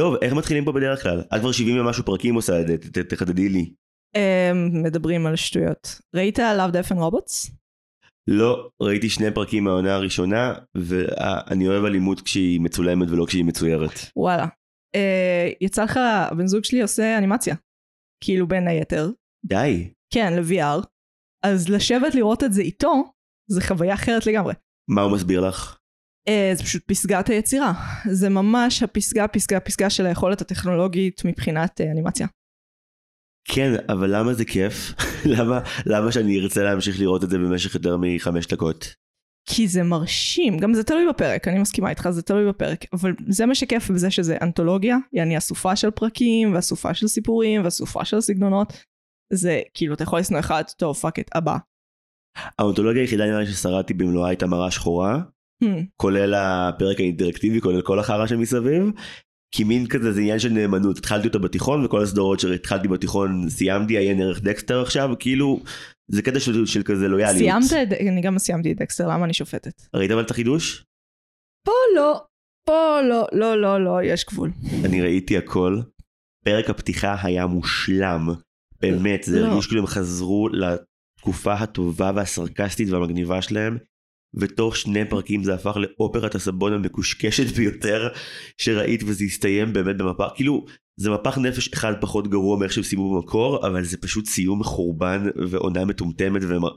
טוב, איך מתחילים פה בדרך כלל? את כבר 70 ומשהו פרקים עושה את זה, תחדדי לי. אמ, מדברים על שטויות. ראית Love Death and Robots? לא, ראיתי שני פרקים מהעונה הראשונה, ואני אוהב אלימות כשהיא מצולמת ולא כשהיא מצוירת. וואלה. אה, יצא לך, הבן זוג שלי עושה אנימציה. כאילו בין היתר. די. כן, ל-VR. אז לשבת לראות את זה איתו, זה חוויה אחרת לגמרי. מה הוא מסביר לך? אה, זה פשוט פסגת היצירה. זה ממש הפסגה, פסגה, פסגה של היכולת הטכנולוגית מבחינת אה, אנימציה. כן, אבל למה זה כיף? למה, למה שאני ארצה להמשיך לראות את זה במשך יותר מחמש דקות? כי זה מרשים, גם זה תלוי בפרק, אני מסכימה איתך, זה תלוי בפרק, אבל זה מה שכיף בזה שזה אנתולוגיה, יעני אסופה של פרקים, ואסופה של סיפורים, ואסופה של סגנונות, זה כאילו, אתה יכול לשנוא אחד, טוב, fuck it, הבא. האנתולוגיה היחידה נראה לי ששרדתי במלואה הייתה מראה שחורה, כולל הפרק האינטראקטיבי, כולל כל החרא שמסביב. כי מין כזה זה עניין של נאמנות, התחלתי אותו בתיכון וכל הסדרות שהתחלתי בתיכון סיימתי, עיין ערך דקסטר עכשיו, כאילו זה קטע של, של כזה לויאליות. סיימת אני גם סיימתי את דקסטר, למה אני שופטת? ראית אבל את החידוש? פה לא, פה לא, לא, לא, לא, יש גבול. אני ראיתי הכל. פרק הפתיחה היה מושלם. באמת, זה לא. הרגיש כאילו הם חזרו לתקופה הטובה והסרקסטית והמגניבה שלהם. ותוך שני פרקים זה הפך לאופרת הסבון המקושקשת ביותר שראית וזה הסתיים באמת במפח, כאילו זה מפח נפש אחד פחות גרוע מאיך שהם סיימו במקור אבל זה פשוט סיום מחורבן ועונה מטומטמת ומה...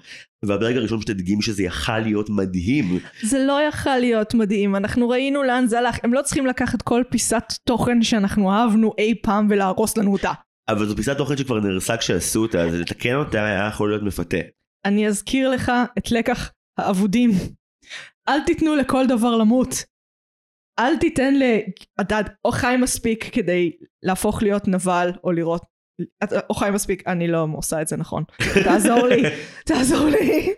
והברגע הראשון פשוט הדגים שזה יכל להיות מדהים זה לא יכל להיות מדהים, אנחנו ראינו לאן זה הלך, הם לא צריכים לקחת כל פיסת תוכן שאנחנו אהבנו אי פעם ולהרוס לנו אותה. אבל זו פיסת תוכן שכבר נהרסה כשעשו אותה אז לתקן אותה היה יכול להיות מפתה. אני אזכיר לך את לקח האבודים. אל תיתנו לכל דבר למות. אל תיתן ל... אתה או חי מספיק כדי להפוך להיות נבל או לראות... אתה- או חי מספיק, אני לא עושה את זה נכון. תעזור לי, תעזור לי.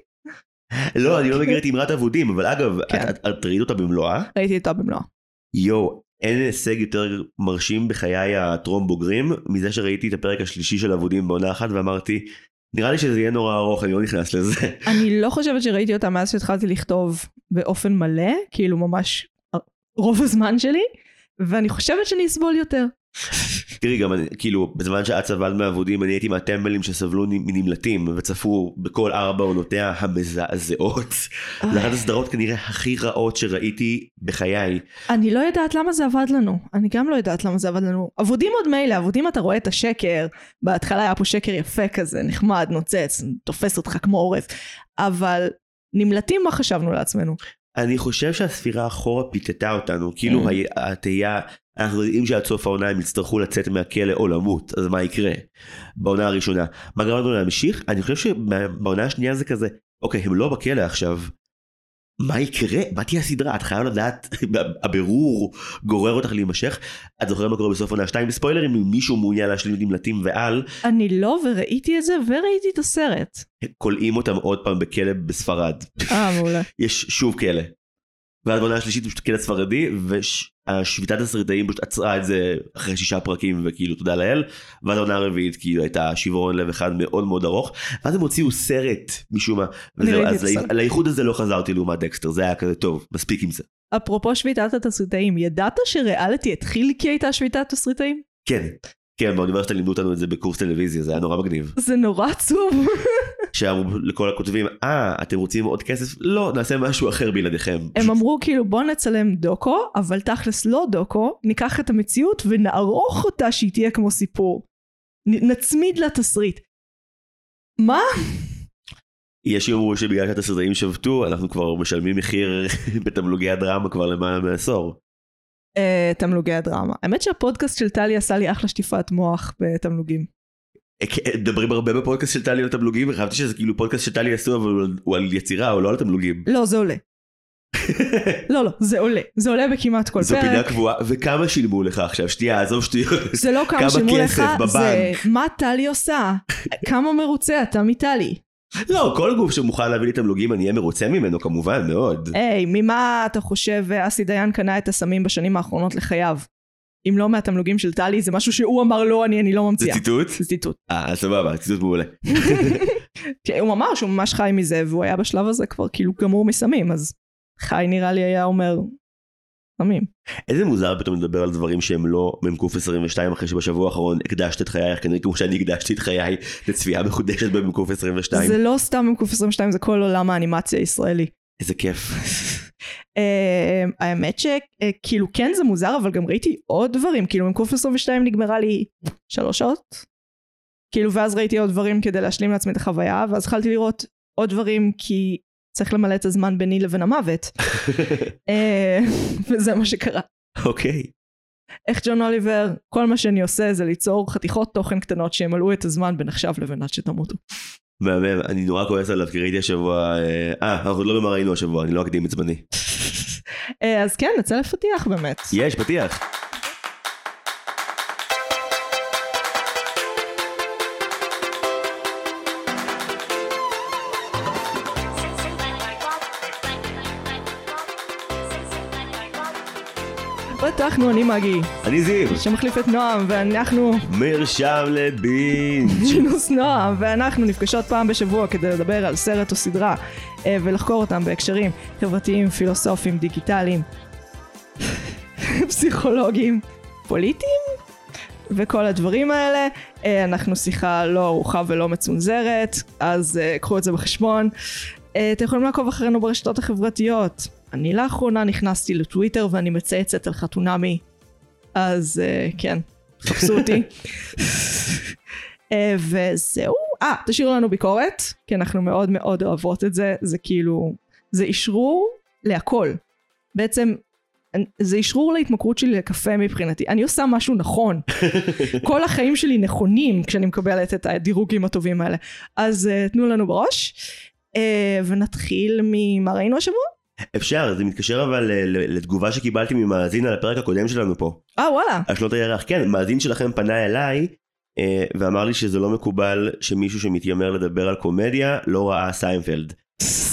לא אני לא מכיר את אמרת אבודים אבל אגב כן. את ראית אותה במלואה? ראיתי אותה במלואה. יואו, אין הישג יותר מרשים בחיי הטרום בוגרים מזה שראיתי את הפרק השלישי של אבודים בעונה אחת ואמרתי נראה לי שזה יהיה נורא ארוך אני לא נכנס לזה. אני לא חושבת שראיתי אותה מאז שהתחלתי לכתוב באופן מלא, כאילו ממש רוב הזמן שלי, ואני חושבת שאני אסבול יותר. תראי גם אני, כאילו בזמן שאת סבלת מאבודים אני הייתי מהטמבלים שסבלו מנמלטים וצפו בכל ארבע עונותיה המזעזעות. זה אחת הסדרות כנראה הכי רעות שראיתי בחיי. אני לא יודעת למה זה עבד לנו. אני גם לא יודעת למה זה עבד לנו. אבודים עוד מילא, אבודים אתה רואה את השקר. בהתחלה היה פה שקר יפה כזה, נחמד, נוצץ, תופס אותך כמו עורף. אבל נמלטים מה חשבנו לעצמנו? אני חושב שהספירה אחורה פיתתה אותנו כאילו Mm. הי- התהייה אנחנו יודעים שעד סוף העונה הם יצטרכו לצאת מהכלא או למות אז מה יקרה בעונה הראשונה מה גרם לנו להמשיך אני חושב שבעונה השנייה זה כזה אוקיי הם לא בכלא עכשיו. מה יקרה מה תהיה הסדרה את חייב לדעת הבירור גורר אותך להימשך את זוכרת מה קורה בסוף עונה 2 ספוילרים אם מישהו מעוניין להשלים נמלטים ועל אני לא, וראיתי את זה, וראיתי את הסרט. כולאים אותם עוד פעם בכלא בספרד אה, מעולה. יש שוב כלא. ואז בעונה השלישית הוא פשוט כלא ספרדי והשביתת הסרטאים פשוט עצרה את זה אחרי שישה פרקים וכאילו תודה לאל ואז העונה הרביעית כאילו הייתה שברון לב אחד מאוד מאוד ארוך ואז הם הוציאו סרט משום מה וזהו, אז לאיחוד הזה לא חזרתי לעומת דקסטר זה היה כזה טוב מספיק עם זה. אפרופו שביתת התסריטאים, ידעת שריאליטי התחיל כי הייתה שביתת תסריטאים? כן. כן באוניברסיטה לימדו אותנו את זה בקורס טלוויזיה זה היה נורא מגניב. זה נורא עצוב. שאמרו לכל הכותבים אה אתם רוצים עוד כסף לא נעשה משהו אחר בלעדיכם. הם אמרו כאילו בוא נצלם דוקו, אבל תכלס לא דוקו, ניקח את המציאות ונערוך אותה שהיא תהיה כמו סיפור. נצמיד לה תסריט. מה? יש שיאמרו שבגלל שהתסריטאים שבתו אנחנו כבר משלמים מחיר בתמלוגי הדרמה כבר למעלה מעשור. אה, תמלוגי הדרמה. האמת שהפודקאסט של טלי עשה לי אחלה שטיפת מוח בתמלוגים. אה, כן, מדברים הרבה בפודקאסט של טלי על תמלוגים וחשבתי שזה כאילו פודקאסט שטלי עשו אבל הוא על יצירה הוא לא על תמלוגים. לא, זה עולה. לא, לא, זה עולה. זה עולה בכמעט כל זו פינה פרק. קבועה וכמה שילמו לך עכשיו שנייה עזוב שטויות. זה לא כמה שילמו לך, זה. מה טלי עושה. כמה מרוצה אתה מטלי. לא כל גוף שמוכן להביא לי תמלוגים אני אהיה מרוצה ממנו כמובן מאוד. היי, ממה אתה חושב אסי דיין קנה את הסמים בשנים האחרונות לחייו? אם לא מהתמלוגים של טלי, זה משהו שהוא אמר לא, אני, אני לא זה ממציאה. ציטוט? זה ציטוט. אה סבבה ציטוט מעולה. כי הוא אמר שהוא ממש חי מזה, והוא היה בשלב הזה כבר כאילו גמור מסמים, אז חי נראה לי היה אומר, תמים. איזה מוזר פתאום לדבר על דברים שהם לא מ"ק 22 אחרי שבשבוע האחרון הקדשת את חייך כנראה כמו שאני הקדשתי את חיי לצפייה מחודשת במ"ק 22. זה לא סתם מ"ק 22 זה כל עולם האנימציה הישראלי. איזה כיף. אה, האמת שכאילו כן זה מוזר אבל גם ראיתי עוד דברים כאילו מ"ק 22 נגמרה לי שלוש שעות. כאילו ואז ראיתי עוד דברים כדי להשלים לעצמי את החוויה ואז התחלתי לראות עוד דברים כי צריך למלא את הזמן ביני לבין המוות. אה, וזה מה שקרה. אוקיי. איך ג'ון אוליבר, כל מה שאני עושה זה ליצור חתיכות תוכן קטנות שימלאו את הזמן בין עכשיו לבין עד שתמותו. מהמם, אני נורא כועס עליו כי ראיתי השבוע, אה, אה אנחנו לא במה ראינו השבוע, אני לא אקדים את זמני. אה, אז כן, נצא לפתיח באמת. יש, פתיח. פתחנו, אני מגי, אני זיו, שמחליף את נועם, ואנחנו מרשם לבינג'. ג'ינוס נועם, ואנחנו נפגשות פעם בשבוע כדי לדבר על סרט או סדרה, אה, ולחקור אותם בהקשרים חברתיים, פילוסופיים, דיגיטליים, פסיכולוגיים, פוליטיים, וכל הדברים האלה. אה, אנחנו שיחה לא ארוכה ולא מצונזרת, אז אה, קחו את זה בחשבון. אתם יכולים לעקוב אחרינו ברשתות החברתיות. אני לאחרונה נכנסתי לטוויטר ואני מצייצת על חתונמי, אז uh, כן, חפשו אותי. uh, וזהו, אה, תשאירו לנו ביקורת, כי אנחנו מאוד מאוד אוהבות את זה, זה כאילו, זה אשרור להכל. בעצם, זה אשרור להתמכרות שלי לקפה מבחינתי. אני עושה משהו נכון. כל החיים שלי נכונים כשאני מקבלת את הדירוגים הטובים האלה. אז uh, תנו לנו בראש, uh, ונתחיל ממה ראינו השבוע? אפשר, זה מתקשר אבל אה, לתגובה שקיבלתי ממאזין על הפרק הקודם שלנו פה. אה וואלה. על שנות הירח, כן, מאזין שלכם פנה אליי אה, ואמר לי שזה לא מקובל שמישהו שמתיימר לדבר על קומדיה לא ראה סיינפלד.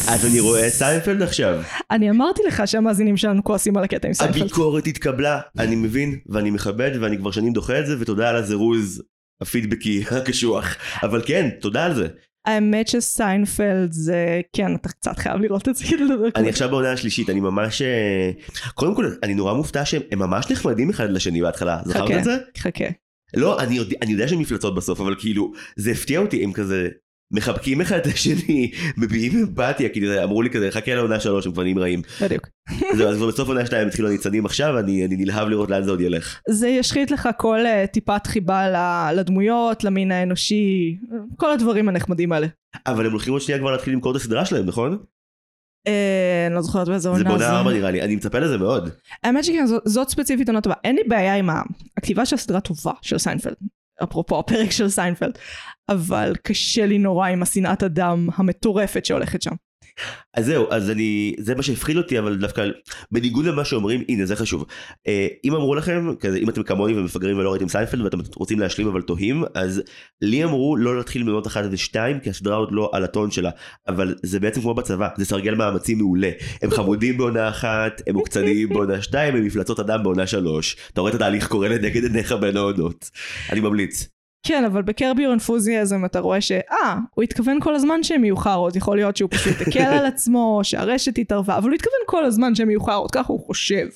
אז אני רואה סיינפלד עכשיו. אני אמרתי לך שהמאזינים שלנו כועסים על הקטע עם סיינפלד. הביקורת התקבלה, אני מבין ואני מכבד ואני כבר שנים דוחה את זה ותודה על הזירוז הפידבקי הקשוח. אבל כן, תודה על זה. האמת שסיינפלד זה כן אתה קצת חייב לראות את זה כדי לדבר אני עכשיו בעונה השלישית אני ממש אה, קודם כל אני נורא מופתע שהם ממש נחמדים אחד לשני בהתחלה זכרת את זה? חכה. לא אני יודע שהם מפלצות בסוף אבל כאילו זה הפתיע אותי הם כזה מחבקים אחד את השני, מביעים אמפתיה, כי אמרו לי כזה, חכה לעונה שלוש, הם כבר נהיים רעים. בדיוק. זהו, אז כבר בסוף עונה שתיים התחילו הניצנים עכשיו, אני, אני נלהב לראות לאן זה עוד ילך. זה ישחית לך כל אה, טיפת חיבה לדמויות, למין האנושי, כל הדברים הנחמדים האלה. אבל הם הולכים עוד שנייה כבר להתחיל למכור את הסדרה שלהם, נכון? אה, אני לא זוכרת באיזה עונה זה. זה בעונה ארבע נראה לי, אני מצפה לזה מאוד. האמת שכן, זאת ספציפית עונה טובה. אין לי בעיה עם הכתיבה של הסדרה טובה של סיינפלד. אפרופו הפרק של סיינפלד, אבל קשה לי נורא עם השנאת הדם המטורפת שהולכת שם. אז זהו, אז אני, זה מה שהפחיד אותי, אבל דווקא בניגוד למה שאומרים, הנה זה חשוב. אה, אם אמרו לכם, כזה, אם אתם כמוני ומפגרים ולא ראיתם סיינפלד ואתם רוצים להשלים אבל תוהים, אז לי אמרו לא להתחיל מעונות אחת עד שתיים, כי הסדרה עוד לא על הטון שלה, אבל זה בעצם כמו בצבא, זה סרגל מאמצים מעולה. הם חמודים בעונה אחת, הם מוקצניים בעונה שתיים, הם מפלצות אדם בעונה שלוש. אתה רואה את התהליך קורה לנגד עיניך בין העונות. אני ממליץ. כן, אבל ב Curb Your Enthusiasm אתה רואה שאה, הוא התכוון כל הזמן שהם יהיו חארות, יכול להיות שהוא פשוט הקל על עצמו, שהרשת התערבה, אבל הוא התכוון כל הזמן שהם יהיו חארות, ככה הוא חושב.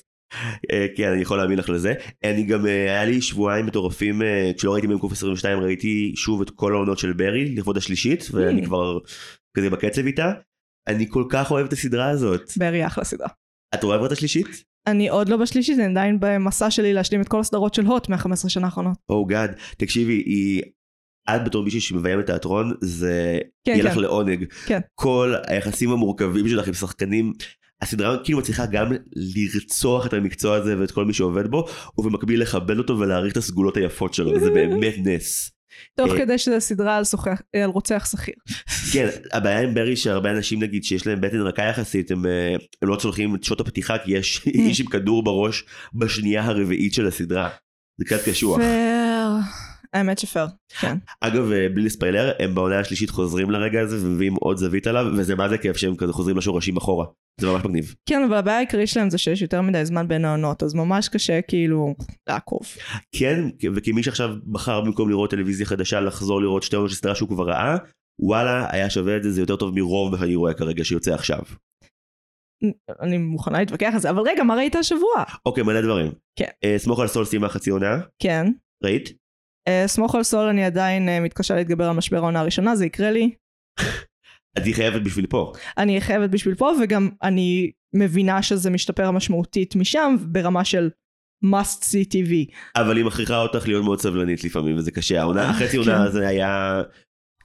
אה, כן, אני יכול להאמין לך לזה. אני גם, אה, היה לי שבועיים מטורפים, אה, כשלא ראיתי מ"ק 22 ראיתי שוב את כל העונות של ברי, לכבוד השלישית, ואני כבר כזה בקצב איתה. אני כל כך אוהב את הסדרה הזאת. ברי אחלה סדרה. את רואה את השלישית? אני עוד לא בשלישית, אני עדיין במסע שלי להשלים את כל הסדרות של הוט מה-15 שנה האחרונות. או oh גאד, תקשיבי, היא... את בתור מישהי שמביימת תיאטרון, זה כן, יהיה כן. לך לעונג. כן. כל היחסים המורכבים שלך עם שחקנים, הסדרה כאילו מצליחה גם לרצוח את המקצוע הזה ואת כל מי שעובד בו, ובמקביל לכבד אותו ולהעריך את הסגולות היפות שלו, זה באמת נס. תוך אה, כדי שזה סדרה על, שוחח, על רוצח שכיר. כן, הבעיה עם ברי שהרבה אנשים נגיד שיש להם בטן רכה יחסית, הם, אה, הם לא צולחים את שעות הפתיחה כי יש איש עם כדור בראש בשנייה הרביעית של הסדרה. זה קצת קשוח. האמת שפייר, כן. אגב, אה, בלי ספיילר, הם בעונה השלישית חוזרים לרגע הזה ומביאים עוד זווית עליו, וזה מה זה כיף שהם כזה חוזרים לשורשים אחורה. זה ממש מגניב. כן, אבל הבעיה העיקרית שלהם זה שיש יותר מדי זמן בין העונות, אז ממש קשה כאילו לעקוב. כן, וכמי שעכשיו בחר במקום לראות טלוויזיה חדשה לחזור לראות שתי עונות של סדרה שהוא כבר ראה, וואלה, היה שווה את זה, זה יותר טוב מרוב מה שאני רואה כרגע שיוצא עכשיו. אני מוכנה להתווכח על זה, אבל רגע, מה ראית השבוע? אוקיי, מלא דברים. כן. אה, סמוך על סול סיימה חצי עונה, כן. ראית? אה, סמוך על סול אני עדיין אה, מתקשה להתגבר על משבר העונה הראשונה, זה יקרה לי. את היא חייבת בשביל פה. אני אהיה חייבת בשביל פה, וגם אני מבינה שזה משתפר משמעותית משם, ברמה של must see TV. אבל היא מכריחה אותך להיות מאוד סבלנית לפעמים, וזה קשה. העונה, אה, החצי כן. עונה הזה היה,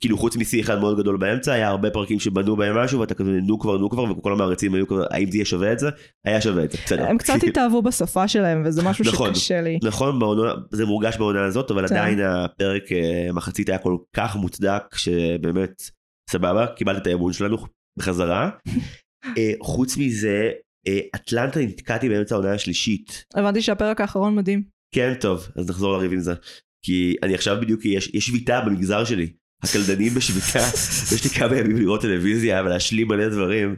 כאילו חוץ משיא אחד מאוד גדול באמצע, היה הרבה פרקים שבנו בהם משהו, ואתה כזה נו כבר, נו כבר, וכל המעריצים היו כזה, האם זה יהיה שווה את זה? היה שווה את זה, בסדר. הם קצת התאהבו בשפה שלהם, וזה משהו נכון. שקשה לי. נכון, בעונה, זה מורגש בעונה הזאת, אבל כן. עדיין הפרק אה, מחצית היה כל כך מוצדק, שבאמת, סבבה, קיבלת את האמון שלנו בחזרה. אה, חוץ מזה, אה, אטלנטה נתקעתי באמצע העונה השלישית. הבנתי שהפרק האחרון מדהים. כן, טוב, אז נחזור לריב עם זה. כי אני עכשיו בדיוק, יש, יש שביתה במגזר שלי. הקלדנים בשביתה, ויש לי כמה ימים לראות טלוויזיה ולהשלים מלא דברים.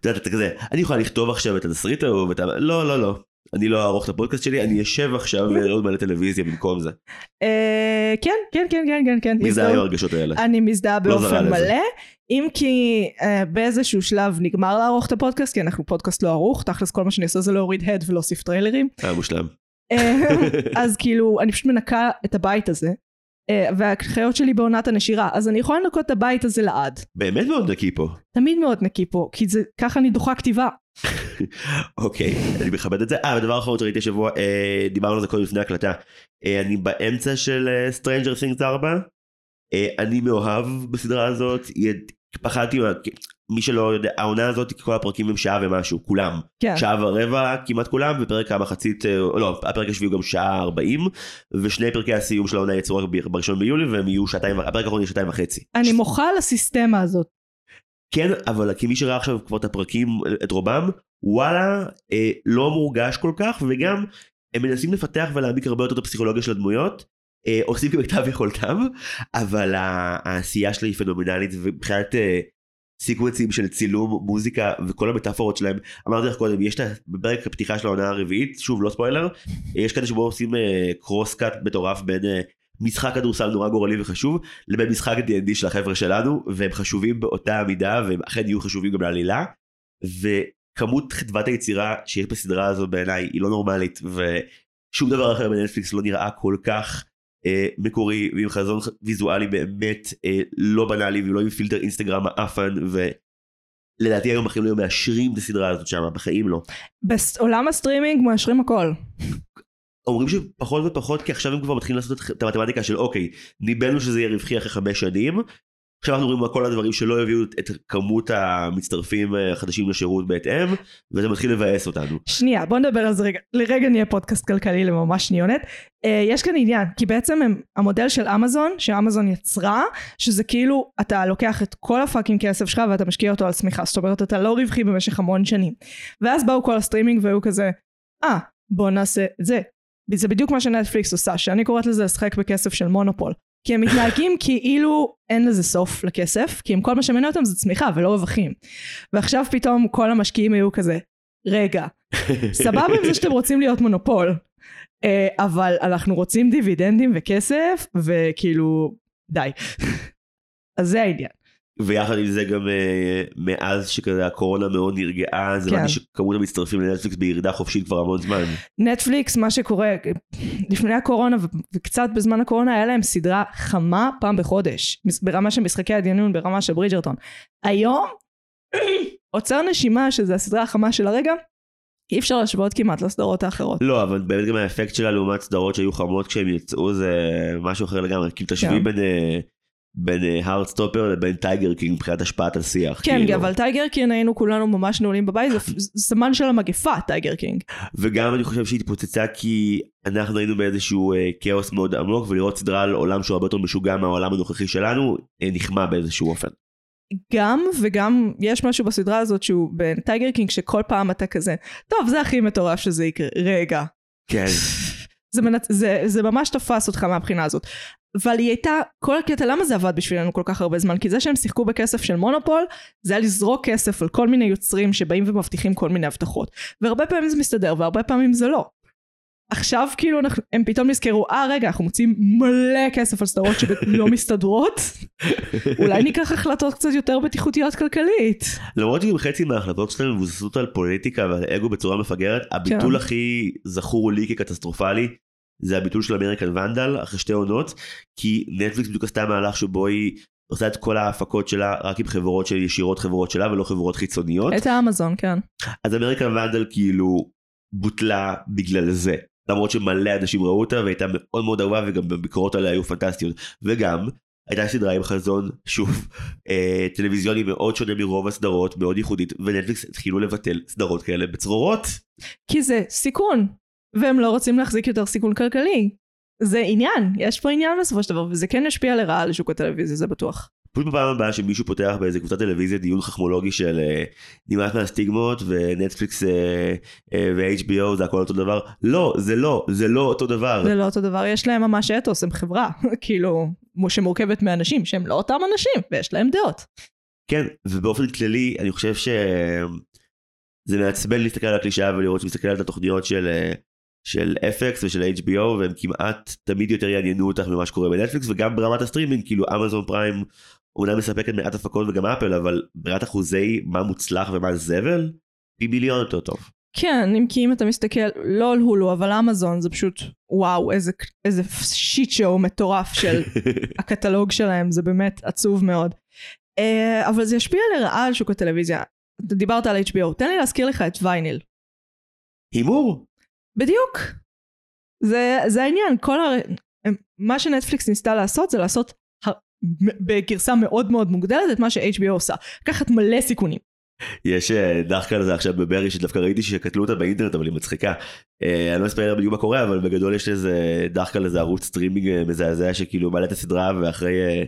אתה יודע, אתה כזה, אני יכול לכתוב עכשיו את התסריט ההוא, ואתה, לא, לא, לא. אני לא אערוך את הפודקאסט שלי, אני אשב עכשיו ולראות מלא טלוויזיה במקום זה. אה, כן, כן, כן, כן, כן, כן. מזדהה עם. הרגשות האלה. אני מזדהה לא באופן. מלא, אם כי אה, באיזשהו שלב נגמר לערוך את הפודקאסט, כי אנחנו פודקאסט לא ערוך, תכלס כל מה שאני עושה זה להוריד הד ולהוסיף טריילרים. היה מושלם. אה, אז כאילו, אני פשוט מנקה את הבית הזה, אה, והחיות שלי בעונת הנשירה, אז אני יכולה לנקות את הבית הזה לעד. באמת מאוד נקי פה. תמיד מאוד נקי פה, כי זה, ככה אני דוחה כתיבה. אוקיי, אני מכבד את זה. אה, ודבר אחרון שראיתי השבוע, אה, דיברנו על זה קודם לפני הקלטה. אה, אני באמצע של אה, Stranger Things 4. אה, אני מאוהב בסדרה הזאת. היא- פחדתי, מי שלא יודע, העונה הזאת, כל הפרקים הם שעה ומשהו, כולם. כן. שעה ורבע כמעט כולם, ופרק המחצית, אה, לא, הפרק השביעי הוא גם שעה 40, ושני פרקי הסיום של העונה יצאו רק בראשון ביולי, והם יהיו שעתיים, הפרק האחרון יהיה שעתיים וחצי. אני מוחה על הסיסטמה הזאת. כן, אבל כמי שראה עכשיו כבר את הפרקים, את רובם, וואלה, אה, לא מורגש כל כך, וגם הם מנסים לפתח ולהעמיק הרבה יותר את הפסיכולוגיה של הדמויות, עושים כמיטב יכולתם, אבל העשייה שלה היא פנומנלית, ומבחינת אה, סיקוונסים של צילום, מוזיקה וכל המטאפורות שלהם, אמרתי לך קודם, יש את בפרק הפתיחה של העונה הרביעית, שוב לא ספוילר, יש כאלה שבו עושים קרוס קאט מטורף בין אה, משחק כדורסל נורא גורלי וחשוב לבין משחק D&D של החבר'ה שלנו והם חשובים באותה המידה והם אכן יהיו חשובים גם לעלילה. וכמות חדוות היצירה שיש בסדרה הזו בעיניי היא לא נורמלית ושום דבר אחר בנטפליקס לא נראה כל כך אה, מקורי ועם חזון ויזואלי באמת אה, לא בנאלי ולא עם פילטר אינסטגרם העפן ולדעתי היום הכי לא מאשרים את הסדרה הזאת שם בחיים לא. בעולם הסטרימינג מאשרים הכל. אומרים שפחות ופחות כי עכשיו הם כבר מתחילים לעשות את המתמטיקה של אוקיי ניבאנו שזה יהיה רווחי אחרי חמש שנים עכשיו אנחנו רואים על כל הדברים שלא יביאו את כמות המצטרפים אה, החדשים לשירות בהתאם וזה מתחיל לבאס אותנו. שנייה, בוא נדבר על זה רגע. לרגע נהיה פודקאסט כלכלי לממש שניונת. Uh, יש כאן עניין, כי בעצם הם, המודל של אמזון, שאמזון יצרה, שזה כאילו אתה לוקח את כל הפאקינג כסף שלך ואתה משקיע אותו על צמיחה. זאת אומרת, אתה לא רווחי במשך המון שנים. ואז באו כל הסטרימינג והיו כזה, אה, אה, בוא נעשה את זה. זה בדיוק מה שנטפליקס עושה, שאני קוראת לזה לשחק בכסף של מונופול. כי הם מתנהגים כאילו אין לזה סוף לכסף, כי אם כל מה שמעניין אותם זה צמיחה ולא רווחים. ועכשיו פתאום כל המשקיעים היו כזה, רגע, סבבה עם זה שאתם רוצים להיות מונופול, אה, אבל אנחנו רוצים דיבידנדים וכסף, וכאילו, די. אז זה העניין. ויחד עם זה גם אה, מאז שכזה הקורונה מאוד נרגעה זה כן. מרגיש שכמות המצטרפים לנטפליקס בירידה חופשית כבר המון זמן. נטפליקס, מה שקורה, לפני הקורונה וקצת בזמן הקורונה, היה להם סדרה חמה פעם בחודש, ברמה של משחקי הדיונון, ברמה של ברידג'רטון. היום, עוצר נשימה, שזה הסדרה החמה של הרגע, אי אפשר להשוות כמעט לסדרות האחרות. לא אבל באמת גם האפקט שלה לעומת סדרות שהיו חמות כשהם יצאו זה משהו אחר לגמרי כאילו תשווי כן. בין אה, בין Heartstopper לבין Tiger King מבחינת השפעת על שיח. כן, כאילו. אבל Tiger King היינו כולנו ממש נעולים בבית, זה זמן של המגפה, Tiger King. וגם אני חושב שהיא התפוצצה כי אנחנו היינו באיזשהו אה, כאוס מאוד עמוק ולראות סדרה על עולם שהוא הרבה יותר משוגע מהעולם הנוכחי שלנו אה, נחמא באיזשהו אופן. גם וגם יש משהו בסדרה הזאת שהוא ב Tiger King שכל פעם אתה כזה, טוב זה הכי מטורף שזה יקרה, רגע. כן. זה, מנצ... זה, זה ממש תפס אותך מהבחינה הזאת. אבל היא הייתה, כל הקטע, למה זה עבד בשבילנו כל כך הרבה זמן? כי זה שהם שיחקו בכסף של מונופול, זה היה לזרוק כסף על כל מיני יוצרים שבאים ומבטיחים כל מיני הבטחות. והרבה פעמים זה מסתדר והרבה פעמים זה לא. עכשיו כאילו אנחנו, הם פתאום נזכרו, אה רגע, אנחנו מוצאים מלא כסף על סדרות שלא מסתדרות, אולי ניקח החלטות קצת יותר בטיחותיות כלכלית. למרות שגם חצי מההחלטות שלהם מבוססות על פוליטיקה ועל אגו בצורה מפגרת, הביטול כן. הכי זכור לי כקטסטרופלי, זה הביטול של American Vandal אחרי שתי עונות, כי נטפליקס בדיוק עשתה מהלך שבו היא עושה את כל ההפקות שלה רק עם חברות של ישירות חברות שלה ולא חברות חיצוניות. את האמזון, כן. אז American Vandal כאילו בוטלה בגלל זה. למרות שמלא אנשים ראו אותה והייתה מאוד מאוד אהובה וגם הביקורות עליה היו פנטסטיות. וגם הייתה סדרה עם חזון שוב אה, טלוויזיוני מאוד שונה מרוב הסדרות מאוד ייחודית ונטפליקס התחילו לבטל סדרות כאלה בצרורות. כי זה סיכון, והם לא רוצים להחזיק יותר סיכון כלכלי. זה עניין, יש פה עניין בסופו של דבר, וזה כן ישפיע לרעה על שוק הטלוויזיה, זה בטוח. פשוט בפעם הבאה שמישהו פותח באיזה קבוצת טלוויזיה דיון חכמולוגי של אה, נמאס מהסטיגמות ונטפליקס אה, אה, ו-HBO זה הכל אותו דבר לא זה לא זה לא אותו דבר זה לא אותו דבר, יש להם ממש אתוס, הם חברה, כאילו, שמורכבת מאנשים שהם לא אותם אנשים, ויש להם דעות. כן ובאופן כללי אני חושב שזה מעצבן להסתכל על הקלישאה ולראות שמסתכל על התוכניות של של FX ושל HBO והם כמעט תמיד יותר יעניינו אותך ממה שקורה בנטפליקס וגם ברמת הסטרימינג כאילו אמזון פריים אומנם מספקת מעט הפקות וגם אפל אבל ברמת אחוזי מה מוצלח ומה זבל פי מיליון יותר טוב. כן, אם כי אם אתה מסתכל, לא על הולו, אבל אמזון זה פשוט, וואו, איזה, איזה shit show מטורף של הקטלוג שלהם, זה באמת עצוב מאוד. אה, אבל זה ישפיע לרעה על שוק הטלוויזיה. אתה דיברת על HBO, תן לי להזכיר לך את וייניל. הימור בדיוק. זה, זה העניין, כל הר... מה שנטפליקס ניסתה לעשות זה לעשות ה... בגרסה מאוד מאוד מוגדלת את מה ש-HBO עושה. לקחת מלא סיכונים. יש אה, דחקה לזה עכשיו בברי שדווקא ראיתי שקטלו אותה באינטרנט אבל היא מצחיקה. אה, אני לא אספר בדיוק מה קורה אבל בגדול יש איזה דחקה לזה ערוץ סטרימינג אה, מזעזע שכאילו מעלה את הסדרה ואחרי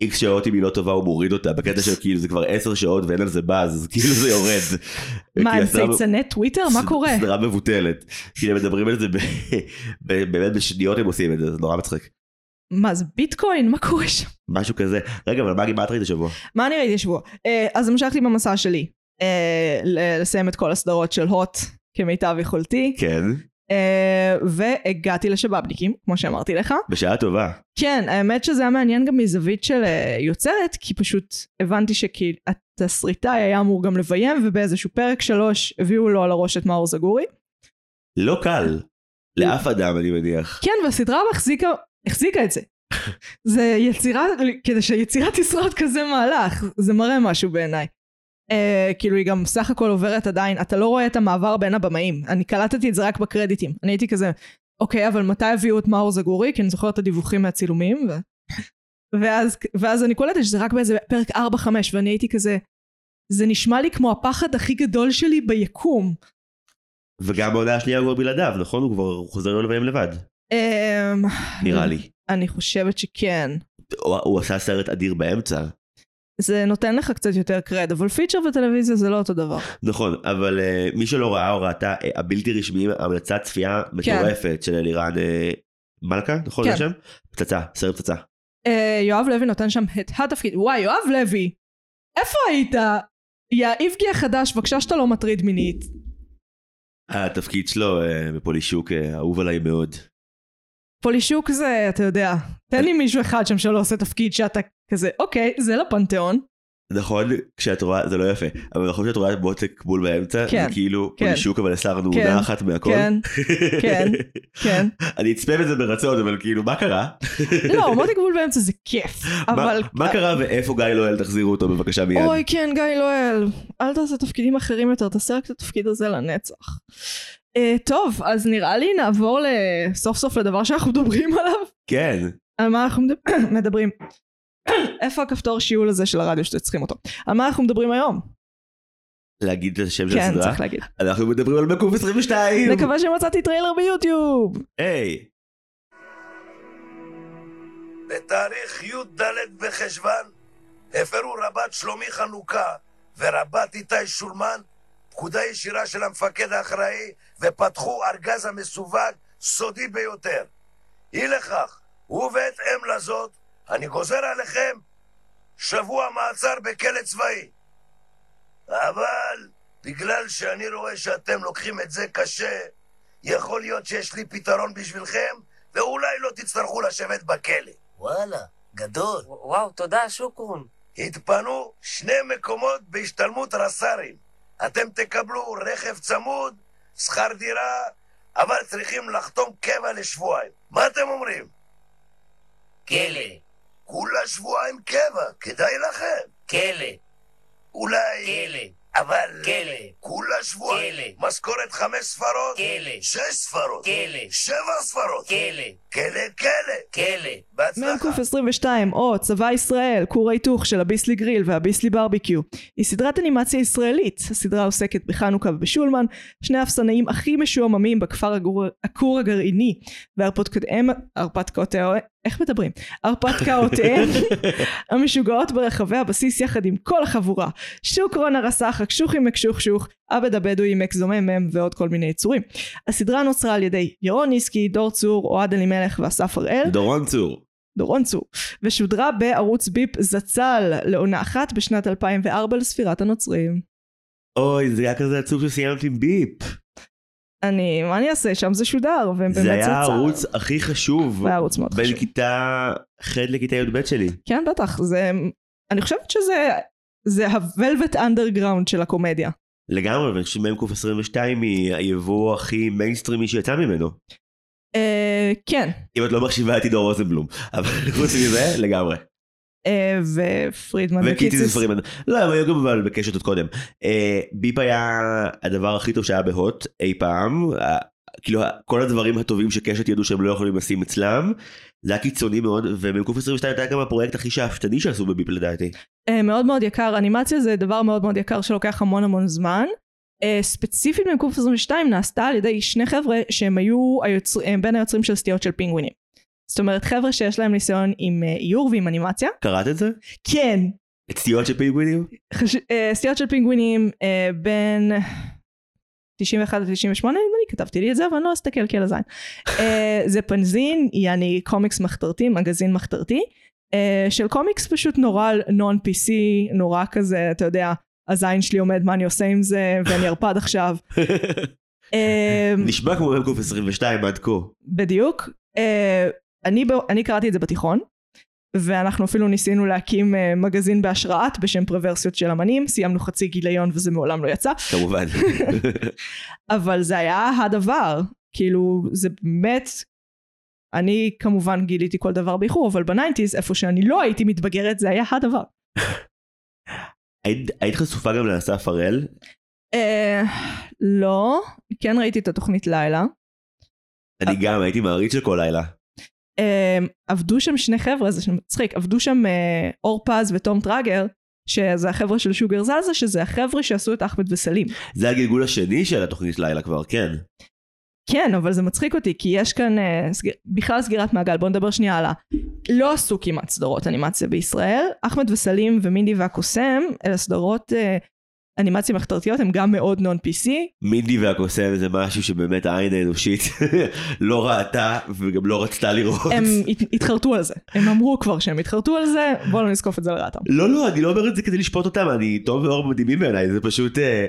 איקס שעות אם היא לא טובה הוא מוריד אותה בקטע של כאילו זה כבר עשר שעות ואין על זה באז אז כאילו זה יורד. מה הם צייצני טוויטר? מה קורה? סדרה מבוטלת. כאילו מדברים על זה באמת בשניות הם עושים את זה זה נורא מצחיק. מה זה ביטקוין? מה קורה שם? משהו כזה. רגע אבל מה את ראית השבוע? מה אני ראיתי השבוע? אה, אז המשכתי במסע שלי. אה, לסיים את כל הסדרות של הוט כמיטב יכולתי. כן. אה, והגעתי לשבאבניקים, כמו שאמרתי לך. בשעה טובה. כן, האמת שזה היה מעניין גם מזווית של אה, יוצרת, כי פשוט הבנתי שהתסריטאי היה אמור גם לביים, ובאיזשהו פרק שלוש הביאו לו על הראש את מאור זגורי. לא קל. לאף אדם אני מניח. כן, והסדרה החזיקה, החזיקה את זה. זה יצירה, כדי שהיצירה תשרוד כזה מהלך, זה מראה משהו בעיניי. Uh, כאילו היא גם סך הכל עוברת עדיין, אתה לא רואה את המעבר בין הבמאים. אני קלטתי את זה רק בקרדיטים. אני הייתי כזה, אוקיי, אבל מתי הביאו את מאור זגורי? כי אני זוכרת את הדיווחים מהצילומים. ו... ואז, ואז אני קולטת שזה רק באיזה פרק 4-5, ואני הייתי כזה, זה נשמע לי כמו הפחד הכי גדול שלי ביקום. וגם השנייה הוא כבר בלעדיו נכון? הוא כבר חוזר לו לביים לבד. Um, נראה לי. אני חושבת שכן. הוא, הוא עשה סרט אדיר באמצע. זה נותן לך קצת יותר קרד, אבל פיצ'ר וטלוויזיה זה לא אותו דבר. נכון אבל uh, מי שלא ראה או ראתה uh, הבלתי רשמיים המלצת צפייה מטורפת של אלירן uh, מלכה נכון כן. השם? פצצה סרט פצצה. אה, יואב לוי נותן שם את התפקיד. וואי, יואב לוי, איפה היית? יא איבגי החדש, בבקשה שאתה לא מטריד מינית. התפקיד שלו uh, בפולישוק uh, אהוב עליי מאוד. פולישוק זה, אתה יודע, תן לי מישהו אחד שם שלא עושה תפקיד שאתה כזה, אוקיי, זה לפנתיאון. נכון כשאת רואה זה לא יפה אבל נכון שאת רואה מותק בול באמצע כן, זה כאילו כן. פולישוק אבל הסרנו כן, עונה אחת מהכל. כן, כן, כן. אני אצפה בזה ברצון אבל כאילו מה קרה? לא, מותק גבול באמצע זה כיף, אבל... מה, מה קרה ואיפה גיא לואל תחזירו אותו בבקשה מיד. אוי, כן, גיא לואל, אל תעשה תפקידים אחרים יותר, תעשה רק את התפקיד הזה לנצח. Uh, טוב, אז נראה לי נעבור סוף סוף לדבר שאנחנו מדברים עליו. כן. על מה אנחנו מדבר- מדברים? איפה הכפתור שיעול הזה של הרדיו שאתם צריכים אותו? על מה אנחנו מדברים היום? להגיד את השם של כן, הסדרה. צריך להגיד. אנחנו מדברים על מ"ק 22. מקווה שמצאתי טריילר ביוטיוב. היי. בתאריך י"ד בחשוון הפרו רב"ט שלומי חנוכה ורב"ט איתי שולמן פקודה ישירה של המפקד האחראי ופתחו ארגז המסווג סודי ביותר. אי לכך, ובהתאם לזאת, אני גוזר עליכם שבוע מעצר בכלא צבאי. אבל בגלל שאני רואה שאתם לוקחים את זה קשה, יכול להיות שיש לי פתרון בשבילכם, ואולי לא תצטרכו לשבת בכלא. וואלה, גדול. וואו, תודה, שוקרון. התפנו שני מקומות בהשתלמות רס"רים. אתם תקבלו רכב צמוד, שכר דירה, אבל צריכים לחתום קבע לשבועיים. מה אתם אומרים? כלא, כולה שבועיים קבע, כדאי לכם. כלא, אולי... כלא, אבל... כלא, כולה שבועיים. כלא. משכורת חמש ספרות? כלא, שש ספרות. כלא, שבע ספרות. כלא, כלא, כלא. כלא. בהצלחה. מ"ק 22 או צבא ישראל, כור ההיתוך של הביסלי גריל והביסלי ברביקיו היא סדרת אנימציה ישראלית. הסדרה עוסקת בחנוכה ובשולמן, שני האפסנאים הכי משועממים בכפר הכור הגרעיני והרפתקאותיהם, הרפתקאותיהם, איך מדברים? הרפתקאותיהם המשוגעות ברחבי הבסיס יחד עם כל החבורה. שוקרון הרס"ח, הקשוחי מקשוחשוך, עבד הבדואי מקזוממם ועוד כל מיני יצורים. הסדרה נוצרה על ידי ירון ניסקי, דור צור, אוהד אלימלך ואסף הראל. דורון צור. דורון צור, ושודרה בערוץ ביפ זצ"ל לעונה אחת בשנת 2004 לספירת הנוצרים. אוי, זה היה כזה עצוב שסיימת עם ביפ. אני, מה אני אעשה? שם זה שודר, והם באמת זה היה זצ"ל. הערוץ הכי חשוב. זה היה ערוץ מאוד בין חשוב. כיתה ח' לכיתה י"ב שלי. כן, בטח, זה... אני חושבת שזה... זה ה-Velvet Underground של הקומדיה. לגמרי, ואני חושב שמ"ק 22 היא היבוא הכי מיינסטרימי שיצא ממנו. אה, כן, אם את לא מחשיבה את עידו רוזנבלום. אבל חוץ מזה, לגמרי. אה, ופרידמן וקיציס. ספרים, לא, הם היו גם אבל בקשת עוד קודם. אה, ביפ היה הדבר הכי טוב שהיה בהוט אי פעם. אה, כאילו כל הדברים הטובים שקשת ידעו שהם לא יכולים לשים אצלם. זה היה קיצוני מאוד, ומ"ק 22 היה גם הפרויקט הכי שאפתני שעשו בביפ לדעתי. מאוד מאוד יקר, אנימציה זה דבר מאוד מאוד יקר שלוקח המון המון זמן. ספציפית מ"ק 22 נעשתה על ידי שני חבר'ה שהם היו היוצר, בין היוצרים של סטיות של פינגווינים. זאת אומרת חבר'ה שיש להם ניסיון עם אה, איור ועם אנימציה. קראת את זה? כן, את סטיות של פינגווינים? חש... אה, סטיות של פינגווינים אה, בין 91 ל-98 נדמה לי, כתבתי לי את זה אבל אני לא אסתכל כי על הזין. זה פנזין, יעני קומיקס מחתרתי, מגזין מחתרתי, של קומיקס פשוט נורא נון PC, נורא כזה, אתה יודע, הזין שלי עומד, מה אני עושה עם זה, ואני ערפד עכשיו. נשמע כמו מ"ק 22 עד כה. בדיוק. אני, ב- אני קראתי את זה בתיכון, ואנחנו אפילו ניסינו להקים אה, מגזין בהשראת בשם פרוורסיות של אמנים, סיימנו חצי גיליון וזה מעולם לא יצא, כמובן. אבל זה היה הדבר, כאילו זה באמת, אני כמובן גיליתי כל דבר באיחור, אבל ב nineties, איפה שאני לא הייתי מתבגרת, זה היה הדבר. היית היית חשופה גם לאסף הראל? אה, לא, כן ראיתי את התוכנית לילה. אני גם הייתי מעריץ של כל לילה. אה, עבדו שם שני חבר'ה, זה מצחיק, עבדו שם אה, אור פז ותום טראגר, שזה החבר'ה של שוגר זאזא, שזה החבר'ה שעשו את אחמד וסלים. זה הגלגול השני של התוכנית לילה כבר, כן. כן, אבל זה מצחיק אותי, כי יש כאן אה, סגיר, בכלל סגירת מעגל, בוא נדבר שנייה על ה... לא עשו כמעט סדרות אנימציה בישראל, אחמד וסלים ומינדי והקוסם, אלה סדרות אה, אנימציה מחתרתיות, הן גם מאוד נון PC, מינדי והקוסם זה משהו שבאמת העין האנושית לא ראתה וגם לא רצתה לראות. הם הת- התחרטו על זה, הם אמרו כבר שהם התחרטו על זה, בואו לא נזקוף את זה לרעתם. לא, לא, אני לא אומר את זה כדי לשפוט אותם, אני טוב ואור מדהימים בעיניי, זה פשוט... אה,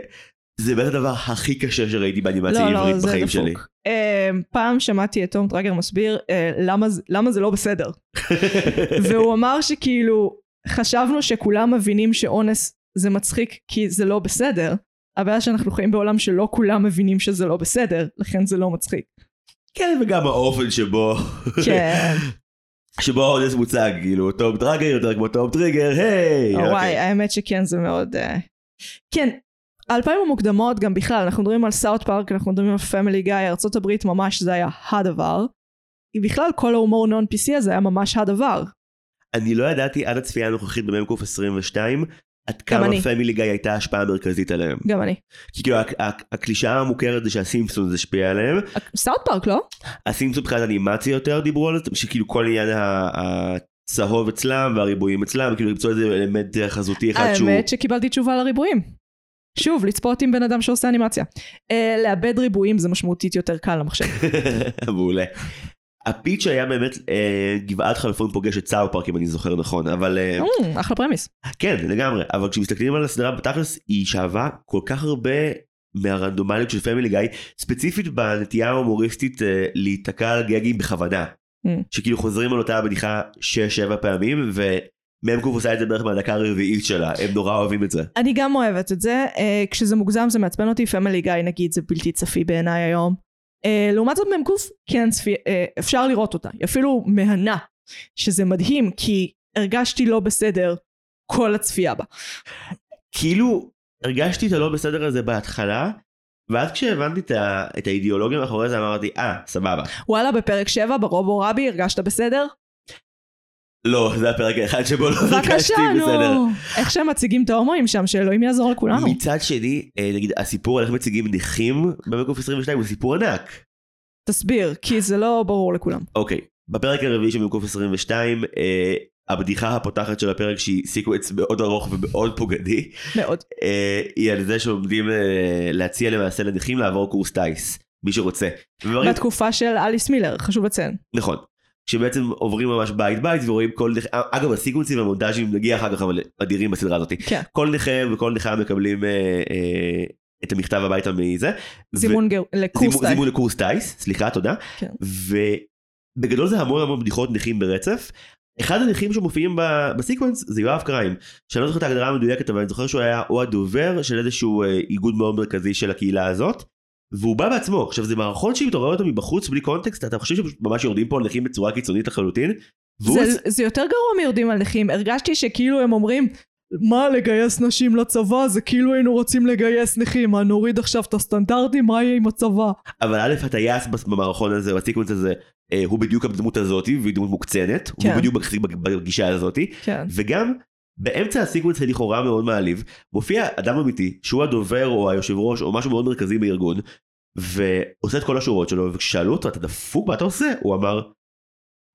זה באמת הדבר הכי קשה שראיתי באנימציה לא, לא, עברית זה בחיים שלי. דפוק. אה, פעם שמעתי את תום טראגר מסביר אה, למה, למה זה לא בסדר. והוא אמר שכאילו חשבנו שכולם מבינים שאונס זה מצחיק כי זה לא בסדר. הבעיה שאנחנו חיים בעולם שלא כולם מבינים שזה לא בסדר, לכן זה לא מצחיק. כן, וגם האופן שבו... כן. שבו האונס מוצג, כאילו, טום טראגר יותר כמו טום טריגר, היי! וואי, אוקיי. האמת שכן זה מאוד... אה, כן, האלפיים המוקדמות גם בכלל, אנחנו מדברים על South Park, אנחנו מדברים על Family Guy, הברית ממש זה היה הדבר. בכלל כל ההומור נון PC הזה היה ממש הדבר. אני לא ידעתי עד הצפייה הנוכחית במ"ק 22 עד כמה. Family Guy הייתה השפעה מרכזית עליהם. גם אני. כי כאילו הק- הק- הקלישאה המוכרת זה שהסימפסון זה השפיע עליהם. South Park לא? הסימפסון מבחינת אנימציה יותר דיברו על זה, שכאילו כל עניין הצהוב אצלם והריבועים אצלם, כאילו למצוא איזה אלמנט חזותי אחד שהוא... האמת שקיבלתי תשובה על הריבועים. שוב, לצפות עם בן אדם שעושה אנימציה. אה, לעבד ריבועים זה משמעותית יותר קל למחשב. מעולה. ה pitch היה באמת אה, גבעת חלפון פוגש את South Park אם אני זוכר נכון, אבל אה, אמ, אחלה premise. כן לגמרי, אבל כשמסתכלים על הסדרה בתכלס היא שאבה כל כך הרבה מהרנדומליות של Family Guy, ספציפית בנטייה ההומוריסטית אה, להיתקע על גגים בכוונה. ממ. שכאילו חוזרים על אותה בדיחה 6-7 פעמים, ומ"ק עושה את זה בערך מהדקה הרביעית שלה, הם נורא אוהבים את זה. אני גם אוהבת את זה, אה, כשזה מוגזם זה מעצבן אותי, פמילי גיא נגיד זה בלתי צפי בעיניי היום. אה, לעומת זאת מ"ק כן צפי, אה, אפשר לראות אותה, היא אפילו מהנה, שזה מדהים כי הרגשתי לא בסדר כל הצפייה בה. כאילו הרגשתי את הלא בסדר הזה בהתחלה, ואז כשהבנתי את, ה, את האידיאולוגיה מאחורי זה אמרתי, אה, סבבה. וואלה בפרק 7 ברובו רבי הרגשת בסדר? לא, זה הפרק האחד שבו לא בבקשה בסדר. נו. איך שהם מציגים את ההומואים שם, שאלוהים יעזור לכולנו. מצד שני, אה, נגיד הסיפור על איך מציגים נכים במ"ק 22 הוא סיפור ענק. תסביר, כי זה לא ברור לכולם. אוקיי, בפרק הרביעי של מ"ק 22, אה, הבדיחה הפותחת של הפרק שהיא sequence מאוד ארוך ומאוד פוגעני, מאוד. אה, היא על זה שעומדים אה, להציע למעשה לנכים לעבור קורס טיס, מי שרוצה. ומראים- בתקופה של אליס מילר, חשוב לציין. נכון. שבעצם עוברים ממש בית בית ורואים כל נכה, אגב הסיקוונסים והמונטאז'ים נגיע אחר כך אבל אדירים בסדרה הזאת. כן. כל נכה וכל נכה מקבלים אה, אה, את המכתב הביתה מזה. זימון גר- לקורס זימון, טייס. זימון לקורס טיס, סליחה, תודה. כן. ובגדול זה המון המון בדיחות נכים ברצף. אחד הנכים שמופיעים ב sequence זה יואב קריים, שאני לא זוכר את ההגדרה המדויקת אבל אני זוכר שהוא היה או הדובר של איזשהו אה, איגוד מאוד מרכזי של הקהילה הזאת. והוא בא בעצמו, עכשיו זה מערכון שאם אתה רואה אותו מבחוץ בלי קונטקסט אתה חושב שממש יורדים פה על נכים בצורה קיצונית לחלוטין. זה, זה יותר גרוע מיורדים על נכים, הרגשתי שכאילו הם אומרים מה לגייס נשים לצבא? זה כאילו היינו רוצים לגייס נכים. מה נוריד עכשיו את הסטנדרטים? מה יהיה עם הצבא? אבל א' הטייס במערכון הזה בסיקוונס הזה אה, הוא בדיוק הדמות הזאתי והיא דמות מוקצנת, כן. הוא בדיוק בג- בגישה הזאתי. כן. וגם באמצע הסיקוונס הלכאורה מאוד מעליב מופיע אדם אמיתי שהוא הדובר או היושב ראש או משהו מאוד מרכזי בארגון ועושה את כל השורות שלו וכששאלו אותו אתה דפוק מה אתה עושה הוא אמר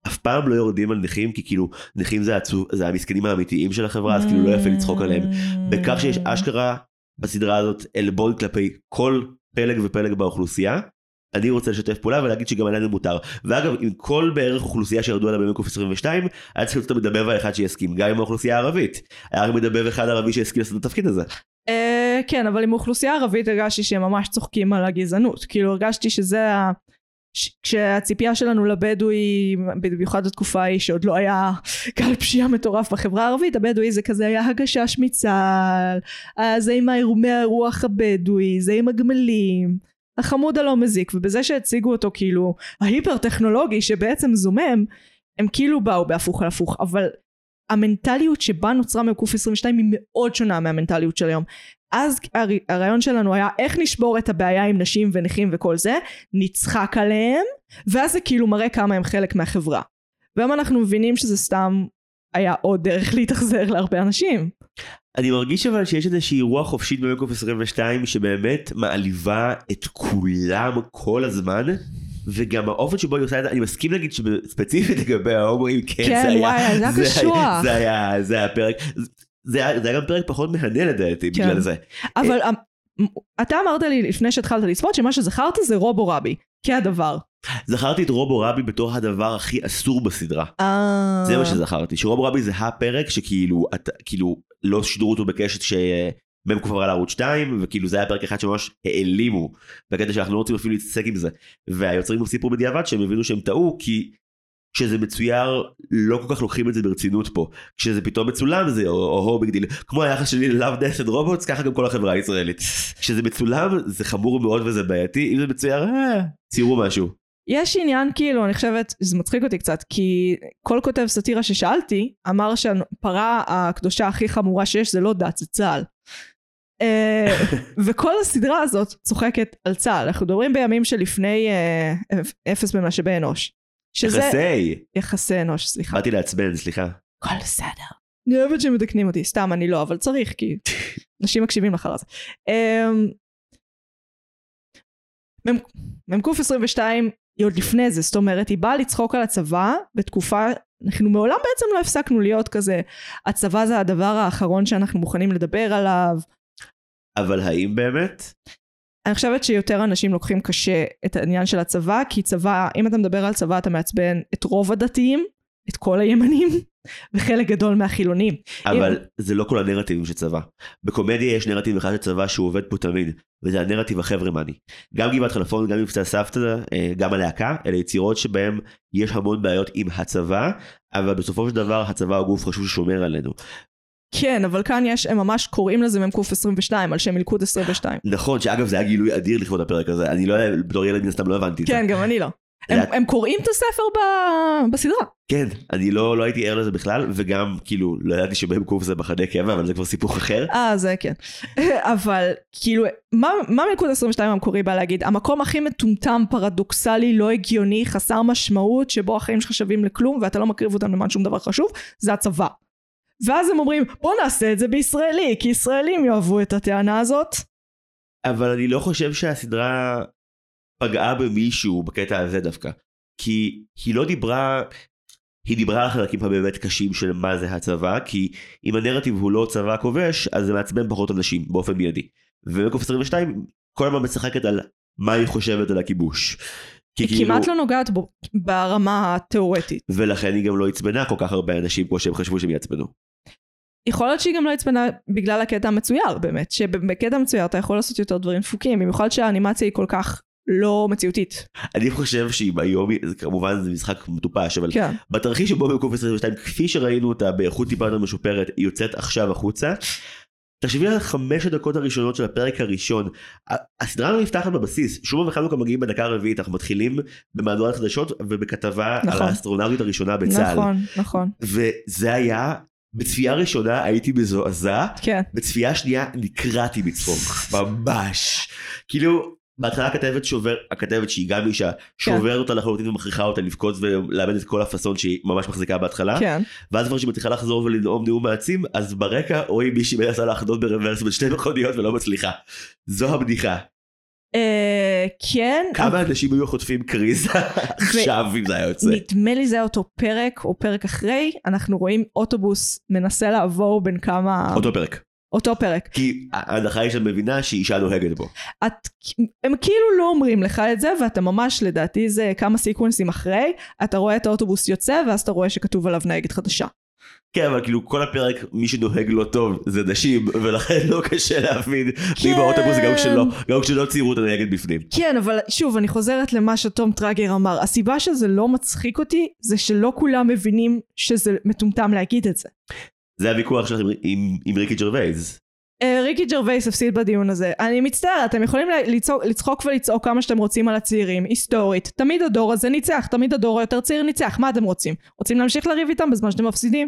אף פעם לא יורדים על נכים כי כאילו נכים זה, עצוב, זה המסכנים האמיתיים של החברה אז כאילו לא יפה לצחוק עליהם בכך שיש אשכרה בסדרה הזאת עלבון כלפי כל פלג ופלג באוכלוסייה. אני רוצה לשתף פעולה ולהגיד שגם עלינו מותר. ואגב, עם כל בערך אוכלוסייה שירדו עליה במקוף 22, היה צריך להיות את המדבב האחד שיסכים, גם עם האוכלוסייה הערבית. היה רק מדבב אחד ערבי שהסכים לעשות את התפקיד הזה. אה, כן אבל עם אוכלוסייה ערבית הרגשתי שהם ממש צוחקים על הגזענות כאילו הרגשתי שזה ה... כשהציפייה שלנו לבדואי במיוחד התקופה ההיא שעוד לא היה גל פשיעה מטורף בחברה הערבית הבדואי זה כזה היה הגשש מצה"ל אה, זה עם האירומי הרוח הבדואי זה עם הגמלים החמוד הלא מזיק ובזה שהציגו אותו כאילו ההיפר טכנולוגי שבעצם זומם הם כאילו באו בהפוך על הפוך אבל המנטליות שבה נוצרה מקוף 22 היא מאוד שונה מהמנטליות של היום. אז הר- הרעיון שלנו היה איך נשבור את הבעיה עם נשים ונכים וכל זה נצחק עליהם ואז זה כאילו מראה כמה הם חלק מהחברה. והיום אנחנו מבינים שזה סתם היה עוד דרך להתאכזר להרבה אנשים אני מרגיש אבל שיש איזושהי רוח חופשית במקוף 22 שבאמת מעליבה את כולם כל הזמן. וגם האופן שבו היא עושה את זה, אני מסכים להגיד שספציפית לגבי ההומואים, כן, כן, זה היה, וואי, זה היה קשוח. זה היה, זה היה פרק, זה היה, זה היה גם פרק פחות מהנה לדעתי, כן. בגלל זה. אבל אמ, אתה אמרת לי לפני שהתחלת לצפות שמה שזכרת זה רובו רבי כהדבר זכרתי את רובו רבי בתור הדבר הכי אסור בסדרה. אה... זה מה שזכרתי, שרובו רבי זה הפרק שכאילו, אתה, כאילו, לא שידרו אותו בקשת שמ"ק עברה לערוץ 2, וכאילו זה היה פרק אחד שממש העלימו, בקטע שאנחנו לא רוצים אפילו להתעסק עם זה. והיוצרים גם סיפרו בדיעבד שהם הבינו שהם טעו, כי כשזה מצויר לא כל כך לוקחים את זה ברצינות פה. כשזה פתאום מצולם זה או-הו big deal, כמו היחס שלי ל Love Death and Robots, ככה גם כל החברה הישראלית. כשזה מצולם זה חמור מאוד וזה בעייתי, אם זה מצויר, אה, ציירו משהו. יש עניין כאילו אני חושבת זה מצחיק אותי קצת כי כל כותב סאטירה ששאלתי אמר שהפרה הקדושה הכי חמורה שיש זה לא דת זה צה"ל. אה, וכל הסדרה הזאת צוחקת על צה"ל אנחנו מדברים בימים שלפני אה, אפס במשאבי אנוש. שזה יחסי, יחסי אנוש סליחה. באתי לעצבן, סליחה. הכל בסדר. אני אוהבת שמתקנים אותי סתם אני לא אבל צריך כי אנשים מקשיבים לך על זה. אמ, מ"ק 22 היא עוד לפני זה, זאת אומרת היא באה לצחוק על הצבא בתקופה, אנחנו מעולם בעצם לא הפסקנו להיות כזה, הצבא זה הדבר האחרון שאנחנו מוכנים לדבר עליו. אבל האם באמת? אני חושבת שיותר אנשים לוקחים קשה את העניין של הצבא, כי צבא, אם אתה מדבר על צבא אתה מעצבן את רוב הדתיים, את כל הימנים, וחלק גדול מהחילונים. אבל זה לא כל הנרטיבים של צבא. בקומדיה יש נרטיב אחד של צבא שהוא עובד פה תמיד, וזה הנרטיב החברמני. גם גבעת חלפון, גם מבצע סבתא, אה, גם הלהקה, אלה יצירות שבהם יש המון בעיות עם הצבא, אבל בסופו של דבר הצבא הוא גוף חשוב ששומר עלינו. כן, אבל כאן יש, הם ממש קוראים לזה מ"ק 22, על שם מלכוד 22. נכון, שאגב זה היה גילוי אדיר לכבוד הפרק הזה, אני לא, בתור ילד מן הסתם לא הבנתי את זה. כן, גם אני לא. הם, קוראים את הספר ב... בסדרה. כן, אני לא, לא הייתי ער לזה בכלל, וגם כאילו לא ידעתי שבהם זה מחנה קבע, אבל זה כבר סיפור אחר. אה, זה כן. אבל כאילו, מה, מה מלכוד 22 המקורי בא להגיד? המקום הכי מטומטם, פרדוקסלי, לא הגיוני, חסר משמעות, שבו החיים שלך שווים לכלום ואתה לא מקריב אותם למען שום דבר חשוב, זה הצבא. ואז הם אומרים, בוא נעשה את זה בישראלי, כי ישראלים יאהבו את הטענה הזאת. אבל אני לא חושב שהסדרה פגעה במישהו בקטע הזה דווקא. כי היא לא דיברה, היא דיברה על החלקים הבאמת קשים של מה זה הצבא, כי אם הנרטיב הוא לא צבא כובש, אז זה מעצבן פחות אנשים באופן מיידי. ומקוף 22 כל הזמן משחקת על מה היא חושבת על הכיבוש. היא כאילו- כמעט לא נוגעת בו ברמה התיאורטית. ולכן היא גם לא עצבנה כל כך הרבה אנשים כמו שהם חשבו שהם יעצבנו. יכול להיות שהיא גם לא עצבנה בגלל הקטע המצויר באמת, שבקטע מצויר אתה יכול לעשות יותר דברים דפוקים, במיוחד שהאנימציה היא כל כך לא מציאותית. אני חושב שאם היום, כמובן זה משחק מטופש, אבל כן. בתרחיש שבו במקום 22 כפי שראינו אותה באיכות טיפה יותר משופרת היא יוצאת עכשיו החוצה. תחשבי על חמש הדקות הראשונות של הפרק הראשון. הסדרה לא נפתחת בבסיס, שומה וחנוכה מגיעים בדקה הרביעית, אנחנו מתחילים במהדורת חדשות ובכתבה נכון. על האסטרונאוטית הראשונה בצה"ל. נכון, נכון. וזה היה, בצפייה ראשונה הייתי מזועזע, כן. בצפייה שנייה נקרעתי מצחוק, ממש. כאילו, בהתחלה הכתבת שובר, הכתבת שהיא גם אישה, שוברת אותה לחלוטין ומכריחה אותה לבכות ולאבד את כל הפאסון שהיא ממש מחזיקה בהתחלה. כן. ואז כבר כשהיא מצליחה לחזור ולנאום נאום מעצים, אז ברקע רואים מישהי מנסה לחדות ברוורס בין שתי מכוניות ולא מצליחה. זו הבדיחה. אה, כן. כמה אנשים היו חוטפים קריזה עכשיו אם זה היה יוצא. נדמה לי זה היה אותו פרק או פרק אחרי, אנחנו רואים אוטובוס מנסה לעבור בין כמה... אותו פרק. אותו פרק. כי ההנחה היא שאת מבינה שאישה נוהגת בו. את, הם כאילו לא אומרים לך את זה, ואתה ממש, לדעתי זה כמה סיקוונסים אחרי, אתה רואה את האוטובוס יוצא, ואז אתה רואה שכתוב עליו נהגת חדשה. כן אבל כאילו כל הפרק מי שנוהג לא טוב זה נשים ולכן לא קשה להבין מי כן. באוטובוס גם כשלא גם כשלא ציירו את הנהגת בפנים. כן, אבל שוב, אני חוזרת למה שתום טראגר אמר. הסיבה שזה לא מצחיק אותי, זה שלא כולם מבינים שזה מטומטם להגיד את זה. זה הוויכוח שלך עם- עם- עם ריקי ג'רווייס. אה, ריקי ג'רווייס הפסיד בדיון הזה. אני מצטערת, אתם יכולים לצעוק, לצחוק ולצעוק כמה שאתם רוצים על הצעירים, היסטורית. תמיד הדור הזה ניצח, תמיד הדור היותר צעיר ניצח. מה אתם רוצים? רוצים להמשיך לריב איתם בזמן שאתם מפסידים?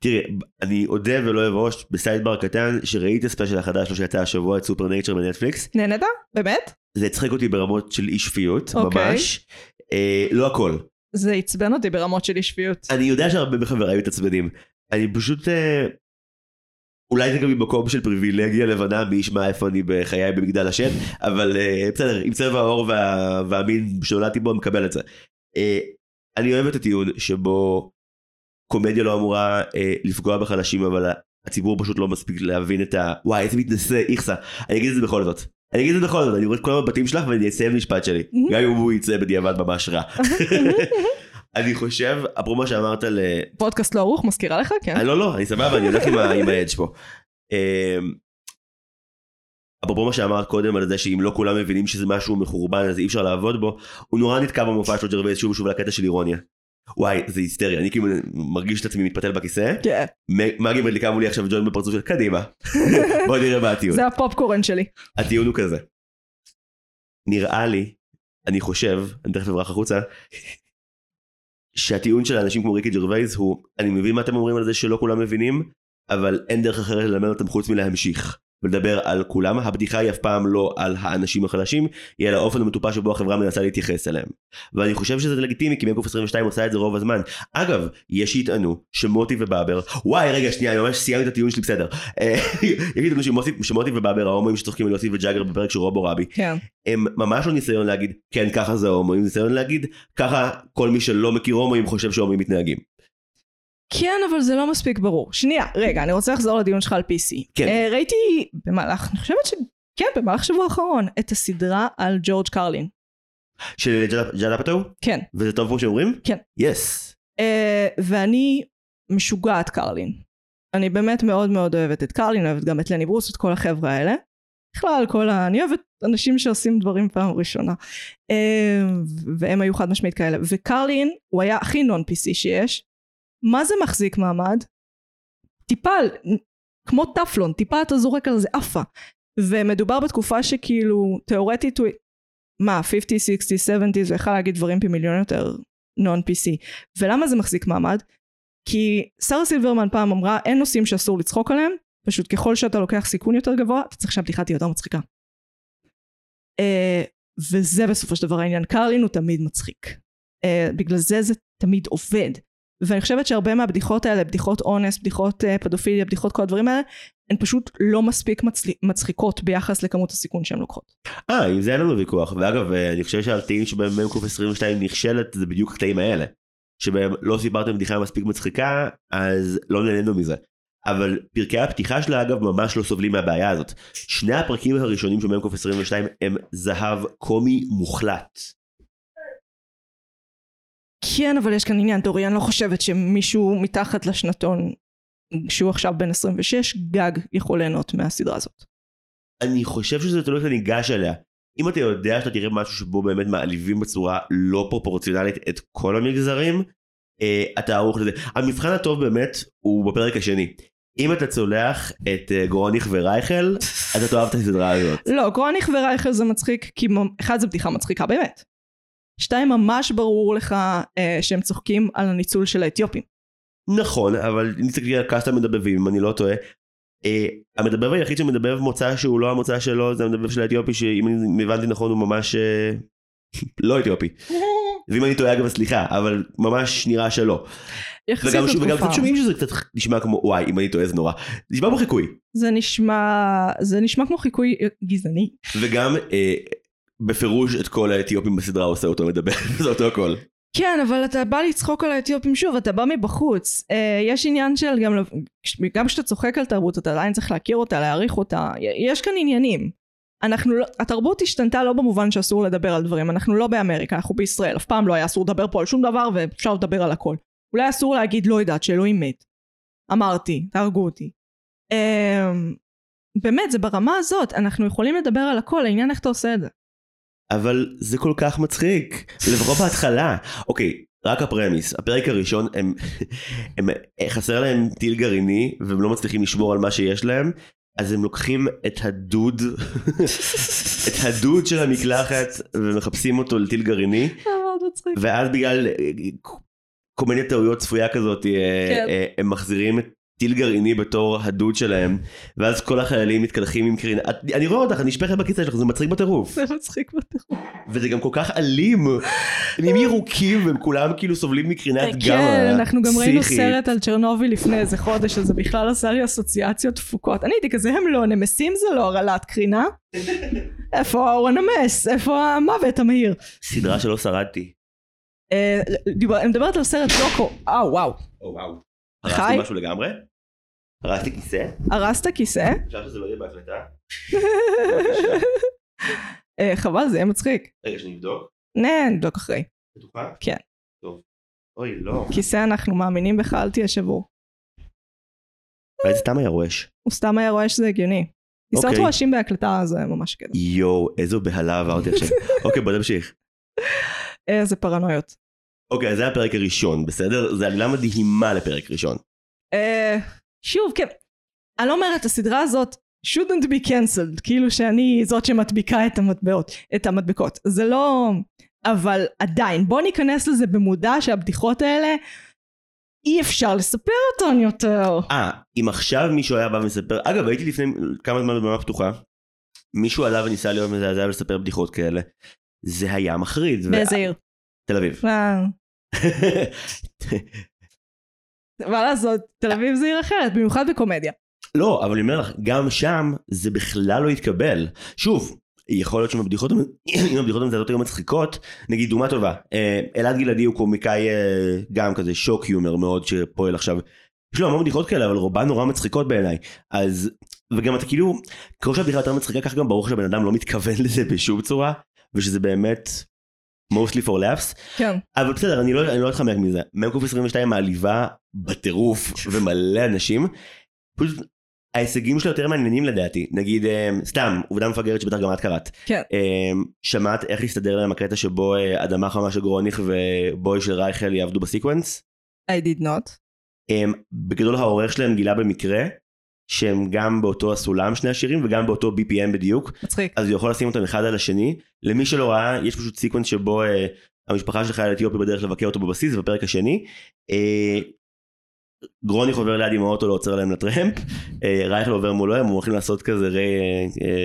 תראי אני אודה ולא אבוש ב sidebar קטן שראיתי את ה special החדש שלו שיצא השבוע את SuperNature בנטפליקס נהנית? באמת? זה הצחיק אותי ברמות של אי שפיות אוקיי. ממש. אה, לא הכל. זה עצבן אותי ברמות של אי שפיות. אני יודע שהרבה מחבריי מתעצבנים. אני פשוט... אה, אולי זה גם ממקום של פריבילגיה לבנה, מי ישמע איפה אני בחיי במגדל השן, אבל אה, בסדר, עם צבע העור וה, והמין שנולדתי בו, אני מקבל את זה. אה, אני אוהב את הטיעון שבו קומדיה לא אמורה לפגוע בחלשים, אבל הציבור פשוט לא מספיק להבין את ה... וואי, איזה מתנשא, איכסה. אני אגיד את זה בכל זאת. אני אגיד את זה בכל זאת, אני רואה את כל המבטים שלך ואני אסיים משפט שלי. גם אם הוא יצא בדיעבד ממש רע. אני חושב, אפרופו מה שאמרת ל... פודקאסט לא ערוך, מזכירה לך? כן. אה, לא, לא, אני סבבה, אני הולך עם ה edge פה. אמ, אפרופו מה שאמרת קודם על זה שאם לא כולם מבינים שזה משהו מחורבן אז אי אפשר לעבוד בו, הוא נורא נתקע במופע שלו ג'רווייס שוב ושוב לקטע של אירוניה. וואי, זה היסטרי, אני כאילו מרגיש את עצמי מתפתל בכיסא, כן. מגי מדליקה מולי עכשיו ג'וינט בפרצוף של קדימה. בוא נראה מה הטיעון. זה הפופקורן שלי. הטיעון הוא כזה. נראה לי, אני חושב, אני תכף אברח החוצה, שהטיעון של האנשים כמו ריקי ג'רווייס הוא, אני מבין מה אתם אומרים על זה שלא כולם מבינים, אבל אין דרך אחרת ללמד אותם חוץ מלהמשיך. ולדבר על כולם, הבדיחה היא אף פעם לא על האנשים החלשים, היא על האופן המטופש שבו החברה מנסה להתייחס אליהם. ואני חושב שזה לגיטימי, כי מקוף 22 עושה את זה רוב הזמן. אגב, יש שיטענו שמוטי ובאבר, וואי רגע שנייה, אני ממש סיימתי את הטיעון שלי בסדר. אה, יש שיטענו שמוטי- ובאבר, ההומואים שצוחקים על יוסי וג'אגר בפרק של רובו רבי, כן. הם ממש לא ניסיון להגיד כן ככה זה הומואים, ניסיון להגיד ככה כל מי שלא מכיר הומואים חושב שהומואים מתנהגים. כן, אבל זה לא מספיק ברור. שנייה, רגע, אני רוצה לחזור לדיון שלך על PC. כן. אה, ראיתי במהלך, אני חושבת ש... כן, במהלך שבוע האחרון, את הסדרה על ג'ורג' קרלין. של ג'אד אפטו? כן. וזה טוב כמו שאומרים? כן. יס. אה, ואני משוגעת קרלין. אני באמת מאוד מאוד אוהבת את קרלין, אוהבת גם את לני ברוס, את כל החבר'ה האלה. בכלל, כל ה... אני אוהבת אנשים שעושים דברים פעם ראשונה. אה, והם היו חד משמעית כאלה. וקרלין, הוא היה הכי נון PC שיש. מה זה מחזיק מעמד? טיפה, כמו טפלון, טיפה אתה זורק על זה עפה. ומדובר בתקופה שכאילו, תאורטית הוא... מה, 50, 60, 70, זה יכול להגיד דברים פי מיליון יותר נון PC. ולמה זה מחזיק מעמד? כי שרה סילברמן פעם אמרה, אין נושאים שאסור לצחוק עליהם, פשוט ככל שאתה לוקח סיכון יותר גבוה, אתה צריך שהבדיחה תהיה יותר מצחיקה. Uh, וזה בסופו של דבר העניין. קרלין הוא תמיד מצחיק. Uh, בגלל זה זה תמיד עובד. ואני חושבת שהרבה מהבדיחות האלה, בדיחות אונס, בדיחות uh, פדופיליה, בדיחות כל הדברים האלה, הן פשוט לא מספיק מצל... מצחיקות ביחס לכמות הסיכון שהן לוקחות. אה, עם זה אין לנו ויכוח. ואגב, אני חושב שהקטעים שבהם מ"ק 22 נכשלת זה בדיוק הקטעים האלה. שבהם לא סיפרתם בדיחה מספיק מצחיקה, אז לא נהנינו מזה. אבל פרקי הפתיחה שלה אגב ממש לא סובלים מהבעיה הזאת. שני הפרקים הראשונים של מ"ק 22 הם זהב קומי מוחלט. כן, אבל יש כאן עניין, דורי, אני לא חושבת שמישהו מתחת לשנתון, שהוא עכשיו בן 26, גג יכול ליהנות מהסדרה הזאת. אני חושב שזה תלוי איך אתה ניגש אליה. אם אתה יודע שאתה תראה משהו שבו באמת מעליבים בצורה לא פרופורציונלית את כל המגזרים, אה, אתה ערוך לזה. המבחן הטוב באמת הוא בפרק השני. אם אתה צולח את אה, גרוניך ורייכל, אתה אוהב את הסדרה הזאת. לא, גרוניך ורייכל זה מצחיק, כי אחד זה בדיחה מצחיקה באמת. שתיים, ממש ברור לך אה, שהם צוחקים על הניצול של האתיופים. נכון, אבל אם תסתכלי על קאסט המדבבים, אם אני לא טועה, אה, המדבב היחיד שמדבב מוצא שהוא לא המוצא שלו זה המדבב של האתיופי, שאם אני הבנתי נכון הוא ממש אה, לא אתיופי. ואם אני טועה אגב סליחה, אבל ממש נראה שלא. יחסית וגם, לתקופה. וגם קצת שומעים שזה קצת נשמע כמו וואי אם אני טועה זה נורא. זה נשמע כמו חיקוי. זה נשמע, זה נשמע כמו חיקוי גזעני. וגם אה, בפירוש את כל האתיופים בסדרה עושה אותו מדבר, זה אותו הכל. כן, אבל אתה בא לצחוק על האתיופים שוב, אתה בא מבחוץ. אה, יש עניין של גם, גם כשאתה צוחק על תרבות, אתה עדיין צריך להכיר אותה, להעריך אותה. יש כאן עניינים. אנחנו לא, התרבות השתנתה לא במובן שאסור לדבר על דברים, אנחנו לא באמריקה, אנחנו בישראל, אף פעם לא היה אסור לדבר פה על שום דבר ואפשר לדבר על הכל. אולי אסור להגיד לא יודעת שאלוהים מת. אמרתי, תהרגו אותי. אה, באמת, זה ברמה הזאת, אנחנו יכולים לדבר על הכל, העניין איך אתה עושה את זה. אבל זה כל כך מצחיק, לפחות בהתחלה. אוקיי, רק הפרמיס, הפרק הראשון הם, הם חסר להם טיל גרעיני והם לא מצליחים לשמור על מה שיש להם, אז הם לוקחים את הדוד, את הדוד של המקלחת ומחפשים אותו לטיל גרעיני. ואז בגלל אה, כל מיני טעויות צפויה כזאת, אה, כן. אה, הם מחזירים את טיל גרעיני בתור הדוד שלהם, ואז כל החיילים מתקלחים עם קרינה. את- אני רואה אותך, אני נשפכת בכיסא שלך, זה מצחיק בטירוף. זה מצחיק בטירוף. וזה גם כל כך אלים. הם נהיים ירוקים והם כולם כאילו סובלים מקרינת גמא. כן, אנחנו גם ראינו פסיכית. סרט על צ'רנוביל לפני איזה חודש, אז זה בכלל עשה לי אסוציאציות תפוקות. אני הייתי כזה, הם לא נמסים זה לא הרעלת קרינה. איפה האור הנמס? איפה המוות המהיר? סדרה שלא שרדתי. אה, דיבר- אני מדברת על סרט דוקו. אה, וואו. או וואו. חי? הרסתי משהו לגמרי? הרסתי כיסא? הרסת כיסא? אפשר שזה לא יהיה בהקלטה? אה, חבל, זה יהיה מצחיק. רגע שנבדוק. נה, נבדוק אחרי. בטוחה? כן. טוב. אוי לא. כיסא אנחנו מאמינים בך, אל תהיה שבור. אולי זה סתם היה רועש. הוא סתם היה רואה שזה הגיוני. כיסאות אוקיי. רועשים בהקלטה זה ממש קטע. יואו, איזו בהלה עברתי עכשיו. אוקיי, בוא נמשיך. אה, זה פרנויות. אוקיי, אז זה הפרק הראשון, בסדר? זה עלילה מדהימה לפרק ראשון. שוב, כן. אני לא אומרת, הסדרה הזאת shouldn't be cancelled, כאילו שאני זאת שמדביקה את המטבעות, את המדבקות. זה לא... אבל עדיין, בוא ניכנס לזה במודע שהבדיחות האלה, אי אפשר לספר אותן יותר. אה, אם עכשיו מישהו היה בא ומספר, אגב הייתי לפני כמה זמן בבמה פתוחה, מישהו עלה וניסה להיות מזעזע ולספר בדיחות כאלה, זה היה מחריד. באיזה עיר? תל אביב. מה לעשות, תל אביב זה עיר אחרת, במיוחד בקומדיה. לא, אבל אני אומר לך, גם שם זה בכלל לא התקבל. שוב, יכול להיות שאם הבדיחות, אם הבדיחות המזעזעות היו מצחיקות, נגיד דוגמה טובה, אה, אלעד גלעדי הוא קומיקאי אה, גם כזה שוק יומר מאוד שפועל עכשיו. יש לו המון בדיחות כאלה, אבל רובן נורא מצחיקות בעיניי. אז, וגם אתה כאילו, ככל שהבדיחה יותר מצחיקה, כך גם ברור שהבן אדם לא מתכוון לזה בשום צורה, ושזה באמת mostly for laughs, כן. אבל בסדר, אני לא, אני לא אתחמק מזה. מ"ק 22 מעליבה בטירוף ומלא אנשים. פשוט ההישגים שלו יותר מעניינים לדעתי. נגיד, אה, סתם, עובדה מפגרת שבטח גם את קראת. כן. אה, שמעת איך הסתדר להם הקטע שבו אה, אדמה חמה של גרוניך ובואי של רייכל יעבדו ב sequence? I did not. בגדול העורך שלהם גילה במקרה שהם גם באותו הסולם שני השירים וגם באותו BPM בדיוק מצחיק. אז הוא יכול לשים אותם אחד על השני למי שלא ראה יש פשוט sequence שבו אה, המשפחה של חייל אתיופי בדרך לבקר אותו בבסיס בפרק השני. אה, גרוניך עובר ליד עם האוטו לא עוצר להם לטרמפ, אה, רייכל עובר מולו הם הולכים לעשות כזה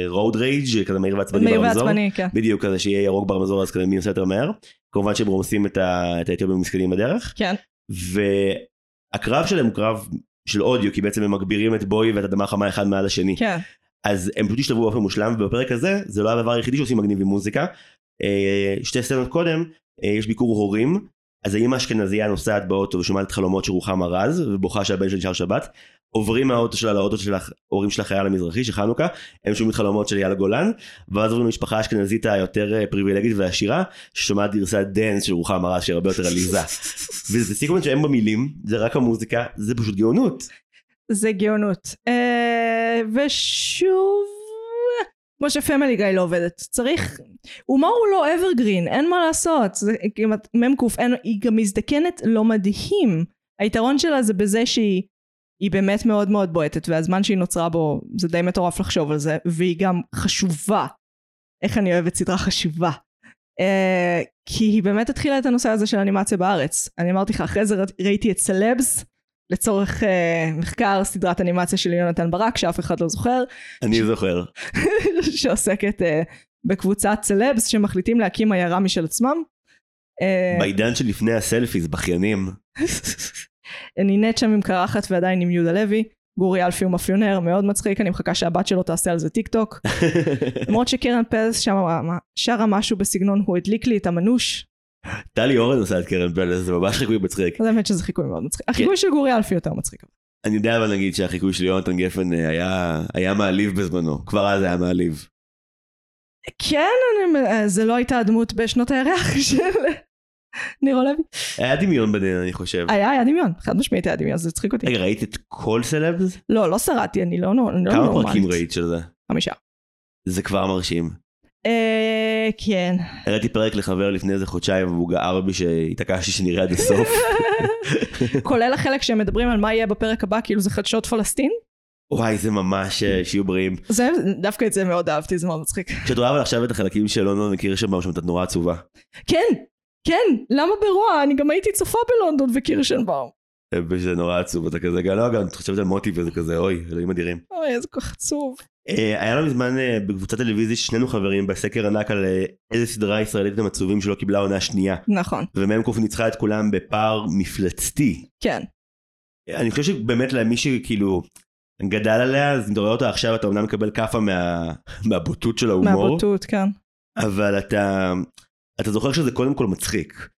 רוד רייג' כזה מהיר ועצבני מהיר ברמזור, ועצבני, כן. בדיוק כזה שיהיה ירוק ברמזור אז כזה מי עושה יותר מהר, כמובן שהם רומסים את האתיופים המסכנים בדרך. כן. והקרב שלהם הוא קרב של אודיו כי בעצם הם מגבירים את בוי ואת אדמה חמה אחד מעל השני. כן. אז הם פשוט השתלבו באופן מושלם ובפרק הזה זה לא הדבר היחידי שעושים מגניב עם מוזיקה. אה, שתי סצנות קודם אה, יש ביקור הורים אז האמא האשכנזייה נוסעת באוטו ושומעת חלומות של רוחמה רז ובוכה שהבן שלה נשאר שבת עוברים מהאוטו שלה לאוטו של ההורים של החייל המזרחי של חנוכה הם שומעים את חלומות של אייל גולן ואז עוברים למשפחה האשכנזית היותר אה, פריבילגית ועשירה ששומעת גרסת dance של רוחמה רז שהיא הרבה יותר עליזה וזה sequence שאין בו מילים זה רק המוזיקה זה פשוט גאונות זה גאונות. אה, ושוב, כמו ש Family Guy לא עובדת. צריך, הומור הוא לא evergreen, אין מה לעשות. זה, מ"ק, היא גם מזדקנת לא מדהים. היתרון שלה זה בזה שהיא היא באמת מאוד מאוד בועטת, והזמן שהיא נוצרה בו, זה די מטורף לחשוב על זה, והיא גם חשובה. איך אני אוהבת סדרה חשובה. Uh, כי היא באמת התחילה את הנושא הזה של אנימציה בארץ. אני אמרתי לך, אחרי זה ראיתי את סלבס, לצורך uh, מחקר סדרת אנימציה של יונתן ברק, שאף אחד לא זוכר, אני זוכר שעוסקת uh, בקבוצת סלבס שמחליטים להקים עיירה משל עצמם. אה, בעידן שלפני הסלבס בכיינים נינט שם עם קרחת ועדיין עם יהודה לוי. גורי אלפי הוא מאפיונר, מאוד מצחיק, אני מחכה שהבת שלו תעשה על זה טיק טוק. למרות שקרן פלס שמה- שרה משהו בסגנון הוא הדליק לי את המנוש. טלי אורן עושה את קרן פלס זה ממש חיקוי מצחיק אז האמת שזה חיקוי מאוד מצחיק. החיקוי של גורי אלפי יותר מצחיק. אני יודע אבל נגיד שהחיקוי של יונתן גפן אה, היה היה מעליב בזמנו כבר אז היה מעליב כן, אני, אה, זה לא הייתה הדמות בשנות הירח של נירו לוי. היה דמיון בינינו אני חושב היה, היה דמיון, חד משמעית היה דמיון, זה הצחיק אותי. רגע ראית את כל סלבס? לא, לא שרדתי, אני לא לא כמה נורמלית. פרקים ראית של זה? חמישה. זה כבר מרשים אה, כן. הראיתי פרק לחבר לפני איזה חודשיים והוא גער בי שהתעקשתי שנראה עד הסוף כולל החלק שהם מדברים על מה יהיה בפרק הבא, כאילו זה חדשות פלסטין. וואי זה ממש אה, שיהיו בריאים זה, דווקא את זה מאוד אהבתי, זה מאוד מצחיק. כשאת רואה אבל עכשיו את החלקים של לונדון וקירשנבאום שם את נורא עצובה כן, כן, למה ברוע? אני גם הייתי צופה בלונדון וקירשנבאום. וזה נורא עצוב אתה כזה לא גם את חושבת על מוטי וזה כזה אוי אלוהים אדירים אוי, איזה כל כך עצוב. אה, היה לא מזמן אה, בקבוצת טלוויזיה ששנינו חברים בסקר ענק על אה, איזה סדרה ישראלית אתם עצובים שלא קיבלה עונה שנייה נכון, ומ"ק ניצחה את כולם בפער מפלצתי. כן. אני חושב שבאמת למי שכאילו גדל עליה אז אם אתה רואה אותה עכשיו אתה אומנם מקבל כאפה מה... מהבוטות של ההומור מהבוטות, כן. אבל אתה אתה זוכר שזה קודם כל מצחיק.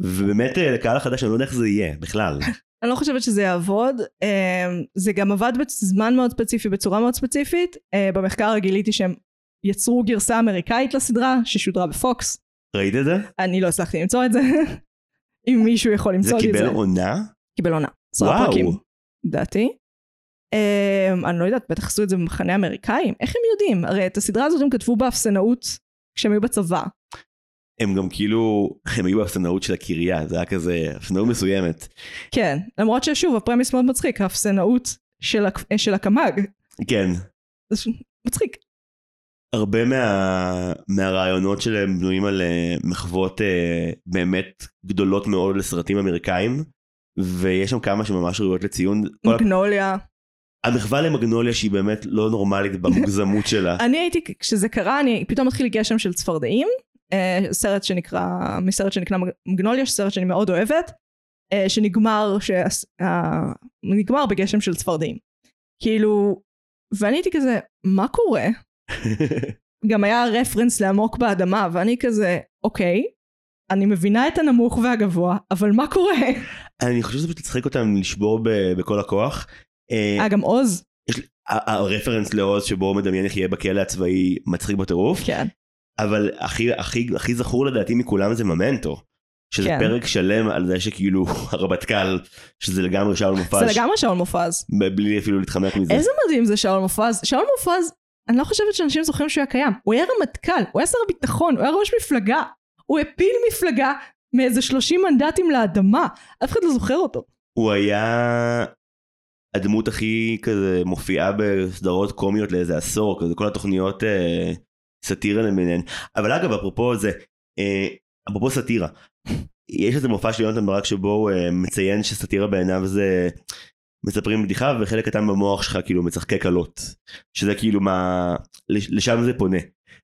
ובאמת אה, לקהל החדש אני לא יודע איך זה יהיה בכלל. אני לא חושבת שזה יעבוד. אמ, זה גם עבד בזמן מאוד ספציפי, בצורה מאוד ספציפית. אה, במחקר גיליתי שהם יצרו גרסה אמריקאית לסדרה, ששודרה בפוקס. ראית את זה? אני לא הצלחתי למצוא את זה. אם מישהו יכול זה למצוא את זה. קיבל עונה? קיבל עונה. עשרה. פרקים, לדעתי. אמ, אני לא יודעת, בטח עשו את זה במחנה אמריקאים. איך הם יודעים? הרי את הסדרה הזאת הם כתבו באפסנאות כשהם היו בצבא. הם גם כאילו הם היו באפסנאות של הקריה זה היה כזה אפסנאות מסוימת. כן, למרות ששוב, הפרמיס מאוד מצחיק, האפסנאות של, הק... של הקמ"ג. כן. זה מצחיק. הרבה מה... מהרעיונות שלהם בנויים על אה, מחוות אה, באמת גדולות מאוד לסרטים אמריקאים ויש שם כמה שממש ראויות לציון. מגנוליה. המחווה למגנוליה שהיא באמת לא נורמלית במוגזמות שלה. אני הייתי, כשזה קרה, אני פתאום התחיל גשם של צפרדעים. אה, סרט שנקרא, מסרט שנקרא מגנוליה, סרט שאני מאוד אוהבת, אה, שנגמר, ש... אה, בגשם של צפרדעים. כאילו, ואני הייתי כזה, מה קורה? גם היה רפרנס לעמוק באדמה, ואני כזה, אוקיי, אני מבינה את הנמוך והגבוה, אבל מה קורה? אני חושב שזה פשוט יצחק אותם לשבור ב... בכל הכוח. אה, גם עוז? יש הרפרנס לעוז שבו מדמיין איך יהיה בכלא הצבאי מצחיק בטירוף. כן. אבל הכי, הכי, הכי זכור לדעתי מכולם זה ממנטו. שזה כן. פרק שלם על זה שכאילו הרמטכ"ל, שזה לגמרי שאול מופז. זה לגמרי שאול מופז. בלי אפילו להתחמק מזה. איזה מדהים זה שאול מופז. שאול מופז, אני לא חושבת שאנשים זוכרים שהוא היה קיים. הוא היה רמטכ"ל, הוא היה שר הביטחון, הוא היה ראש מפלגה. הוא הפיל מפלגה מאיזה 30 מנדטים לאדמה. אף אחד לא זוכר אותו. הוא היה הדמות הכי כזה מופיעה בסדרות קומיות לאיזה עשור, כזה כל התוכניות אה, סאטירה למיניהן. אבל אגב, אפרופו זה, אה, אפרופו סאטירה, יש איזה מופע של יונתן ברק שבו הוא אה, מציין שסאטירה בעיניו זה מספרים בדיחה וחלק קטן במוח שלך כאילו מצחקק קלות. שזה כאילו מה, לש- לשם זה פונה.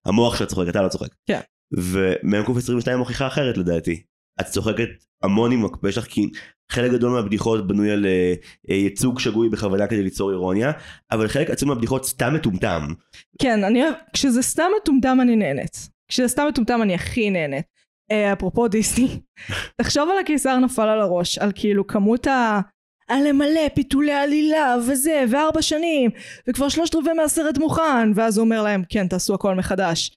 המוח שלך צוחק, אתה לא צוחק. כן. ומ"ק 22 מוכיחה אחרת לדעתי. את צוחקת המון עם הפה שלך כי חלק גדול מהבדיחות בנוי על אה, אה, ייצוג שגוי בכוונה כדי ליצור אירוניה, אבל חלק עצום מהבדיחות סתם מטומטם. כן, אני אוהב, כשזה סתם מטומטם אני נהנית. כשזה סתם מטומטם אני הכי נהנית. אה, אפרופו דיסני, תחשוב על הקיסר נפל על הראש, על כאילו כמות ה... על למלא פיתולי עלילה וזה, וארבע שנים, וכבר שלושת רבעי מהסרט מוכן, ואז הוא אומר להם, כן, תעשו הכל מחדש.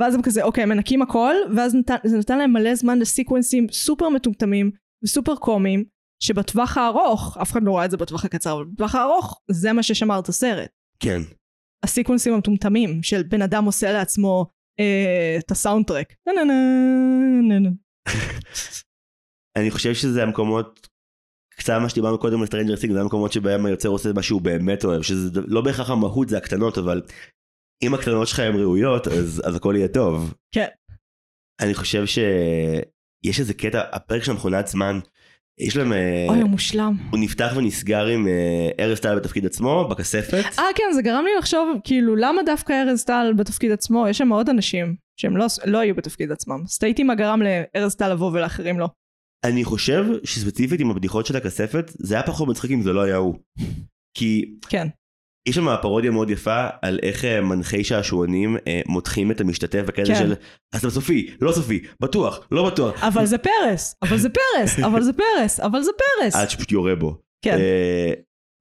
ואז הם כזה, אוקיי, מנקים הכל, ואז נתן, זה נתן להם מלא זמן לסיקוונסים סופר מטומטמים וסופר קומיים, שבטווח הארוך, אף אחד לא ראה את זה בטווח הקצר, אבל בטווח הארוך, זה מה ששמר את הסרט. כן. הסיקוונסים המטומטמים של בן אדם עושה לעצמו אה, את ה soundtrack. אני חושב שזה המקומות, קצת מה שדיברנו קודם על Stranger Things, זה המקומות שבהם היוצר עושה מה שהוא באמת אוהב, שזה לא בהכרח המהות זה הקטנות, אבל אם הקטנות שלך הן ראויות, אז, אז הכל יהיה טוב. כן. אני חושב שיש איזה קטע, הפרק של המכונת זמן, יש להם, אה, אוי, הוא מושלם. הוא נפתח ונסגר עם אה, ארז טל בתפקיד עצמו, בכספת. אה כן, זה גרם לי לחשוב, כאילו, למה דווקא ארז טל בתפקיד עצמו? יש שם עוד אנשים שהם לא, לא היו בתפקיד עצמם. אז תהיתי מה גרם לארז טל לבוא ולאחרים לא. אני חושב שספציפית עם הבדיחות של הכספת, זה היה פחות מצחיק אם זה לא היה הוא. כי כן. יש שם פרודיה מאוד יפה על איך אה, מנחי שעשועונים אה, מותחים את המשתתף בקטע כן. של אז אתה סופי, לא סופי, בטוח, לא בטוח, אבל זה פרס, אבל זה פרס, אבל זה פרס, אבל זה פרס. עד שפשוט יורה בו. כן. אה,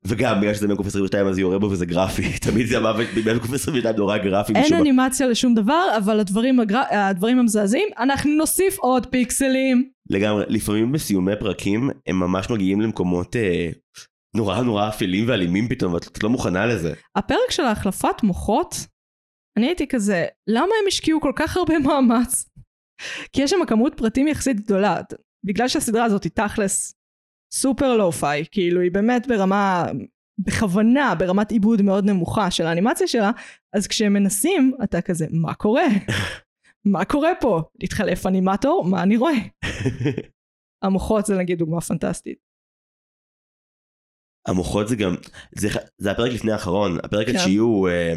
וגם בגלל שזה מ"ק 22 אז יורה בו וזה גרפי, תמיד זה המוות מ"ק 22 נורא גרפי. אין משום. אנימציה לשום דבר, אבל הדברים, הגר... הדברים המזעזעים, אנחנו נוסיף עוד פיקסלים. לגמרי, לפעמים בסיומי פרקים הם ממש מגיעים למקומות אה, נורא נורא אפלים ואלימים פתאום, ואת את לא מוכנה לזה. הפרק של ההחלפת מוחות, אני הייתי כזה, למה הם השקיעו כל כך הרבה מאמץ? כי יש שם כמות פרטים יחסית גדולה. בגלל שהסדרה הזאת היא תכלס סופר לואו-פיי, כאילו היא באמת ברמה, בכוונה, ברמת עיבוד מאוד נמוכה של האנימציה שלה, אז כשהם מנסים, אתה כזה, מה קורה? מה קורה פה? התחלף אנימטור? מה אני רואה? המוחות זה נגיד דוגמה פנטסטית. המוחות זה גם, זה, זה הפרק לפני האחרון, הפרק כן. התשיעי הוא אה,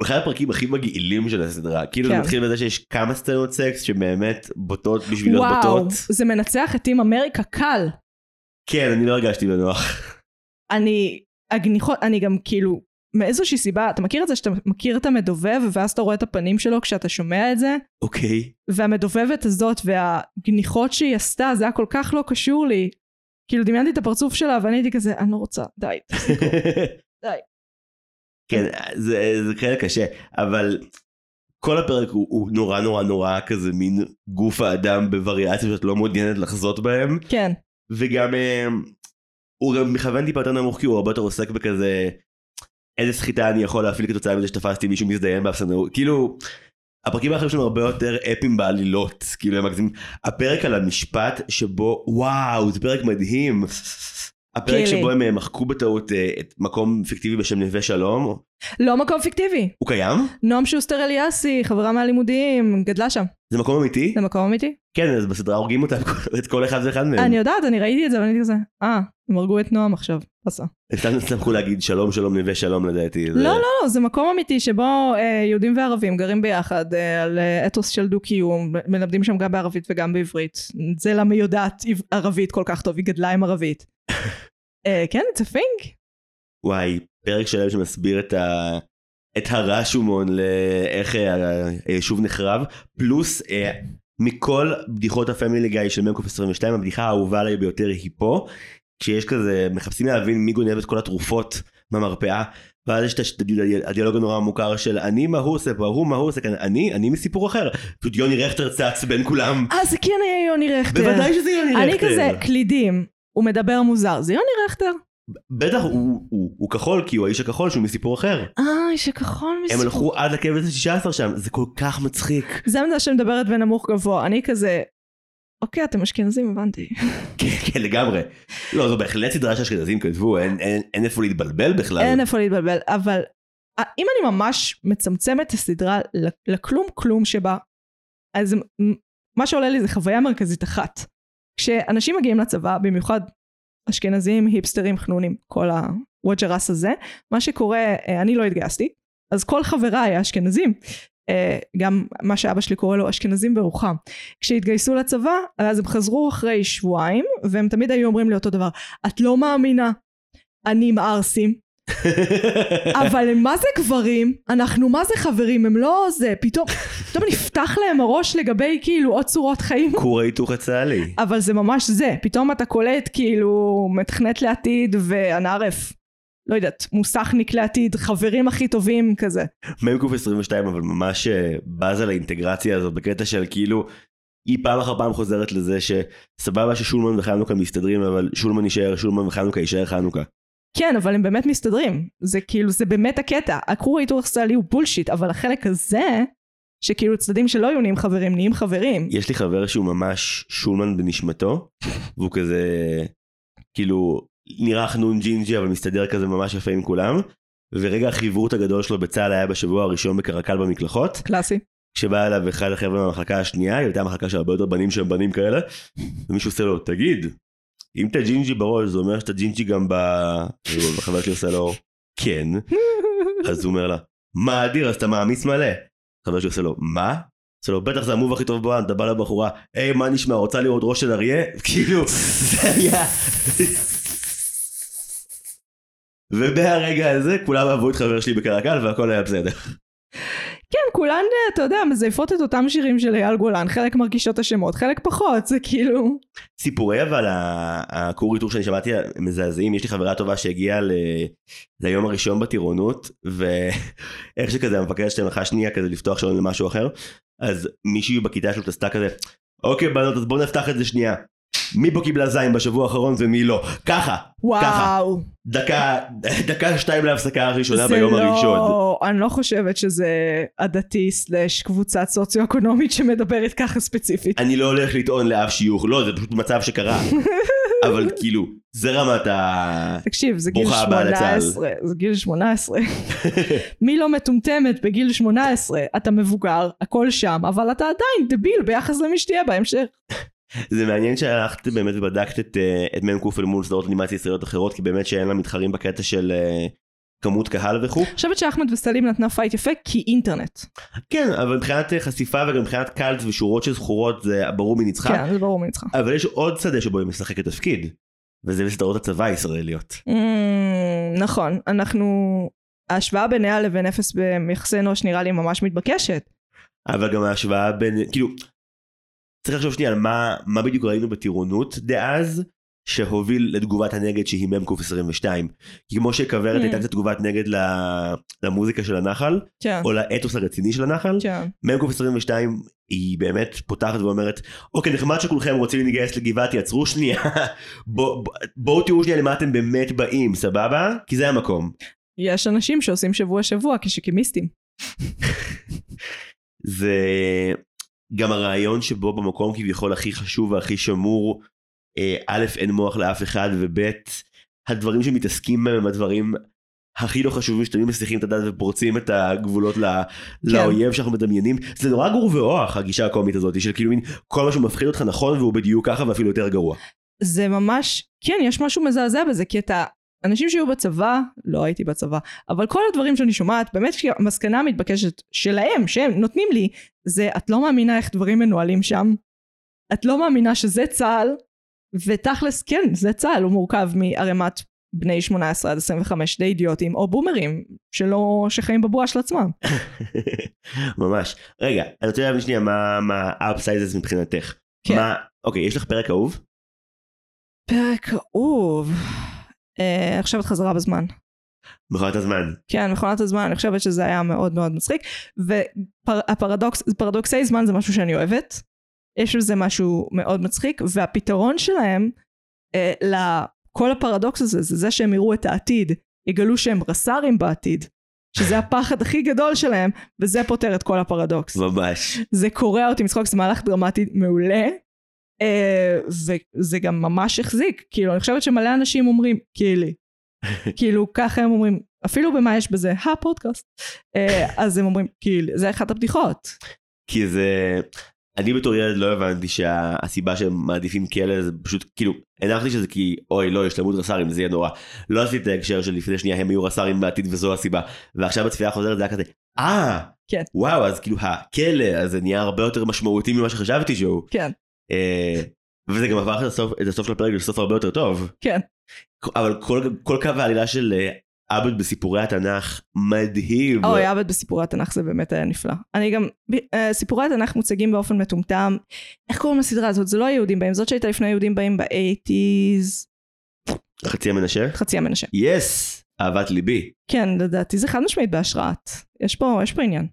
הוא אחד הפרקים הכי מגעילים של הסדרה, כאילו זה כן. מתחיל בזה שיש כמה סצנות סקס שבאמת בוטות בשביל להיות וואו, בוטות. זה מנצח את טים אמריקה קל. כן, אני לא הרגשתי בנוח. אני, הגניחות, אני גם כאילו, מאיזושהי סיבה, אתה מכיר את זה שאתה מכיר את המדובב ואז אתה רואה את הפנים שלו כשאתה שומע את זה? אוקיי. והמדובבת הזאת והגניחות שהיא עשתה, זה היה כל כך לא קשור לי. כאילו דמיינתי את הפרצוף שלה ואני הייתי כזה, אני לא רוצה, די, תפסיקו, די. כן, זה, זה כאלה קשה, אבל כל הפרק הוא, הוא נורא נורא נורא כזה מין גוף האדם בווריאציה שאת לא מעוניינת לחזות בהם, כן, וגם אה, הוא גם מכוון טיפה יותר נמוך כי הוא הרבה יותר עוסק בכזה איזה סחיטה אני יכול להפעיל כתוצאה מזה שתפסתי מישהו מזדיין באפסנאות, כאילו הפרקים האחרים שלנו הרבה יותר אפים בעלילות, כאילו הם מגזימים, הפרק על המשפט שבו וואו זה פרק מדהים. הפרק. שבו הם אה, מחקו בטעות אה, את מקום פיקטיבי בשם נווה שלום, לא מקום פיקטיבי. הוא קיים? נועם שוסטר אליאסי, חברה מהלימודים, גדלה שם. זה מקום אמיתי? זה מקום אמיתי? כן, אז בסדרה הורגים אותם, את כל אחד ואחד מהם. אני יודעת, אני ראיתי את זה ואני הייתי כזה, אה, הם הרגו את נועם עכשיו, עשה. סתם שמחו להגיד שלום שלום נווה שלום לדעתי. לא, לא, לא, זה מקום אמיתי שבו אה, יהודים וערבים גרים ביחד אה, על אה, אתוס של דו-קיום, מלמדים שם גם בערבית וגם בעברית. זה למה היא יודעת ערבית כל כך טוב, היא גדלה עם ערבית. כן, it's a thing. וואי, פרק שלם שמסביר את ה... את הרשומון לאיך היישוב נחרב, פלוס מכל בדיחות הפמילי גיא של מ"ק 22, הבדיחה האהובה עליי ביותר היא פה, כשיש כזה, מחפשים להבין מי גונב את כל התרופות מהמרפאה, ואז יש את הדיאלוג הנורא המוכר של אני מה הוא עושה פה, הוא מה הוא עושה כאן, אני, אני מסיפור אחר. פשוט יוני רכטר צץ בין כולם. אה, זה כן היה יוני רכטר. בוודאי שזה יוני רכטר. אני כזה, קלידים, הוא מדבר מוזר, זה יוני רכטר. בטח הוא, הוא, הוא כחול כי הוא האיש הכחול שהוא מסיפור אחר. אה, איש הכחול הם מסיפור. הלכו עד לכבש ה-16 שם, זה כל כך מצחיק. זה מזה שמדברת בנמוך גבוה, אני כזה, אוקיי, אתם אשכנזים, הבנתי. כן, כן, לגמרי. לא, זו בהחלט סדרה שאשכנזים כתבו, אין, אין, אין איפה להתבלבל בכלל. אין איפה להתבלבל, אבל אה, אם אני ממש מצמצמת את הסדרה לכלום כלום שבה, אז מה שעולה לי זה חוויה מרכזית אחת. כשאנשים מגיעים לצבא, במיוחד אשכנזים, היפסטרים, חנונים, כל הווג'רס הזה, מה שקורה, אה, אני לא התגייסתי, אז כל חבריי האשכנזים, גם מה שאבא שלי קורא לו אשכנזים ברוחם, כשהתגייסו לצבא, אז הם חזרו אחרי שבועיים, והם תמיד היו אומרים לי אותו דבר, את לא מאמינה, אני עם ערסים, אבל הם מה זה גברים, אנחנו מה זה חברים, הם לא זה, פתאום, פתאום נפתח להם הראש לגבי כאילו עוד צורות חיים. כור ההיתוך הצה"לי. אבל זה ממש זה, פתאום אתה קולט כאילו מתכנת לעתיד והנערף, לא יודעת, מוסכניק לעתיד, חברים הכי טובים כזה. מ"ק 22 אבל ממש אה, בזה לאינטגרציה הזאת בקטע של כאילו היא פעם אחר פעם חוזרת לזה שסבבה ששולמן וחנוכה מסתדרים אבל שולמן יישאר שולמן וחנוכה יישאר חנוכה. כן, אבל הם באמת מסתדרים. זה כאילו, זה באמת הקטע. הכור ההיתוך הישראלי הוא בולשיט, אבל החלק הזה, שכאילו צדדים שלא היו נהיים חברים, נהיים חברים. יש לי חבר שהוא ממש שולמן בנשמתו והוא כזה כאילו נראה חנון ג'ינג'י אבל מסתדר כזה ממש יפה עם כולם ורגע החברות הגדול שלו בצה"ל היה בשבוע הראשון בקרקל במקלחות קלאסי. כשבא אליו אחד החבר'ה מהמחלקה השנייה, היא הייתה מחלקה של הרבה יותר בנים שהם בנים כאלה, ומישהו עושה לו, תגיד, אם אתה ג'ינג'י בראש, זה אומר שאתה ג'ינג'י גם ב... וחבר שלי עושה לו, כן. אז הוא אומר לה, מה אדיר, אז אתה מעמיס מלא. חבר שלי עושה לו, מה? עושה לו, בטח זה המוב הכי טוב בעולם, אתה בא לבחורה, היי, מה נשמע, רוצה לראות ראש של אריה? כאילו, זה היה... ומהרגע הזה כולם אהבו את חבר שלי בקרקל והכל היה בסדר. כן, כולן, אתה יודע, מזייפות את אותם שירים של אייל גולן, חלק מרגישות השמות, חלק פחות, זה כאילו... סיפורי אבל הכור היתוך שאני שמעתי מזעזעים יש לי חברה טובה שהגיעה ל... ליום הראשון בטירונות ואיך שכזה המפקד שלהם הלכה שנייה כזה לפתוח שעון למשהו אחר אז מישהי בכיתה שלו עשתה כזה אוקיי בנות אז בואו נפתח את זה שנייה מי פה קיבלה זין בשבוע האחרון ומי לא ככה ככה וואו. דקה דקה שתיים להפסקה הראשונה זה ביום לא... הראשון אני לא חושבת שזה עדתי סלאש קבוצה סוציו-אקונומית שמדברת ככה ספציפית. אני לא הולך לטעון לאף שיוך לא זה פשוט מצב שקרה אבל כאילו זה רמת ה... תקשיב, זה גיל ברוכה הבאה לצה"ל. 18, זה גיל 18. מי לא מטומטמת בגיל 18? אתה מבוגר, הכל שם, אבל אתה עדיין דביל ביחס למי שתהיה בהמשך. זה מעניין שהלכת באמת ובדקת את, אה, את מ"ק אל מול סדרות אנימציה ישראליות אחרות כי באמת שאין לה מתחרים בקטע של אה, כמות קהל וכו'. אני חושבת שאחמד וסלים נתנה fight יפה כי אינטרנט. כן אבל מבחינת אה, חשיפה וגם מבחינת קאלט ושורות של זכורות זה ברור מי ניצחה. כן, זה ברור מי ניצחה. אבל יש עוד שדה שבו היא משחקת תפקיד. וזה בסדרות הצבא הישראליות. Mm, נכון, אנחנו... ההשוואה ביניה לבין אפס ביחסי אנוש נראה לי ממש מתבקשת. אבל גם ההשוואה בין כאילו צריך לחשוב שנייה על מה, מה בדיוק ראינו בטירונות דאז שהוביל לתגובת הנגד שהיא מ"ק 22 כי כמו שכוורת Mm. הייתה קצת תגובת נגד למוזיקה של הנחל כן, או לאתוס הרציני של הנחל כן. מ"ק 22 היא באמת פותחת ואומרת אוקיי נחמד שכולכם רוצים להתגייס לגבעתי עצרו שנייה בוא- בוא- בואו תראו שנייה למה אתם באמת באים סבבה כי זה המקום יש אנשים שעושים שבוע שבוע כשקימיסטים. זה גם הרעיון שבו במקום כביכול הכי חשוב והכי שמור אה, א' אין מוח לאף אחד וב' הדברים שמתעסקים בהם הם הדברים הכי לא חשובים שתמיד מסיחים את הדעת ופורצים את הגבולות ל- לאויב שאנחנו מדמיינים זה נורא גרוע ואוח הגישה הקומית הזאת של כאילו מין כל מה שמפחיד אותך נכון והוא בדיוק ככה ואפילו יותר גרוע. זה ממש, כן, יש משהו מזעזע בזה, כי אתה, אנשים שהיו בצבא, לא הייתי בצבא, אבל כל הדברים שאני שומעת, באמת המסקנה המתבקשת שלהם, שהם נותנים לי, זה את לא מאמינה איך דברים מנוהלים שם, את לא מאמינה שזה צה"ל, ותכלס, כן, זה צה"ל, הוא מורכב מערימת בני 18 עד 25 די אידיוטים, או בומרים, שלא, שחיים בבועה של עצמם. ממש. רגע, אני רוצה להבין שנייה מה מה ה upsides מבחינתך. כן. מה, אוקיי, יש לך פרק אהוב? פרק אהוב. אה, עכשיו את חזרה בזמן. מכונת הזמן. כן, מכונת הזמן, אני חושבת שזה היה מאוד מאוד מצחיק. והפרדוקס, פרדוקסי זמן זה משהו שאני אוהבת. יש בזה משהו מאוד מצחיק, והפתרון שלהם אה, לכל הפרדוקס הזה, זה זה שהם יראו את העתיד, יגלו שהם רס"רים בעתיד, שזה הפחד הכי גדול שלהם, וזה פותר את כל הפרדוקס. ממש. זה קורע אותי מצחוק, זה מהלך דרמטי מעולה, וזה גם ממש החזיק, כאילו, אני חושבת שמלא אנשים אומרים, כאילו, כאילו, ככה הם אומרים, אפילו במה יש בזה, הפודקאסט, אה, אז הם אומרים, כאילו, זה אחת הבדיחות. כי זה... אני בתור ילד לא הבנתי שהסיבה שהם מעדיפים כלא זה פשוט כאילו הנחתי שזה כי אוי לא יש למות רס"רים זה יהיה נורא. לא עשיתי את ההקשר של לפני שנייה הם יהיו רס"רים בעתיד וזו הסיבה. ועכשיו בצפייה החוזרת זה היה כזה אה כן. וואו אז כאילו הכלא אז זה נהיה הרבה יותר משמעותי ממה שחשבתי שהוא. כן, אה, וזה גם הפך את הסוף, של הפרק לסוף הרבה יותר טוב. כן. אבל כל, כל קו העלילה של אה, עבד בסיפורי התנ"ך מדהים. אוי, עבד בסיפורי התנ"ך זה באמת היה נפלא. אני גם, אה, סיפורי התנ"ך מוצגים באופן מטומטם. איך קוראים לסדרה הזאת? זה לא היהודים באים, זאת שהייתה לפני היהודים באים ב-80's, חצי המנשה? חצי המנשה. יס! אהבת ליבי. כן, לדעתי זה חד משמעית בהשראת. יש פה, יש פה עניין.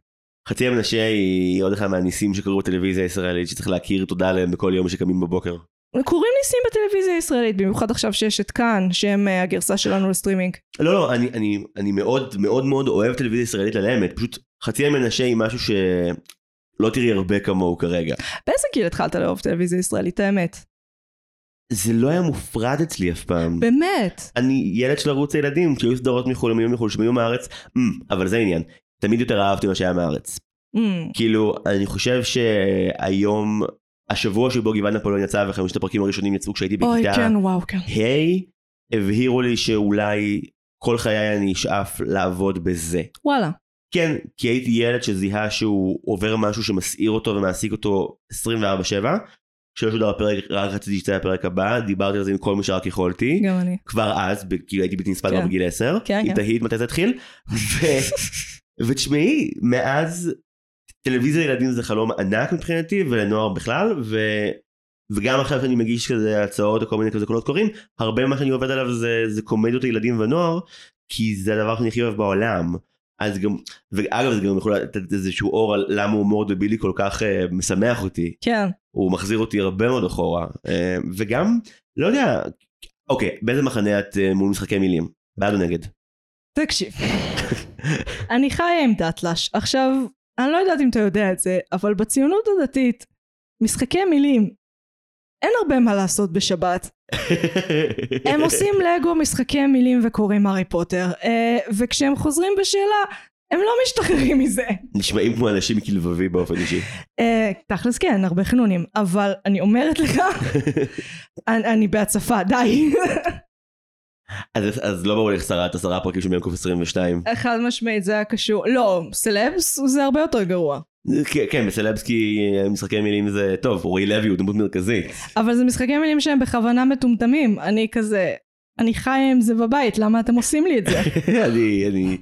חצי המנשה היא עוד אחד מהניסים שקרו בטלוויזיה הישראלית שצריך להכיר תודה להם בכל יום שקמים בבוקר. קורים ניסים בטלוויזיה הישראלית, במיוחד עכשיו שיש את כאן, שהם אה, הגרסה שלנו לסטרימינג. לא לא אני אני אני מאוד מאוד מאוד אוהב טלוויזיה ישראלית על האמת פשוט חצי המנשה היא משהו שלא תראי הרבה כמוהו כרגע. באיזה גיל התחלת לאהוב טלוויזיה ישראלית, האמת? זה לא היה מופרד אצלי אף פעם. באמת. אני ילד של ערוץ הילדים כשהיו סדרות מחו"ל הם היו מחו"ל שהם היו מהארץ אמ, אבל זה העניין תמיד יותר אהבתי מה שהיה מהארץ. Mm, כאילו אני חושב שהיום השבוע שבו גבעת נפוליאון יצא וחמשת הפרקים הראשונים יצאו כשהייתי אוי, בכיתה כן, וואו, כן. ה' הבהירו לי שאולי כל חיי אני אשאף לעבוד בזה. וואלה. כן, כי הייתי ילד שזיהה שהוא עובר משהו שמסעיר אותו ומעסיק אותו 24/7. כשלא שודר הפרק, רק רציתי שיצא הפרק הבא, דיברתי על זה עם כל מי שרק יכולתי. גם אני. כבר אז, כאילו הייתי בלתי נסבל כן. כבר בגיל 10. כן, אם כן. תהית מתי זה התחיל. ותשמעי, מאז טלוויזיה לילדים זה חלום ענק מבחינתי ולנוער בכלל, ו... וגם עכשיו שאני מגיש כזה הצעות או כל מיני כזה קולות קוראים, הרבה ממה שאני עובד עליו זה, זה קומדיות לילדים ונוער, כי זה הדבר שאני הכי אוהב בעולם. אז גם, ואגב זה גם יכול לתת איזשהו אור על למה הומור דבילי כל כך uh, משמח אותי. כן. הוא מחזיר אותי הרבה מאוד אחורה. אה, וגם, לא יודע, אוקיי, באיזה מחנה את אה, מול משחקי מילים? בעד או נגד? תקשיב. אני חיה עם דתל"ש. עכשיו, אני לא יודעת אם אתה יודע את זה, אבל בציונות הדתית, משחקי מילים, אין הרבה מה לעשות בשבת. הם עושים לגו, משחקי מילים וקוראים הארי פוטר, אה, וכשהם חוזרים בשאלה, הם לא משתחררים מזה. נשמעים כמו אנשים כלבבי באופן אישי. אה, תכלס כן, הרבה חנונים, אבל אני אומרת לך, אני בהצפה, די. אז, אז לא ברור לי איך שרת עשרה פרקים של מיינקוף 22. חד משמעית זה היה קשור, לא, סלבס זה הרבה יותר גרוע. כן, כן, בסלבסקי אה, משחקי מילים זה טוב, אורי לוי הוא דמות מרכזית. אבל זה משחקי מילים שהם בכוונה מטומטמים, אני כזה, אני חיה עם זה בבית, למה אתם עושים לי את זה? אני, אני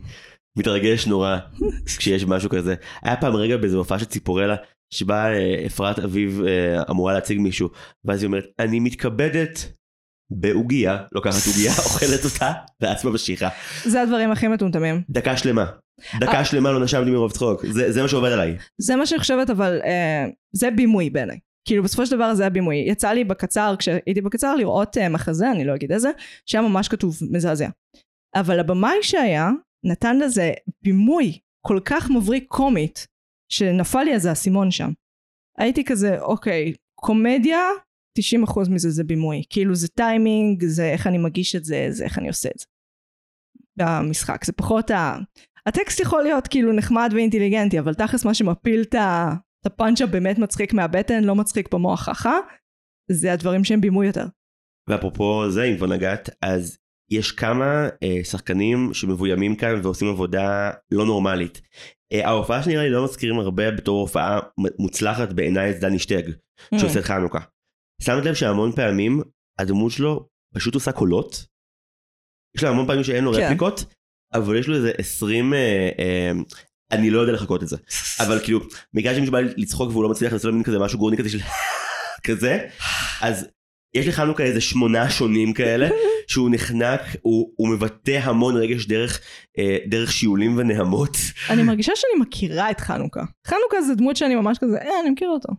מתרגש נורא כשיש משהו כזה. היה פעם רגע באיזה הופעה של ציפורלה, שבה אה, אפרת אביב אה, אמורה להציג מישהו, ואז היא אומרת, אני מתכבדת בעוגיה, לוקחת עוגיה, אוכלת אותה, ואז ממשיכה. זה הדברים הכי מטומטמים. דקה שלמה. דקה שלמה לא נשמתי מרוב צחוק, זה, זה מה שעובד עליי. זה מה שאני חושבת, אבל אה, זה בימוי בעיניי. כאילו בסופו של דבר זה היה בימוי. יצא לי בקצר, כשהייתי בקצר, לראות אה, מחזה, אני לא אגיד איזה, שהיה ממש כתוב מזעזע. אבל הבמאי שהיה, נתן לזה בימוי כל כך מבריק קומית, שנפל לי איזה אסימון שם. הייתי כזה, אוקיי, קומדיה, 90% מזה זה בימוי. כאילו זה טיימינג, זה איך אני מגיש את זה, זה איך אני עושה את זה. במשחק, זה פחות ה... הטקסט יכול להיות כאילו נחמד ואינטליגנטי, אבל תכלס מה שמפיל את ה- את הפאנץ' הבאמת מצחיק מהבטן, לא מצחיק במוח חכה, זה הדברים שהם בימוי יותר. ואפרופו זה, אם כבר נגעת, אז יש כמה אה, שחקנים שמבוימים כאן ועושים עבודה לא נורמלית. אה, ההופעה שנראה לי לא מזכירים הרבה בתור הופעה מוצלחת בעיניי את דני שטג, שעושה את חנוכה. שמת לב שהמון פעמים הדמות שלו פשוט עושה קולות. יש לו המון פעמים שאין לו כן. רפליקות, אבל יש לו איזה 20, אה, אה, אני לא יודע לחכות את זה. אבל כאילו, בגלל שמישהו בא לצחוק והוא לא מצליח לעשות מין כזה משהו גורני כזה של כזה, אז יש לחנוכה איזה שמונה שונים כאלה, שהוא נחנק, הוא, הוא מבטא המון רגש דרך, אה, דרך שיעולים ונהמות, אני מרגישה שאני מכירה את חנוכה. חנוכה זה דמות שאני ממש כזה, אה, אני מכירה אותו.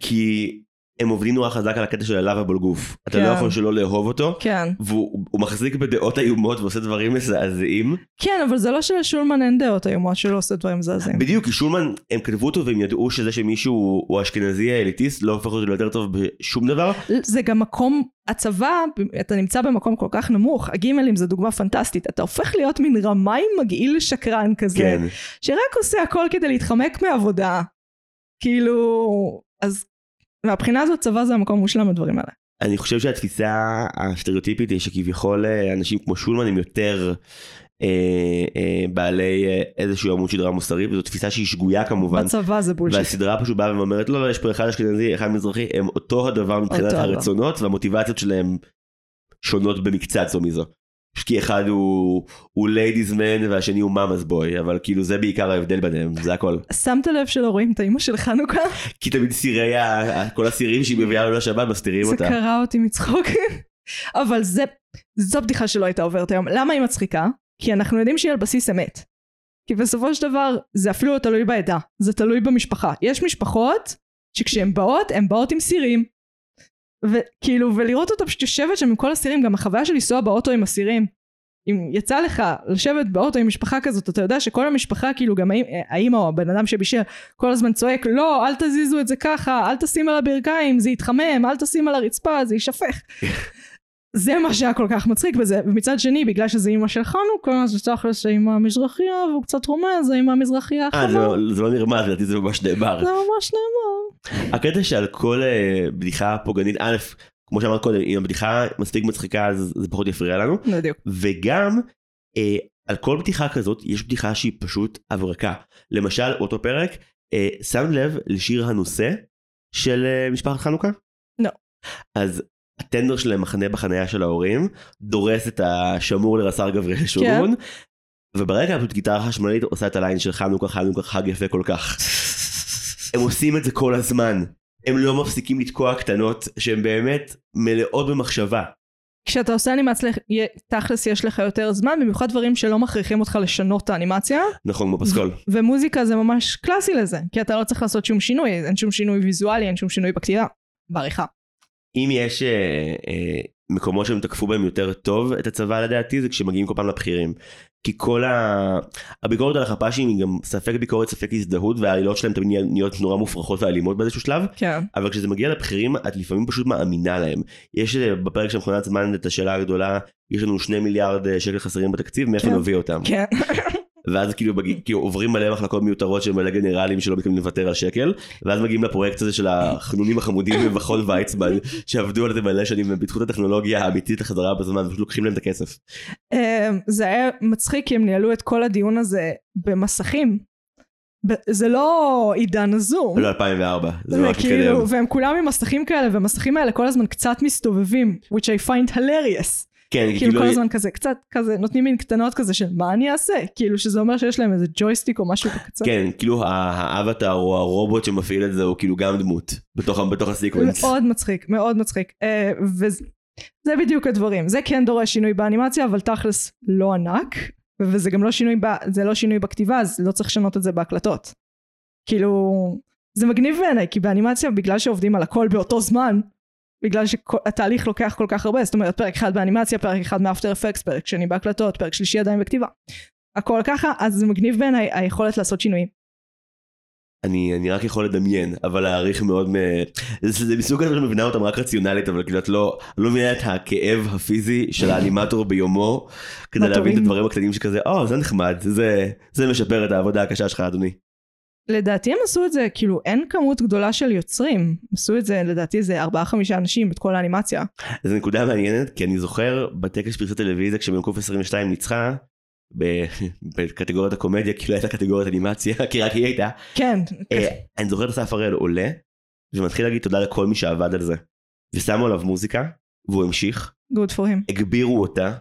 כי הם עובדים נורא חזק על הקטע של הלאו בגוף. אתה לא כן. יכול שלא לאהוב אותו, כן. והוא הוא מחזיק בדעות איומות ועושה דברים מזעזעים. כן, אבל זה לא שלשולמן אין דעות איומות שלא עושה דברים מזעזעים. בדיוק, כי שולמן, הם כתבו אותו והם ידעו שזה שמישהו הוא אשכנזי האליטיסט, לא הופך אותו ליותר טוב בשום דבר. זה גם מקום, הצבא, אתה נמצא במקום כל כך נמוך, הגימלים זה דוגמה פנטסטית, אתה הופך להיות מין רמאי מגעיל שקרן כזה, כן. שרק עושה הכל כדי להתחמק מעבודה. כאילו, אז מהבחינה הזאת צבא זה המקום המושלם לדברים האלה. אני חושב שהתפיסה הסטריאוטיפית היא שכביכול אה, אנשים כמו שולמן הם יותר אה, אה, בעלי אה, איזשהו עמוד שדרה מוסרי, וזו תפיסה שהיא שגויה כמובן. בצבא זה בולשיט. והסדרה פשוט באה ואומרת לא לא יש פה אחד אשכנזי אחד מזרחי הם אותו הדבר מבחינת. הרצונות והמוטיבציות שלהם שונות במקצת זו מזו. כי אחד הוא הוא ladies man והשני הוא מאמא's boy אבל כאילו זה בעיקר ההבדל ביניהם זה הכל שמת לב שלא רואים את האימא של חנוכה? כי תמיד סירי כל הסירים שהיא מביאה לו לשבת מסתירים זה אותה. קרע אותי מצחוק. אבל זה, זו בדיחה שלא הייתה עוברת היום. למה היא מצחיקה? כי אנחנו יודעים שהיא על בסיס אמת. כי בסופו של דבר זה אפילו לא תלוי בעדה, זה תלוי במשפחה. יש משפחות שכשהן באות, הן באות עם סירים. וכאילו, ולראות אותה פשוט יושבת שם עם כל הסירים, גם החוויה של לנסוע באוטו עם הסירים. אם יצא לך לשבת באוטו עם משפחה כזאת, אתה יודע שכל המשפחה, כאילו גם האמא או הבן אדם שבישל, כל הזמן צועק, לא, אל תזיזו את זה ככה, אל תשים על הברכיים, זה יתחמם, אל תשים על הרצפה, זה יישפך. זה מה שהיה כל כך מצחיק בזה, ומצד שני, בגלל שזה אימא של חנוכה, זה תכלס אימא המזרחייה, והוא קצת רומז, זה אימא המזרחייה אה, זה החמה. לא- זה לא נרמז לדעתי זה ממש נאמר. זה ממש נאמר. הקטע שעל כל אה, בדיחה פוגענית א' כמו שאמרת קודם אם הבדיחה מספיק מצחיקה אז זה פחות יפריע לנו בדיוק. וגם אה, על כל בדיחה כזאת יש בדיחה שהיא פשוט הברקה. למשל אותו פרק אה, שם לב לשיר הנושא של משפחת חנוכה? לא. אז הטנדר שלהם מחנה בחניה של ההורים דורס את השמור לרס"ר גבריאל שורון. וברקע פשוט גיטרה חשמלית עושה את הליין של חנוכה חנוכה חג יפה כל כך. הם עושים את זה כל הזמן. הם לא מפסיקים לתקוע קטנות שהן באמת מלאות במחשבה. כשאתה עושה אנימציה, יה- תכלס יש לך יותר זמן, במיוחד דברים שלא מכריחים אותך לשנות את האנימציה, נכון כמו פסקול. ומוזיקה זה ממש קלאסי לזה, כי אתה לא צריך לעשות שום שינוי, אין שום שינוי ויזואלי, אין שום שינוי בכתיבה, בעריכה. אם יש אה, אה, מקומות שהם תקפו בהם יותר טוב את הצבא לדעתי זה כשמגיעים כל פעם לבכירים. כי כל ה... הביקורת על החפ"שים היא גם ספק ביקורת ספק הזדהות והעלילות שלהם תמיד נהיות נורא מופרכות ואלימות באיזשהו שלב כן. אבל כשזה מגיע לבכירים את לפעמים פשוט מאמינה להם. יש אה, בפרק של מכונת זמן את השאלה הגדולה יש לנו שני מיליארד אה, שקל חסרים בתקציב מאיפה כן. נביא אותם. כן. ואז כאילו, בג... כאילו עוברים מלא מחלקות מיותרות של מלא גנרלים שלא מתכוונים לוותר על שקל ואז מגיעים לפרויקט הזה של החנונים החמודים במכון ויצמן שעבדו על זה מלא שנים את הטכנולוגיה האמיתית לחזרה בזמן ופשוט לוקחים להם את הכסף. אמ, זה היה מצחיק כי הם ניהלו את כל הדיון הזה במסכים. זה לא עידן הזום. לא 2004 זה ממש מתקדם. וכאילו, והם כולם עם מסכים כאלה, והמסכים האלה כל הזמן קצת מסתובבים, which I find hilarious. כן כאילו כאילו כל הזמן כזה, קצת כזה, נותנים מין קטנות כזה של מה אני אעשה? כאילו שזה אומר שיש להם איזה ג'ויסטיק או משהו בקצה. כן כאילו האבטר או הרובוט שמפעיל את זה הוא כאילו גם דמות בתוך בתוך הסיקוונס. מאוד מצחיק, מאוד מצחיק. אה, וזה זה בדיוק הדברים. זה כן דורש שינוי באנימציה, אבל תכלס לא ענק, וזה גם לא שינוי, ב, זה לא שינוי בכתיבה, אז לא צריך לשנות את זה בהקלטות. כאילו, זה מגניב בעיניי, כי באנימציה, בגלל שעובדים על הכל באותו זמן, בגלל שהתהליך לוקח כל כך הרבה, זאת אומרת פרק אחד באנימציה, פרק אחד מאפטר אפקס, פרק שני בהקלטות, פרק שלישי עדיין בכתיבה. הכל ככה, אז זה מגניב בעיניי היכולת לעשות שינויים. אני, אני רק יכול לדמיין, אבל להעריך מאוד מ... זה, זה מסוג הזה שמבינה אותם רק רציונלית, אבל כאילו את לא, לא מבינה את הכאב הפיזי של האנימטור ביומו, כדי להבין את. הדברים הקטנים שכזה, או, זה נחמד, זה, זה משפר את העבודה הקשה שלך, אדוני. לדעתי הם עשו את זה, כאילו אין כמות גדולה של יוצרים, עשו את זה לדעתי איזה ארבעה חמישה אנשים את כל האנימציה. זו נקודה מעניינת, כי אני זוכר בטקס פרסי טלוויזיה, כשבמקוף 22 ניצחה, בקטגוריית הקומדיה, כי לא הייתה קטגוריית אנימציה, כי רק היא הייתה, כן, אה, אני זוכר את אסף הראל עולה, ומתחיל להגיד תודה לכל מי שעבד על זה. ושמו עליו מוזיקה, והוא המשיך, good for him. הגבירו אותה,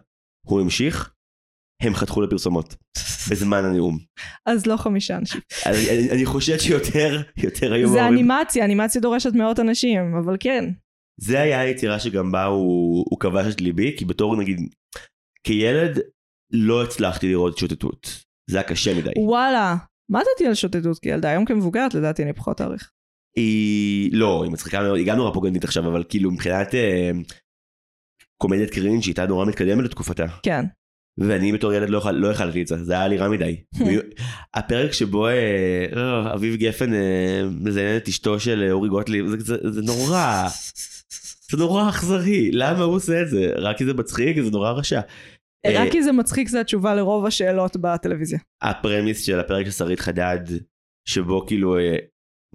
הוא המשיך, הם חתכו לפרסומות, בזמן הנאום. אז לא חמישה אנשים. אני, אני, אני חושב שיותר, יותר היו זה. אנימציה, אנימציה דורשת מאות אנשים, אבל כן. זה היה היצירה שגם בה הוא, הוא כבש את ליבי, כי בתור נגיד, כילד לא הצלחתי לראות שוטטות. זה היה קשה מדי. וואלה, מה דעתי על שוטטות כילדה? היום כמבוגרת לדעתי אני פחות אעריך. היא לא, היא מצחיקה מאוד, היא גם נורא פוגענית עכשיו, אבל כאילו מבחינת אה, קומדיית קרינג' הייתה נורא מתקדמת לתקופתה. כן. ואני בתור ילד לא לא יכלתי את זה, זה היה לי רע מדי. הפרק שבו אה, אה, אביב גפן אה, מזיין את אשתו של אה, אורי גוטליב, זה- זה- זה נורא, זה נורא אכזרי, למה הוא עושה את זה? רק כי זה מצחיק? זה נורא רשע. אה, רק כי זה מצחיק זה התשובה לרוב השאלות בטלוויזיה. הפרמיס של הפרק של שרית חדד, שבו כאילו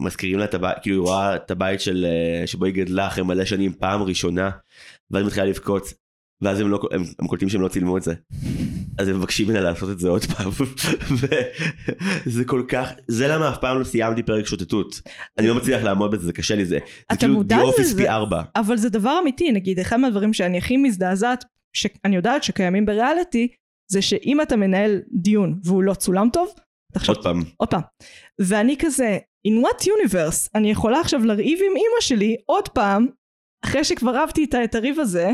מזכירים לה את הבית, כאילו היא רואה את הבית של, שבו היא גדלה אחרי מלא שנים פעם ראשונה, ואז מתחילה לבכות, ואז הם, לא, הם, הם קולטים שהם לא צילמו את זה. אז הם מבקשים ממנה לעשות את זה עוד פעם, וזה כל כך, זה למה אף פעם לא סיימתי פרק שוטטות. אני לא מצליח לעמוד בזה, זה קשה לי זה. זה כאילו Office לזה? פי ארבע. אבל זה דבר אמיתי, נגיד, אחד מהדברים שאני הכי מזדעזעת, שאני יודעת שקיימים בריאליטי, זה שאם אתה מנהל דיון והוא לא צולם טוב, תחשוב, עוד פעם. עוד פעם. ואני כזה, in what universe אני יכולה עכשיו לריב עם אימא שלי עוד פעם, אחרי שכבר רבתי איתה את הריב הזה,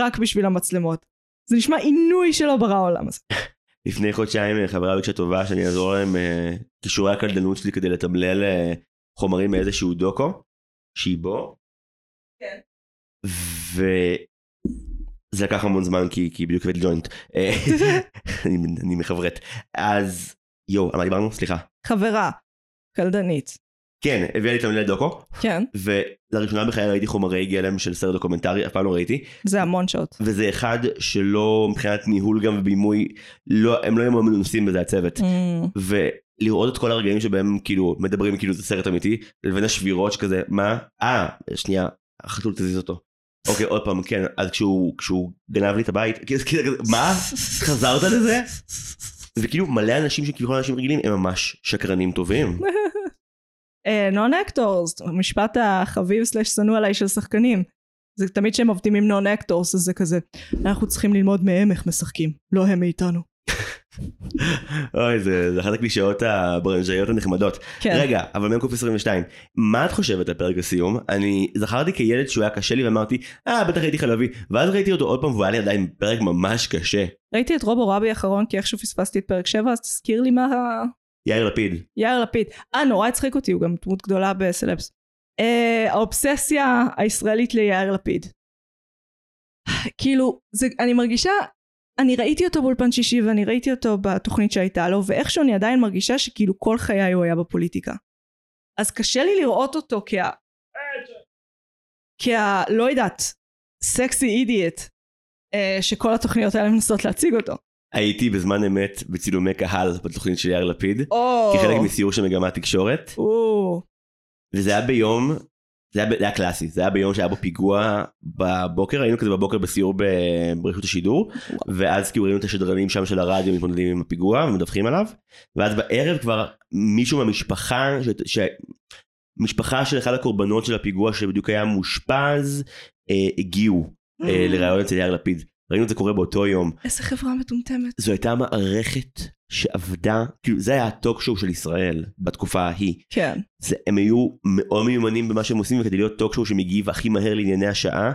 רק בשביל המצלמות. זה נשמע עינוי שלא ברא העולם הזה. לפני חודשיים אה, חברה ביקשה טובה שאני אעזור להם אה, כישורי הקלדנות שלי כדי לתמלל אה, חומרים מאיזשהו דוקו, שהיא בו. כן. וזה לקח המון זמן כי, כי בדיוק הבאתי ג'וינט. אני, אני מחברת. אז יואו, על מה דיברנו? סליחה. חברה, קלדנית. כן, הביאה לי לתמלל דוקו, כן, ולראשונה בחיי ראיתי חומרי גלם של סרט דוקומנטרי, אף פעם לא ראיתי. זה המון שעות. וזה אחד שלא מבחינת ניהול גם ובימוי, לא, הם לא היו מאוד מנוסים בזה הצוות. Mm, ולראות את כל הרגעים שבהם כאילו מדברים כאילו זה סרט אמיתי לבין השבירות שכזה מה אה שנייה החתול תזיז אותו. אוקיי עוד פעם כן אז כשהוא כשהוא גנב לי את הבית כאילו כאילו, מה חזרת לזה וכאילו מלא אנשים שכביכול אנשים רגילים הם ממש שקרנים טובים non actors, המשפט החביב slash שנוא עליי של שחקנים. זה תמיד כשהם עובדים עם non actors אז זה כזה, אנחנו צריכים ללמוד מהם איך משחקים, לא הם מאיתנו. אוי זה, זה אחת הקלישאות הברנז'איות הנחמדות כן. רגע אבל מ"ק 22 מה את חושבת על פרק הסיום אני זכרתי כילד שהוא היה קשה לי ואמרתי אה בטח הייתי חלבי ואז ראיתי אותו עוד פעם והוא היה לי עדיין פרק ממש קשה ראיתי את רובו רבי האחרון כי איכשהו פספסתי את פרק 7 אז תזכיר לי מה. יאיר לפיד יאיר לפיד. אה נורא הצחיק אותי הוא גם דמות גדולה בסלבס. אה, האובססיה הישראלית ליאיר לפיד. כאילו זה, אני מרגישה אני ראיתי אותו באולפן שישי ואני ראיתי אותו בתוכנית שהייתה לו ואיכשהו אני עדיין מרגישה שכאילו כל חיי הוא היה בפוליטיקה. אז קשה לי לראות אותו כה... כה... לא יודעת, סקסי אידיאט אה, שכל התוכניות האלה מנסות להציג אותו. הייתי בזמן אמת בצילומי קהל בתוכנית של יאיר לפיד, או... כחלק מסיור של מגמת תקשורת, או... וזה היה ביום, זה היה, זה היה קלאסי, זה היה ביום שהיה בו פיגוע בבוקר, היינו כזה בבוקר בסיור ברשות השידור, ואז כאילו ראינו את השדרנים שם של הרדיו מתמודדים עם הפיגוע ומדווחים עליו, ואז בערב כבר מישהו מהמשפחה, ש... ש... משפחה של אחד הקורבנות של הפיגוע שבדיוק היה מאושפז, אה, הגיעו אה, לראיון אצל יאיר לפיד. ראינו את זה קורה באותו יום. איזה חברה מטומטמת. זו הייתה מערכת שעבדה, כאילו זה היה הטוק שואו של ישראל בתקופה ההיא. כן. זה, הם היו מאוד מיומנים במה שהם עושים, וכדי להיות טוק שואו שמגיב הכי מהר לענייני השעה,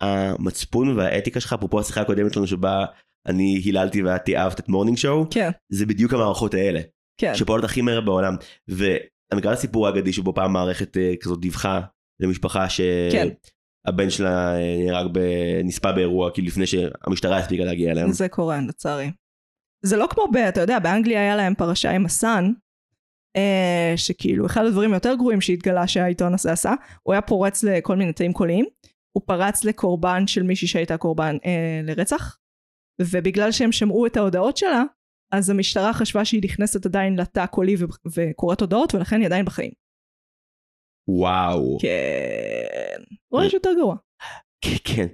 המצפון והאתיקה שלך, אפרופו השיחה הקודמת שלנו שבה אני היללתי ואת תיעבת את Morning Show, כן. זה בדיוק המערכות האלה, כן. שפועלות הכי מהר בעולם. והמקרה הסיפור האגדי שבו פעם מערכת אה, כזאת דיווחה למשפחה כן. שהבן שלה אה, נהרג, ב- נספה באירוע, כאילו לפני שהמשטרה הספיקה להגיע אליהם. זה קורה, לצערי. זה לא כמו ב... אתה יודע, באנגליה היה להם פרשה עם ה Sun, אה, שכאילו אחד הדברים היותר גרועים שהתגלה שהעיתון הזה עשה, הוא היה פורץ לכל מיני תאים קוליים, הוא פרץ לקורבן של מישהי שהייתה קורבן אה, לרצח, ובגלל שהם שמעו את ההודעות שלה, אז המשטרה חשבה שהיא נכנסת עדיין לתא קולי וקוראת הודעות, ולכן היא עדיין בחיים. וואו. כן. רואה שיותר גרוע. כן, כן,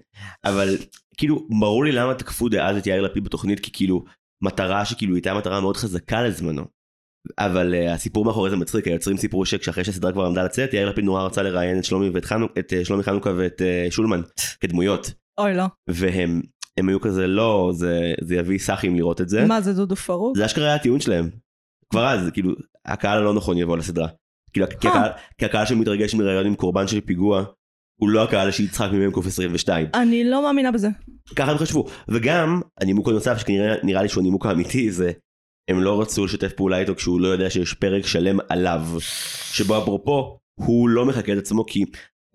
אבל כאילו ברור לי למה תקפו דאז את יאיר לפיד בתוכנית כי כאילו מטרה שכאילו הייתה מטרה מאוד חזקה לזמנו. אבל uh, הסיפור מאחורי זה מצחיק, היוצרים סיפרו שכשאחרי שהסדרה כבר עמדה לצאת, יאיר לפיד נורא רצה לראיין את שלומי, ואת חנו, את, uh, שלומי חנוכה ואת uh, שולמן כדמויות, אוי לא. והם הם היו כזה לא, זה, זה יביא סאחים לראות את זה. מה זה דודו פרוק? זה אשכרה היה הטיעון שלהם. כבר אז, כאילו, הקהל הלא נכון יבוא לסדרה. כאילו, כי אה. הקהל, כי הקהל שמתרגש מראיון עם קורבן של פיגוע, הוא לא הקהל שיצחק ממנו קוף 22. אני לא מאמינה בזה. ככה הם חשבו. וגם, הנימוק הנוסף שכנראה נראה לי שהוא הנימוק האמיתי זה, הם לא רצו לשתף פעולה איתו כשהוא לא יודע שיש פרק שלם עליו. שבו אפרופו, הוא לא מחכה את עצמו כי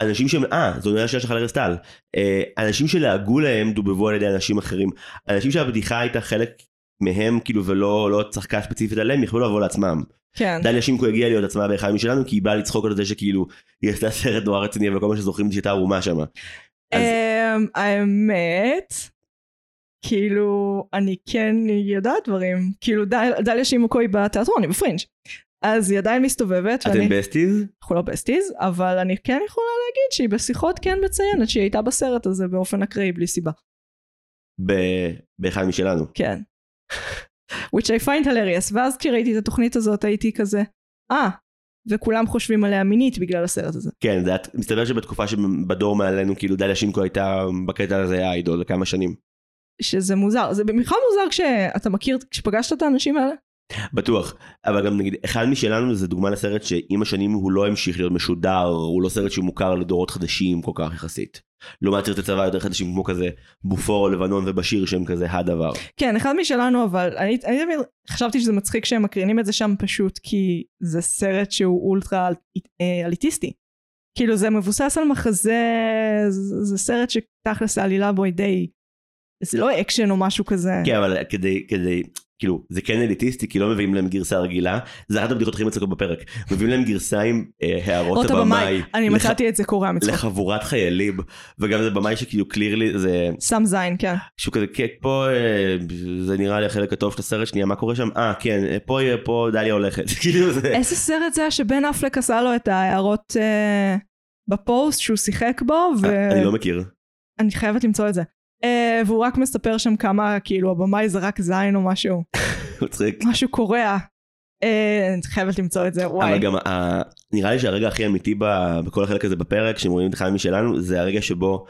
אנשים שהם, אה, זו נראה שלך לארז טל. אה, אנשים שלעגו להם דובבו על ידי אנשים אחרים. אנשים שהבדיחה הייתה חלק מהם, כאילו, ולא לא צחקה ספציפית עליהם, יכלו לבוא לעצמם. כן. דליה שימקו הגיעה להיות עצמה באחד משלנו, כי היא באה לצחוק על זה שכאילו, היא עשתה סרט נורא רציני, וכל מה שזוכרים זה שהייתה ערומה שם. אז- אמ, האמת, כאילו, אני כן יודעת דברים. כאילו, דל- דליה שימקו בתיאטרון, היא בפרינג'. אז היא עדיין מסתובבת, ואני... אתם besties? אנחנו לא besties, אבל אני כן יכולה להגיד שהיא בשיחות כן מציינת שהיא הייתה בסרט הזה באופן אקראי בלי סיבה. ב- באחד משלנו. כן. Which I find hilarious, ואז כשראיתי את התוכנית הזאת הייתי כזה, אה, וכולם חושבים עליה מינית בגלל הסרט הזה. כן, זה מסתבר שבתקופה שבדור מעלינו, כאילו דליה שימקו הייתה בקטע הזה ה idol לכמה שנים. שזה מוזר, זה במיוחד מוזר כשאתה מכיר, כשפגשת את האנשים האלה. בטוח. אבל גם נגיד, אחד משלנו זה דוגמה לסרט שעם השנים הוא לא המשיך להיות משודר, הוא לא סרט שמוכר לדורות חדשים כל כך יחסית. לעומת סרטי צבא יותר חדשים כמו כזה בופור, לבנון ובשיר שהם כזה הדבר. כן, אחד משלנו, אבל אני, אני תמיד חשבתי שזה מצחיק שהם מקרינים את זה שם פשוט כי זה סרט שהוא אולטרה אה, אליטיסטי. כאילו זה מבוסס על מחזה, זה, זה סרט שתכלס העלילה בו היא די, זה לא אקשן או משהו כזה. כן, אבל כדי, כדי, כאילו, זה כן אליטיסטי, כי לא מביאים להם גרסה רגילה. זה אחת הבדיחות הכי מצחיקות בפרק. מביאים להם גרסה עם אה, הערות הבמאי. אני לח- מצאתי את זה קורע מצחוק. לחבורת חיילים, וגם זה במאי שכאילו clearly, זה שם זין, כן. שהוא כזה, כן, פה אה, זה נראה לי החלק הטוב של הסרט, שנייה, מה קורה שם? אה, כן, אה, פה, פה דליה הולכת. כאילו זה... איזה סרט זה שבן אפלק עשה לו את ההערות אה, בפוסט שהוא שיחק בו, אה, אני לא מכיר. ואני חייבת למצוא את זה. אה, והוא רק מספר שם כמה, כאילו, הבמאי זרק זין או משהו, מצחיק. משהו קורע. אה, אני חייבת למצוא את זה, וואי. אבל גם ה- נראה לי שהרגע הכי אמיתי בכל החלק הזה בפרק, שהם רואים את אחד משלנו, זה הרגע שבו,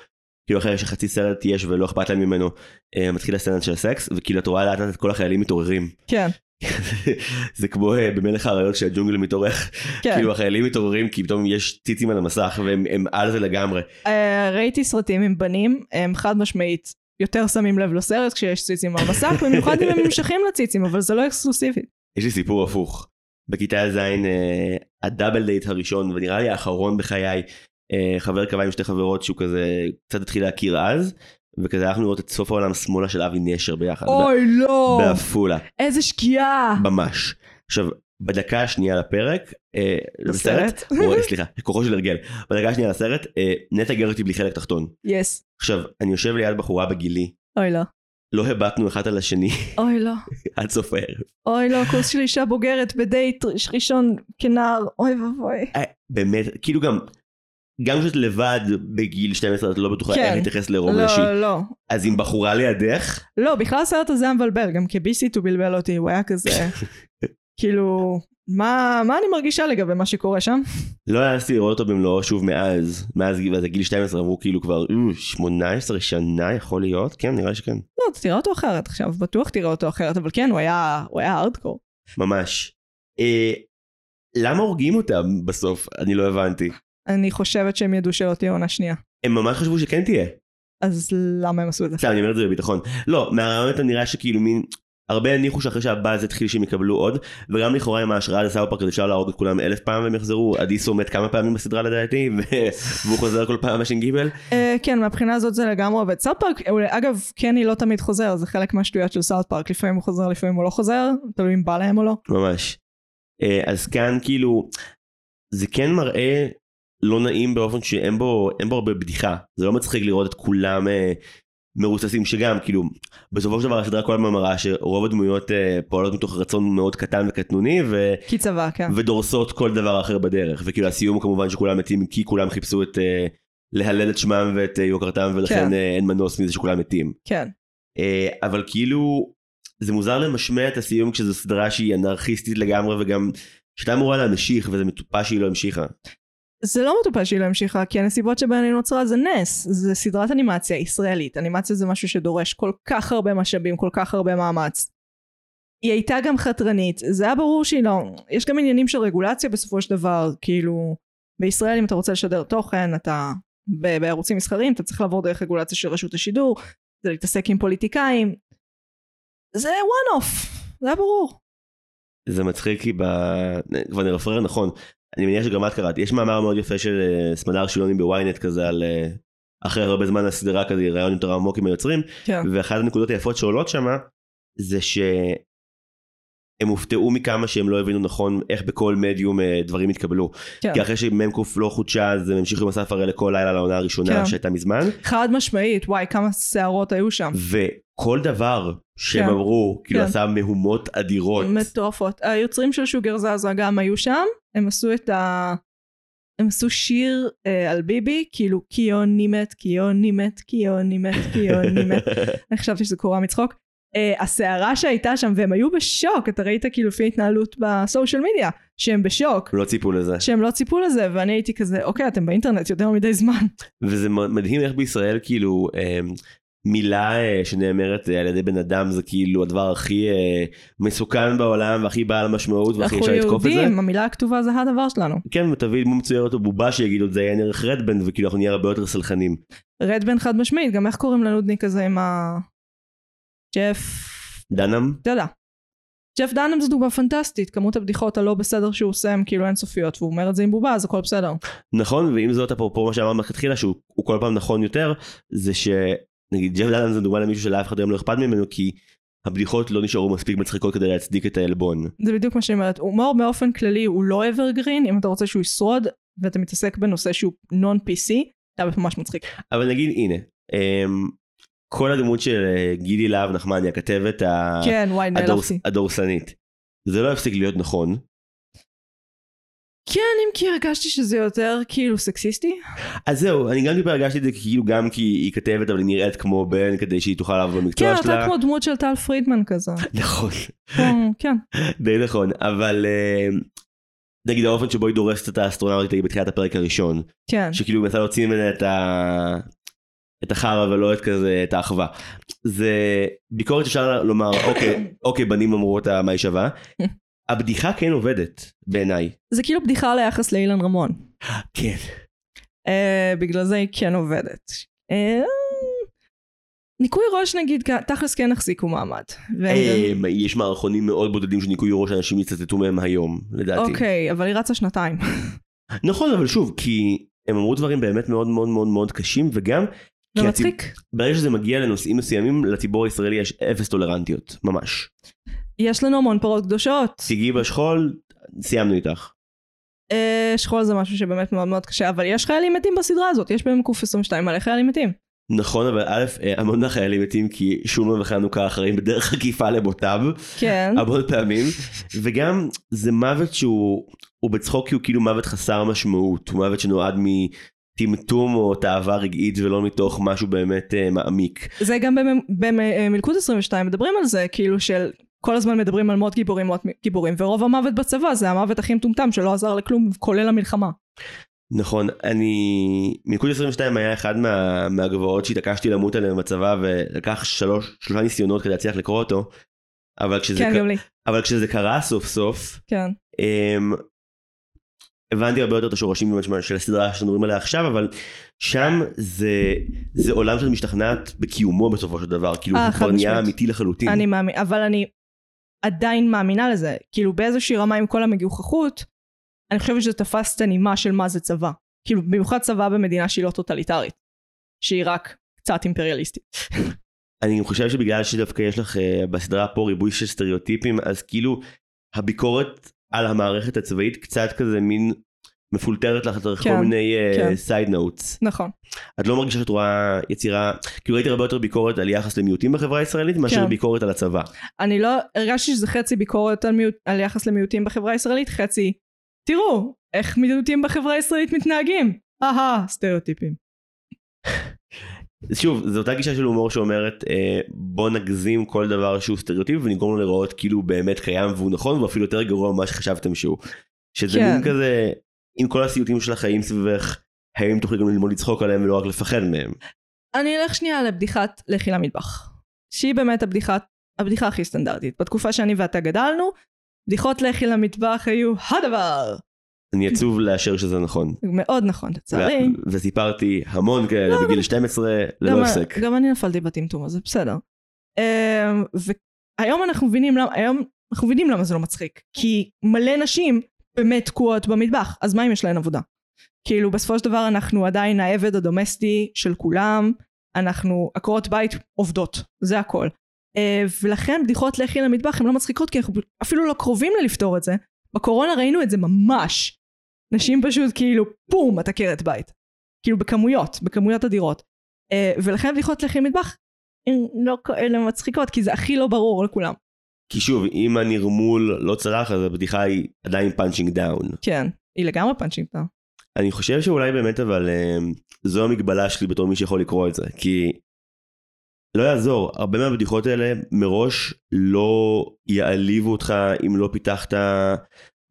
כאילו אחרי שחצי סרט יש ולא אכפת להם ממנו, אה, מתחיל הסצנה של הסקס, וכאילו את רואה לאט לאט את כל החיילים מתעוררים. כן, זה כמו אה, במלך האריות שהג'ונגל מתעורר. כן. כאילו החיילים מתעוררים כי פתאום יש ציצים על המסך והם הם על זה לגמרי. אה, ראיתי סרטים עם בנים, הם חד משמעית יותר שמים לב לסרט כשיש ציצים על מסך, במיוחד אם הם נמשכים לציצים, אבל זה לא אקסקלוסיבי. יש לי סיפור הפוך. בכיתה ז' אה, הדאבל דייט הראשון ונראה לי האחרון בחיי חבר קבע עם שתי חברות שהוא כזה קצת התחיל להכיר אז וכזה הלכנו לראות את סוף העולם שמאלה של אבי נשר ביחד. אוי לא! ב- בעפולה איזה שגיאה! ממש. עכשיו בדקה השנייה לפרק אה, בסרט? או, סליחה כוחו של הרגל בדקה השנייה לסרט אה, נטע גר אותי בלי חלק תחתון. יס. עכשיו אני יושב ליד בחורה בגילי אוי לא. לא הבטנו אחד על השני אוי לא. עד סוף הערב. אוי לא, כוס של אישה בוגרת בדייט ראשון כנער. אוי ואבוי. אה, באמת, כאילו גם, גם כשאת לבד בגיל 12 את לא בטוחה כן. איך להתייחס לרוב נשי. לא, לא. אז עם בחורה לידך, לא, בכלל הסרט הזה היה מבלבל, גם כביסית הוא בלבל אותי, הוא היה כזה, כאילו, מה, מה אני מרגישה לגבי מה שקורה שם? לא העזתי לראות אותו במלואו שוב מאז, מאז גיל- ואז גיל 12 עברו כאילו כבר אה, 18 שנה יכול להיות, כן נראה שכן, לא, אתה תראה אותו אחרת עכשיו, בטוח תראה אותו אחרת, אבל כן, הוא היה, הוא היה ארדקור. ממש. אה, למה הורגים אותם בסוף? אני לא הבנתי. אני חושבת שהם ידעו שלא תהיה עונה שנייה. הם ממש חשבו שכן תהיה. אז למה הם עשו את זה? סתם אני אומר את זה בביטחון. לא, מהרעיון אתה נראה שכאילו מין... הרבה הניחו שאחרי שהבאז התחיל שהם יקבלו עוד וגם לכאורה עם ההשראה ל South Park אז אפשר להרוג את כולם אלף פעם והם יחזרו אדיסו מת כמה פעמים בסדרה לדעתי והוא חוזר כל פעם בש"ג אה, כן, מהבחינה הזאת זה לגמרי עובד. South Park, אגב, קני לא תמיד חוזר, זה חלק מהשטויות של South Park, לפעמים הוא חוזר, לפעמים הוא לא חוזר, תלוי אם בא להם או לא. ממש. אה, אז כאן כאילו זה כן מראה לא נעים באופן שאין בו בו הרבה בדיחה זה לא מצחיק לראות את כולם אה, מרוססים שגם כאילו בסופו של דבר הסדרה כל הזמן מראה שרוב הדמויות אה, פועלות מתוך רצון מאוד קטן וקטנוני ו... כי צבא, כן. ודורסות כל דבר אחר בדרך וכאילו הסיום הוא כמובן שכולם מתים כי כולם חיפשו את אה, להלל את שמם ואת אה, יוקרתם ולכן כן. אה, אין מנוס מזה שכולם מתים. כן. אה, אבל כאילו זה מוזר למשמע את הסיום כשזו סדרה שהיא אנרכיסטית לגמרי וגם שהייתה אמורה להמשיך וזה מטופש שהיא לא המשיכה. זה לא מטופש שהיא לא המשיכה, כי הנסיבות שבהן היא נוצרה זה נס. זה סדרת אנימציה ישראלית. אנימציה זה משהו שדורש כל כך הרבה משאבים, כל כך הרבה מאמץ. היא הייתה גם חתרנית, זה היה ברור שהיא לא... יש גם עניינים של רגולציה בסופו של דבר, כאילו... בישראל אם אתה רוצה לשדר תוכן, אתה ב- בערוצים מסחריים, אתה צריך לעבור דרך רגולציה של רשות השידור, זה להתעסק עם פוליטיקאים. זה one off, זה היה ברור. זה מצחיק כי ב... כבר נרפרר נכון. אני מניח שגם את קראת. יש מאמר מאוד יפה של אה, סמדר שילוני בוויינט כזה על אה, אחרי הרבה זמן הסדרה כזה רעיון יותר עמוק עם היוצרים. כן. ואחת הנקודות היפות שעולות שם זה שהם הופתעו מכמה שהם לא הבינו נכון איך בכל מדיום אה, דברים התקבלו. כן. כי אחרי שמ"ק לא חודשה אז הם המשיכו עם אסף הראל לכל לילה לעונה הראשונה כן. שהייתה מזמן. חד משמעית, וואי, כמה שערות היו שם. וכל דבר שהם כן. אמרו כאילו כן. עשה מהומות אדירות. מטורפות. היוצרים של שוגר זזה גם היו שם, הם עשו את ה... הם עשו שיר אה, על ביבי, כאילו קיוני מת, קיוני מת, קיוני מת, קיוני מת. אני חשבתי שזה קורה מצחוק. Uh, הסערה שהייתה שם, והם היו בשוק, אתה ראית כאילו לפי ההתנהלות בסושיאל מדיה, שהם בשוק, לא ציפו לזה. שהם לא ציפו לזה, ואני הייתי כזה, אוקיי, אתם באינטרנט יותר מדי זמן. וזה מדהים איך בישראל כאילו אה, מילה אה, שנאמרת אה, על ידי בן אדם זה כאילו הדבר הכי אה, מסוכן בעולם והכי בעל משמעות והכי אנחנו אפשר לתקוף את זה. יהודים, המילה הכתובה זה הדבר שלנו. כן ותביא דמות מצוירת או בובה שיגידו את זה עיין ערך רדבנד וכאילו אנחנו נהיה הרבה יותר סלחנים. רדבן חד משמעית, גם איך קוראים לנודניק הזה עם ה... ג'ף... דנאם? יודע. ג'ף דאנם זו דוגמה פנטסטית, כמות הבדיחות הלא בסדר שהוא עושה הם כאילו אינסופיות, והוא אומר את זה עם בובה, אז הכל בסדר. נכון ועם זאת אפרופו מה שאמרנו מלכתחילה שהוא הוא כל פעם נכון יותר זה שנגיד ג'ף דנאם זה דוגמה למישהו שלאף אחד היום לא אכפת ממנו כי הבדיחות לא נשארו מספיק מצחיקות כדי להצדיק את העלבון. זה בדיוק מה שאני אומרת, הומור באופן כללי הוא לא אברגרין, אם אתה רוצה שהוא ישרוד, ואתה מתעסק בנושא שהוא נון PC, אתה ממש מצחיק. אבל נגיד הנה אמ, כל הדמות של אה, גידי להב נחמני הכתבת ה- כן, וואי, הדורס-. הדורסנית. זה לא יפסיק להיות נכון. כן, אם כי הרגשתי שזה יותר כאילו סקסיסטי. אז זהו, אני גם טיפה הרגשתי את זה כאילו גם כי היא כתבת אבל היא נראית כמו בן כדי שהיא תוכל לעבוד כן, במקצוע אתה שלה. כמו דמות של טל פרידמן כזה. נכון, כמו- כן, די נכון, אבל אה, נגיד האופן שבו היא דורסת את האסטרונאוטית בתחילת הפרק הראשון, כן. שכאילו היא מנסה להוציא ממנה את ה... את החרא ולא את כזה את האחווה. זה ביקורת אפשר לומר אוקיי אוקיי בנים אמרו אותה מה היא שווה. הבדיחה כן עובדת בעיניי. זה כאילו בדיחה ליחס לאילן רמון. כן. Uh, בגלל זה היא כן עובדת. Uh, ניקוי ראש נגיד, תכלס כן החזיקו מעמד. ו- אה, יש מערכונים מאוד בודדים של ניקוי ראש אנשים יצטטו מהם היום לדעתי. אוקיי, אבל היא רצה שנתיים. נכון אבל שוב כי הם אמרו דברים באמת מאוד מאוד מאוד מאוד קשים וגם זה כי מצחיק. ברגע שזה מגיע לנושאים מסוימים לציבור הישראלי יש אפס טולרנטיות ממש. יש לנו המון פרות קדושות. תיגעי בשכול סיימנו איתך. אה, שכול זה משהו שבאמת מאוד מאוד קשה, אבל יש חיילים מתים בסדרה הזאת, יש בהם קוף 22 מלא חיילים מתים. נכון אבל א' אה, המון מהחיילים מתים כי שולמן וחנוכה אחראים בדרך עקיפה לבותיו כן. המון פעמים וגם זה מוות שהוא הוא בצחוק כי הוא כאילו מוות חסר משמעות הוא מוות שנועד מטמטום או תאווה רגעית ולא מתוך משהו באמת אה, מעמיק. זה גם במ- במלכוד 22 מדברים על זה, כאילו של כל הזמן מדברים על מות גיבורים, מות גיבורים, ורוב המוות בצבא זה המוות הכי מטומטם שלא עזר לכלום, כולל המלחמה. נכון, אני... מלכוד 22 היה אחד מה... מהגבוהות שהתעקשתי למות עליהם בצבא ולקח שלוש, שלושה ניסיונות כדי להצליח לקרוא אותו. אבל כשזה, כן, ק... אבל כשזה קרה סוף סוף, כן. אמ... הבנתי הרבה יותר את השורשים של הסדרה שאנחנו מדברים עליה עכשיו, אבל שם זה, זה עולם שאת משתכנעת בקיומו בסופו של דבר, כאילו אה, חד כבר נהיה. אמיתי לחלוטין. אני מאמין, אבל אני עדיין מאמינה לזה. כאילו באיזושהי רמה עם כל המגוחכות, אני חושבת שזה תפס את הנימה של מה זה צבא. כאילו במיוחד צבא במדינה שהיא לא טוטליטרית. שהיא רק קצת אימפריאליסטית. אני חושב שבגלל שדווקא יש לך אה, בסדרה פה ריבוי של סטריאוטיפים, אז כאילו הביקורת על המערכת הצבאית קצת כזה מין מפולטרת לך דרך כל כן, מיני כן. סייד נוטס. נכון. את לא מרגישה שאת רואה יצירה, כאילו ראיתי הרבה יותר ביקורת על יחס למיעוטים בחברה הישראלית מאשר כן. ביקורת על הצבא. אני לא, הרגשתי שזה חצי ביקורת על, מיעוט, על יחס למיעוטים בחברה הישראלית, חצי, תראו, איך מיעוטים בחברה הישראלית מתנהגים. אהה, סטריאוטיפים. שוב, זו אותה גישה של הומור שאומרת אה, בוא נגזים כל דבר שהוא סטריאוטיפ ונגרום לו להיראות כאילו הוא באמת קיים והוא נכון ואפילו יותר גרוע ממה שחשבתם שהוא. שזה כן. מין כזה, עם כל הסיוטים של החיים סביבך, האם תוכלי גם ללמוד לצחוק עליהם ולא רק לפחד מהם. אני אלך שנייה לבדיחת לכי למטבח. שהיא באמת הבדיחה, הבדיחה הכי סטנדרטית. בתקופה שאני ואתה גדלנו, בדיחות לכי למטבח היו הדבר. אני עצוב לאשר שזה נכון. מאוד נכון, לצערי. וסיפרתי המון כאלה לא, בגיל 12 גם- ללא הפסק. גם אני נפלתי בטמטום הזה, בסדר. אמ, והיום אנחנו מבינים למה, היום אנחנו מבינים למה זה לא מצחיק. כי מלא נשים באמת תקועות במטבח, אז מה אם יש להן עבודה? כאילו בסופו של דבר אנחנו עדיין העבד הדומסטי של כולם, אנחנו עקרות בית עובדות, זה הכל. אה, ולכן בדיחות לכי למטבח הן לא מצחיקות כי אנחנו אפילו לא קרובים ללפתור את זה. בקורונה ראינו את זה ממש. נשים פשוט כאילו בום את עקרת בית. כאילו בכמויות, בכמויות אדירות. אה, ולכן בדיחות לכי למטבח הן לא כאלה מצחיקות כי זה הכי לא ברור לכולם. כי שוב, אם הנרמול לא צלח, אז הבדיחה היא עדיין punching down. כן, היא לגמרי punching down. אני חושב שאולי באמת אבל אה, זו המגבלה שלי בתור מי שיכול לקרוא את זה, כי לא יעזור, הרבה מהבדיחות האלה מראש לא יעליבו אותך אם לא פיתחת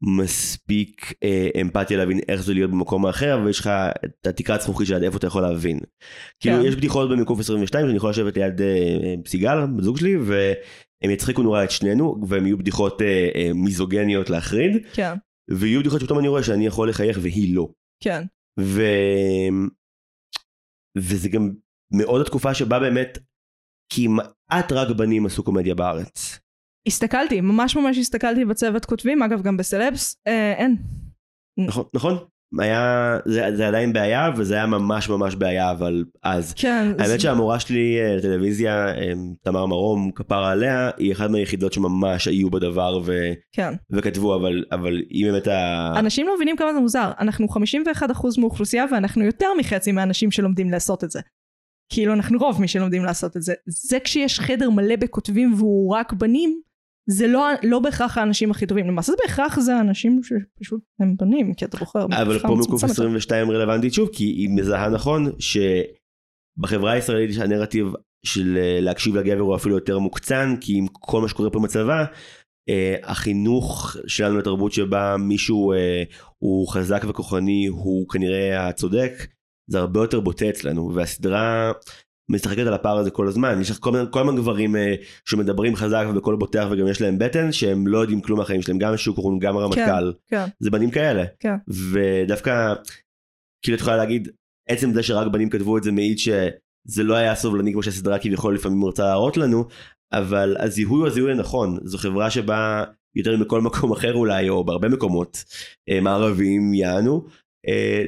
מספיק אה, אמפתיה להבין איך זה להיות במקום האחר ויש לך את התקרת זכוכית של עד איפה אתה יכול להבין. כאילו כן. יש בדיחות במקוף 22 שאני יכול לשבת ליד אה, סיגל, בת זוג שלי, והם יצחיקו נורא את שנינו והם יהיו בדיחות אה, אה, מיזוגניות להחריד כן, ויהיו בדיחות שפתאום אני רואה שאני יכול לחייך והיא לא. כן. ו... וזה גם מאוד התקופה שבה באמת כמעט רק בנים עשו קומדיה בארץ. הסתכלתי, ממש ממש הסתכלתי בצוות כותבים, אגב גם בסלבס, אה, אין. נכון, נכון. היה, זה, זה עדיין בעיה וזה היה ממש ממש בעיה אבל אז. כן, האמת זה- שהמורה שלי אה, לטלוויזיה, אה, תמר מרום, כפרה עליה, היא אחת מהיחידות שממש היו בדבר ו... כן. וכתבו אבל, אבל היא באמת ה... אנשים לא מבינים כמה זה מוזר, אנחנו 51% מאוכלוסייה ואנחנו יותר מחצי מהאנשים שלומדים לעשות את זה. כאילו אנחנו רוב מי שלומדים לעשות את זה. זה כשיש חדר מלא בכותבים והוא רק בנים, זה לא, לא בהכרח האנשים הכי טובים. למעשה בהכרח זה האנשים שפשוט הם בנים, כי אתה בוחר. אבל פה מקוף מצומצמת. 22 רלוונטית שוב כי היא מזהה נכון שבחברה הישראלית הנרטיב של אה, להקשיב לגבר הוא אפילו יותר מוקצן כי עם כל מה שקורה פה בצבא אה, החינוך שלנו לתרבות שבה מישהו אה, הוא חזק וכוחני הוא כנראה הצודק זה הרבה יותר בוטה אצלנו והסדרה משחקת על הפער הזה כל הזמן יש לך כל כל מיני גברים אה, שמדברים חזק ובקול בוטח וגם יש להם בטן שהם לא יודעים כלום מהחיים שלהם גם שוקרון גם הרמטכ"ל כן, זה בנים כאלה. כן. ודווקא, כאילו את יכולה להגיד, עצם זה שרק בנים כתבו את זה מעיד שזה לא היה סובלני כמו שהסדרה כביכול לפעמים רוצה להראות לנו, אבל הזיהוי הוא הזיהוי הנכון. זו חברה שבה יותר מכל מקום אחר אולי, או בהרבה מקומות אה, מערביים יענו,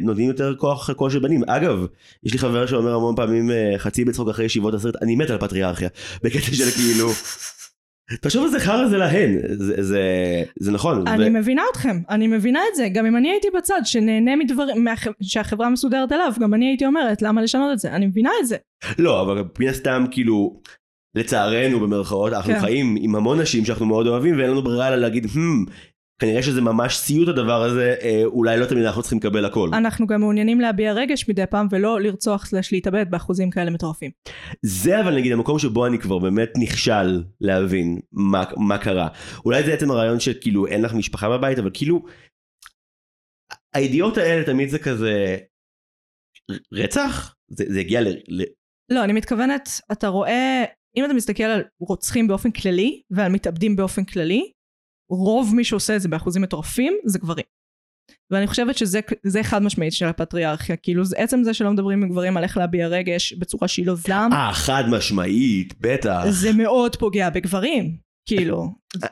נותנים יותר כוח קול של בנים. אגב, יש לי חבר שאומר המון פעמים אה, חצי בצחוק אחרי ישיבות הסרט, אני מת על פטריארכיה. בקטע של כאילו, תחשוב איזה חרא זה להן, זה, זה, זה נכון. אני ו- מבינה אתכם, אני מבינה את זה. גם אם אני הייתי בצד שנהנה מדברים, מהח... שהחברה מסודרת אליו, גם אני הייתי אומרת למה לשנות את זה. אני מבינה את זה. לא, אבל מן הסתם כאילו, לצערנו במרכאות, אנחנו כן. חיים עם המון נשים שאנחנו מאוד אוהבים ואין לנו ברירה אלא להגיד, "הם, כנראה שזה ממש סיוט הדבר הזה, אה, אולי לא תמיד אנחנו צריכים לקבל הכל. אנחנו גם מעוניינים להביע רגש מדי פעם ולא לרצוח סלש להתאבד באחוזים כאלה מטורפים. זה אבל נגיד המקום שבו אני כבר באמת נכשל להבין מה, מה קרה. אולי זה עצם הרעיון שכאילו אין לך משפחה בבית, אבל כאילו, הידיעות האלה תמיד זה כזה, רצח? זה, זה הגיע ל... ל... לא, אני מתכוונת, אתה רואה, אם אתה מסתכל על רוצחים באופן כללי ועל מתאבדים באופן כללי, רוב מי שעושה את זה באחוזים מטורפים זה גברים. ואני חושבת שזה זה חד משמעית של הפטריארכיה, כאילו זה עצם זה שלא מדברים עם גברים על איך להביע רגש בצורה שהיא לא זעם, אה, חד משמעית, בטח. זה מאוד פוגע בגברים, כאילו, ל-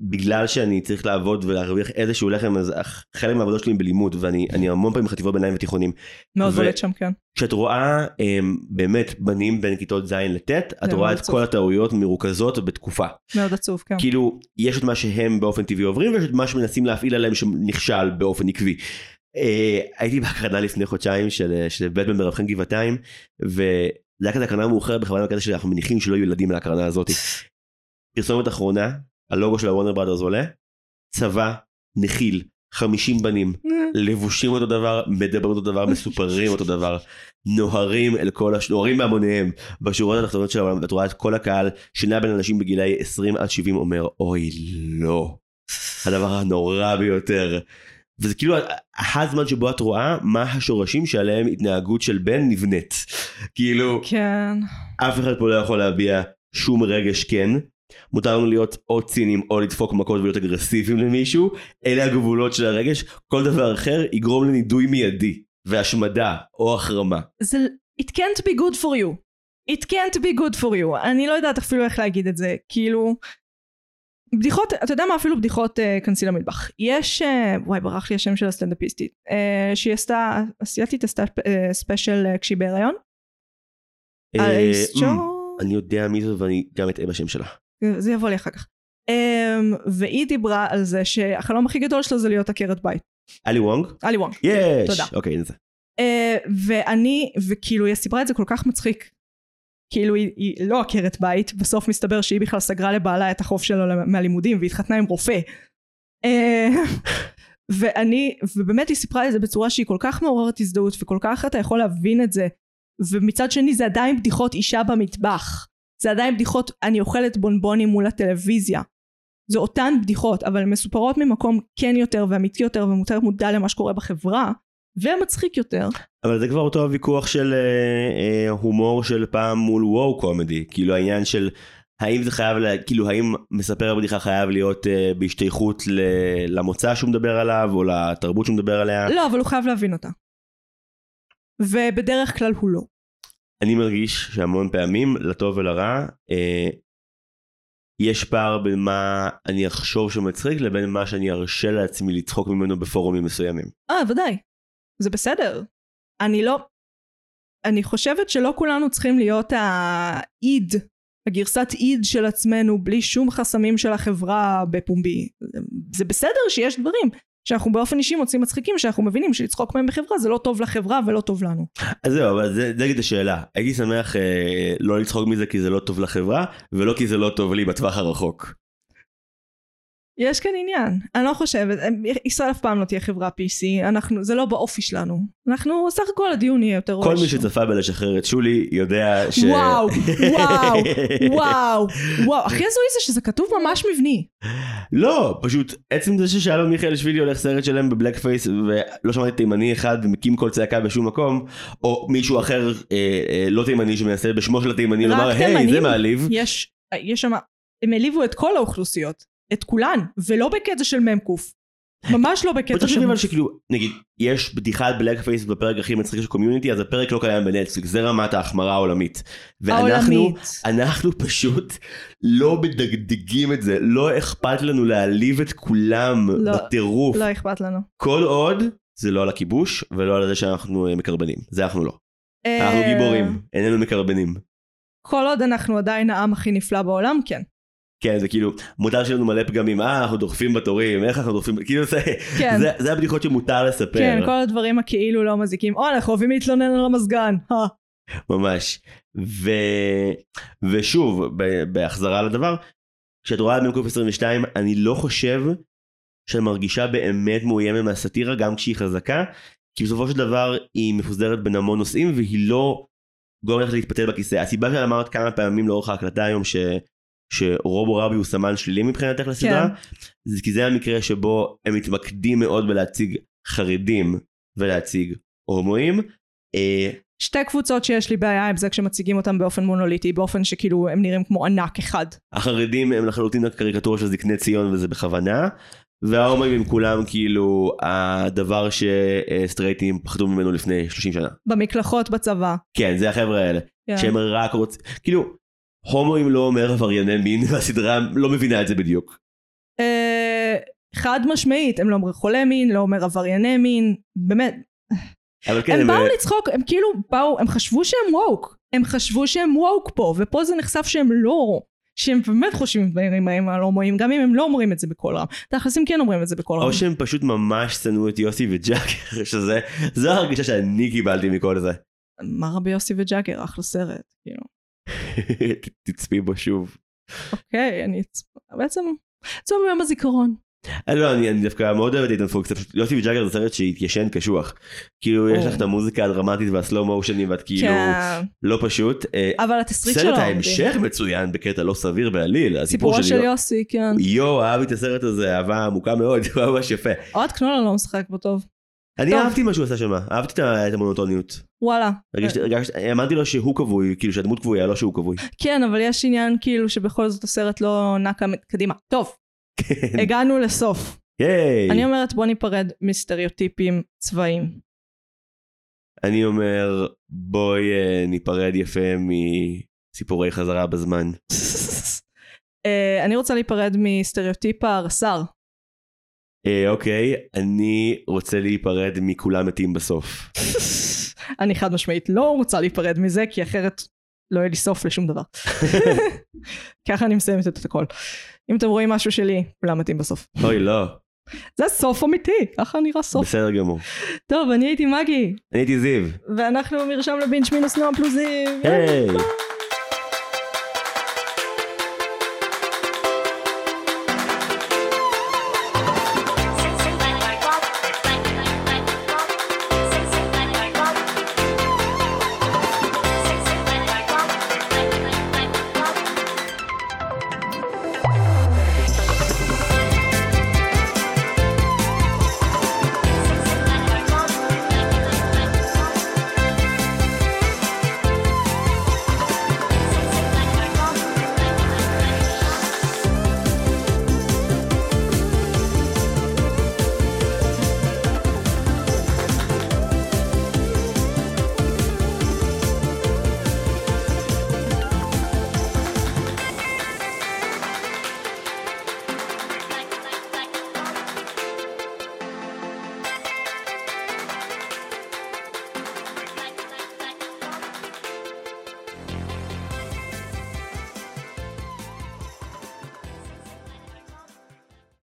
בגלל שאני צריך לעבוד ולהרוויח איזשהו לחם אז חלק מהעבודות שלי בלימוד ואני אני המון פעמים בחטיבות ביניים ותיכונים. מאוד בולט שם כן. כשאת רואה הם, באמת בנים בין כיתות ז' לט' את זה רואה את. כל הטעויות מרוכזות בתקופה. מאוד עצוב, כן. כאילו יש את מה שהם באופן טבעי עוברים ויש את מה שמנסים להפעיל עליהם שנכשל באופן עקבי. אה, הייתי בהקרנה לפני חודשיים של, של בטמן ברב חן גבעתיים וזה היה כזה הקרנה מאוחרת בכוונה בקטע שאנחנו מניחים שלא יהיו ילדים להקרנה הזאת. פרסומת אחרונה הלוגו של הוונר בראדרס עולה צבא נחיל 50 בנים לבושים אותו דבר מדברים אותו דבר מסופרים אותו דבר נוהרים אל כל הש... נוהרים בהמוניהם בשורות התחתונות של העולם ואת רואה את כל הקהל שנע בין אנשים בגילאי 20 עד 70 אומר אוי לא הדבר הנורא ביותר. וזה כאילו הזמן שבו את רואה מה השורשים שעליהם התנהגות של בן נבנית. כאילו כן. אף אחד פה לא יכול להביע שום רגש כן מותר לנו להיות או ציניים או לדפוק מכות ולהיות אגרסיביים למישהו, אלה הגבולות של הרגש, כל דבר אחר יגרום לנידוי מיידי, והשמדה או החרמה. זה... It can't be good for you. It can't be good for you. אני לא יודעת אפילו איך להגיד את זה. כאילו... בדיחות, אתה יודע מה אפילו בדיחות uh, כנסי למטבח. יש, uh, וואי ברח לי השם של הסטנדאפיסטית, uh, שהיא עשתה, אסיאתית עשתה uh, ספיישל uh, כשהיא בהיריון. אמ, ג'ו- אני יודע מי זו ואני גם אטעה בשם שלה. זה יבוא לי אחר כך. Um, והיא דיברה על זה שהחלום הכי גדול שלה זה להיות עקרת בית. אלי וונג? עלי וונג. יש! תודה. אוקיי, זה. Uh, ואני, וכאילו היא סיפרה את זה כל כך מצחיק. כאילו היא, היא לא עקרת בית, בסוף מסתבר שהיא בכלל סגרה לבעלה את החוב שלו מהלימודים והתחתנה עם רופא. Uh, ואני, ובאמת היא סיפרה את זה בצורה שהיא כל כך מעוררת הזדהות וכל כך אתה יכול להבין את זה. ומצד שני זה עדיין בדיחות אישה במטבח. זה עדיין בדיחות אני אוכלת בונבונים מול הטלוויזיה. זה אותן בדיחות אבל מסופרות ממקום כן יותר ואמיתי יותר ומותר מודע למה שקורה בחברה ומצחיק יותר. אבל זה כבר אותו הוויכוח של אה, אה, הומור של פעם מול וואו קומדי. כאילו העניין של האם זה חייב, לה, כאילו האם מספר הבדיחה חייב להיות אה, בהשתייכות ל, למוצא שהוא מדבר עליו או לתרבות שהוא מדבר עליה. לא אבל הוא חייב להבין אותה. ובדרך כלל הוא לא. אני מרגיש שהמון פעמים, לטוב ולרע, אה, יש פער בין מה אני אחשוב שמצחיק לבין מה שאני ארשה לעצמי לצחוק ממנו בפורומים מסוימים. אה ודאי. זה בסדר. אני לא... אני חושבת שלא כולנו צריכים להיות האיד, הגרסת איד של עצמנו בלי שום חסמים של החברה בפומבי. זה בסדר שיש דברים שאנחנו באופן אישי מוצאים מצחיקים שאנחנו מבינים שלצחוק מהם בחברה זה לא טוב לחברה ולא טוב לנו. אז זהו, אבל זה נגיד השאלה. הייתי שמח אה, לא לצחוק מזה כי זה לא טוב לחברה, ולא כי זה לא טוב לי בטווח הרחוק. יש כאן עניין, אני לא חושבת, ישראל אף פעם לא תהיה חברה PC, אנחנו, זה לא באופי שלנו, אנחנו סך הכל הדיון יהיה יותר קל ראש. מי שצפה בלשחרר את שולי יודע ש... וואו, וואו, וואו, וואו, הכי הזוי זה שזה כתוב ממש מבני. לא, פשוט עצם זה ששלום מיכאלשווילי הולך סרט שלם ב blackface ולא שמעתי תימני אחד ומקים קול צעקה בשום מקום, או מישהו אחר אה, אה, לא תימני שמנסה בשמו של התימני לומר היי תימנים? זה מעליב. יש, יש שם, הם העליבו את כל האוכלוסיות, את כולן, ולא בקטע של מ"ק. ממש לא בקטע של... אבל שכאילו נגיד יש בדיחת blackface בפרק הכי מצחיק של Community אז הפרק לא קיים בנטפליקס זה רמת ההחמרה העולמית. ואנחנו. אנחנו פשוט לא מדגדגים את זה לא אכפת לנו להעליב את כולם לא, בטירוף לא אכפת לנו. כל עוד זה לא על הכיבוש ולא על זה שאנחנו אה, מקרבנים זה אנחנו לא אנחנו אה, גיבורים איננו מקרבנים. כל עוד אנחנו עדיין העם הכי נפלא בעולם, כן. כן זה כאילו מותר שיהיה לנו מלא פגמים אה אנחנו דוחפים בתורים איך אנחנו דוחפים כאילו זה כן. זה, זה הבדיחות שמותר לספר. כן, כל הדברים הכאילו לא מזיקים. או, אנחנו אוהבים להתלונן על המזגן. אה. ממש. ו... ושוב, ב- בהחזרה לדבר, כשאת רואה את מ"ק 22, אני לא חושב שאת מרגישה באמת מאוימת מהסאטירה, גם כשהיא חזקה, כי בסופו של דבר היא מפוזרת בין המון נושאים, והיא לא גורמת לך להתפתל בכיסא. הסיבה שאמרת כמה פעמים לאורך ההקלטה היום, ש... שרובו רבי הוא סמן שלילי מבחינתך לסדרה, זה כי זה המקרה שבו הם מתמקדים מאוד בלהציג חרדים ולהציג הומואים. אה, שתי קבוצות שיש לי בעיה עם זה כשמציגים אותם באופן מונוליטי, באופן שכאילו הם נראים כמו ענק אחד. החרדים הם לחלוטין הקריקטורה של זקני ציון וזה בכוונה וההומואים הם כולם כאילו הדבר שסטרייטים פחדו ממנו לפני 30 שנה. במקלחות בצבא. כן זה החבר'ה האלה כן. שהם רק רוצים כאילו הומואים לא אומר עברייני מין והסדרה לא מבינה את זה בדיוק. אה, חד משמעית, הם לא אומרים חולה מין, לא אומר עברייני מין, באמת. אבל כן הם הם, באו לצחוק, הם כאילו באו, הם חשבו שהם ווק. הם חשבו שהם ווק פה, ופה זה נחשף שהם לא. שהם באמת חושבים דברים רעים על הומואים, גם אם הם לא אומרים את זה בקול רם. תכלס הם כן אומרים את זה בקול רם. או שהם פשוט ממש שנאו את יוסי וג'אקר שזה זו ההרגישה שאני קיבלתי מכל זה. מה רבי יוסי וג'אגר, אחלה סרט. כאילו. תצפי בו שוב. אוקיי, אני... בעצם... זה ביום הזיכרון. אה, לא, אני, אני דווקא מאוד אוהב את איתן פוקס, יוסי וג'אגר זה סרט שהתיישן קשוח. כאילו יש. לך את המוזיקה הדרמטית והסלואו מושנים ואת כאילו כן. לא פשוט. אה, אבל התסריט שלו... סרט. ההמשך מצוין בקטע לא סביר בעליל. סיפורו של יו- יוסי, כן. יואו אהבתי את הסרט הזה אהבה עמוקה מאוד, ממש יפה. אוהד קנולה לא משחק בו טוב. אני. אהבתי מה שהוא עשה שם, אהבתי את המונוטוניות. וואלה. הרגשתי, האמנתי לו שהוא כבוי, כאילו שהדמות כבויה, לא שהוא כבוי. כן, אבל יש עניין כאילו שבכל זאת הסרט לא נע קדימה. טוב, כן. הגענו לסוף. ייי. אני אומרת בוא ניפרד מסטריאוטיפים צבאיים. אני אומר, בואי אה, ניפרד יפה מסיפורי חזרה בזמן. אה, אני רוצה להיפרד מסטריאוטיפ הרס"ר. אה, אוקיי, אני רוצה להיפרד מכולם מתים בסוף. אני חד משמעית לא רוצה להיפרד מזה, כי אחרת לא יהיה לי סוף לשום דבר. ככה אני מסיימת את הכל. אם אתם רואים משהו שלי, כולם מתים בסוף. אוי, לא. זה סוף אמיתי, ככה נראה סוף. בסדר גמור. טוב, אני הייתי מגי, אני הייתי זיו. ואנחנו מרשם לבינץ' מינוס נועם פלוס זיו. היי. ביי.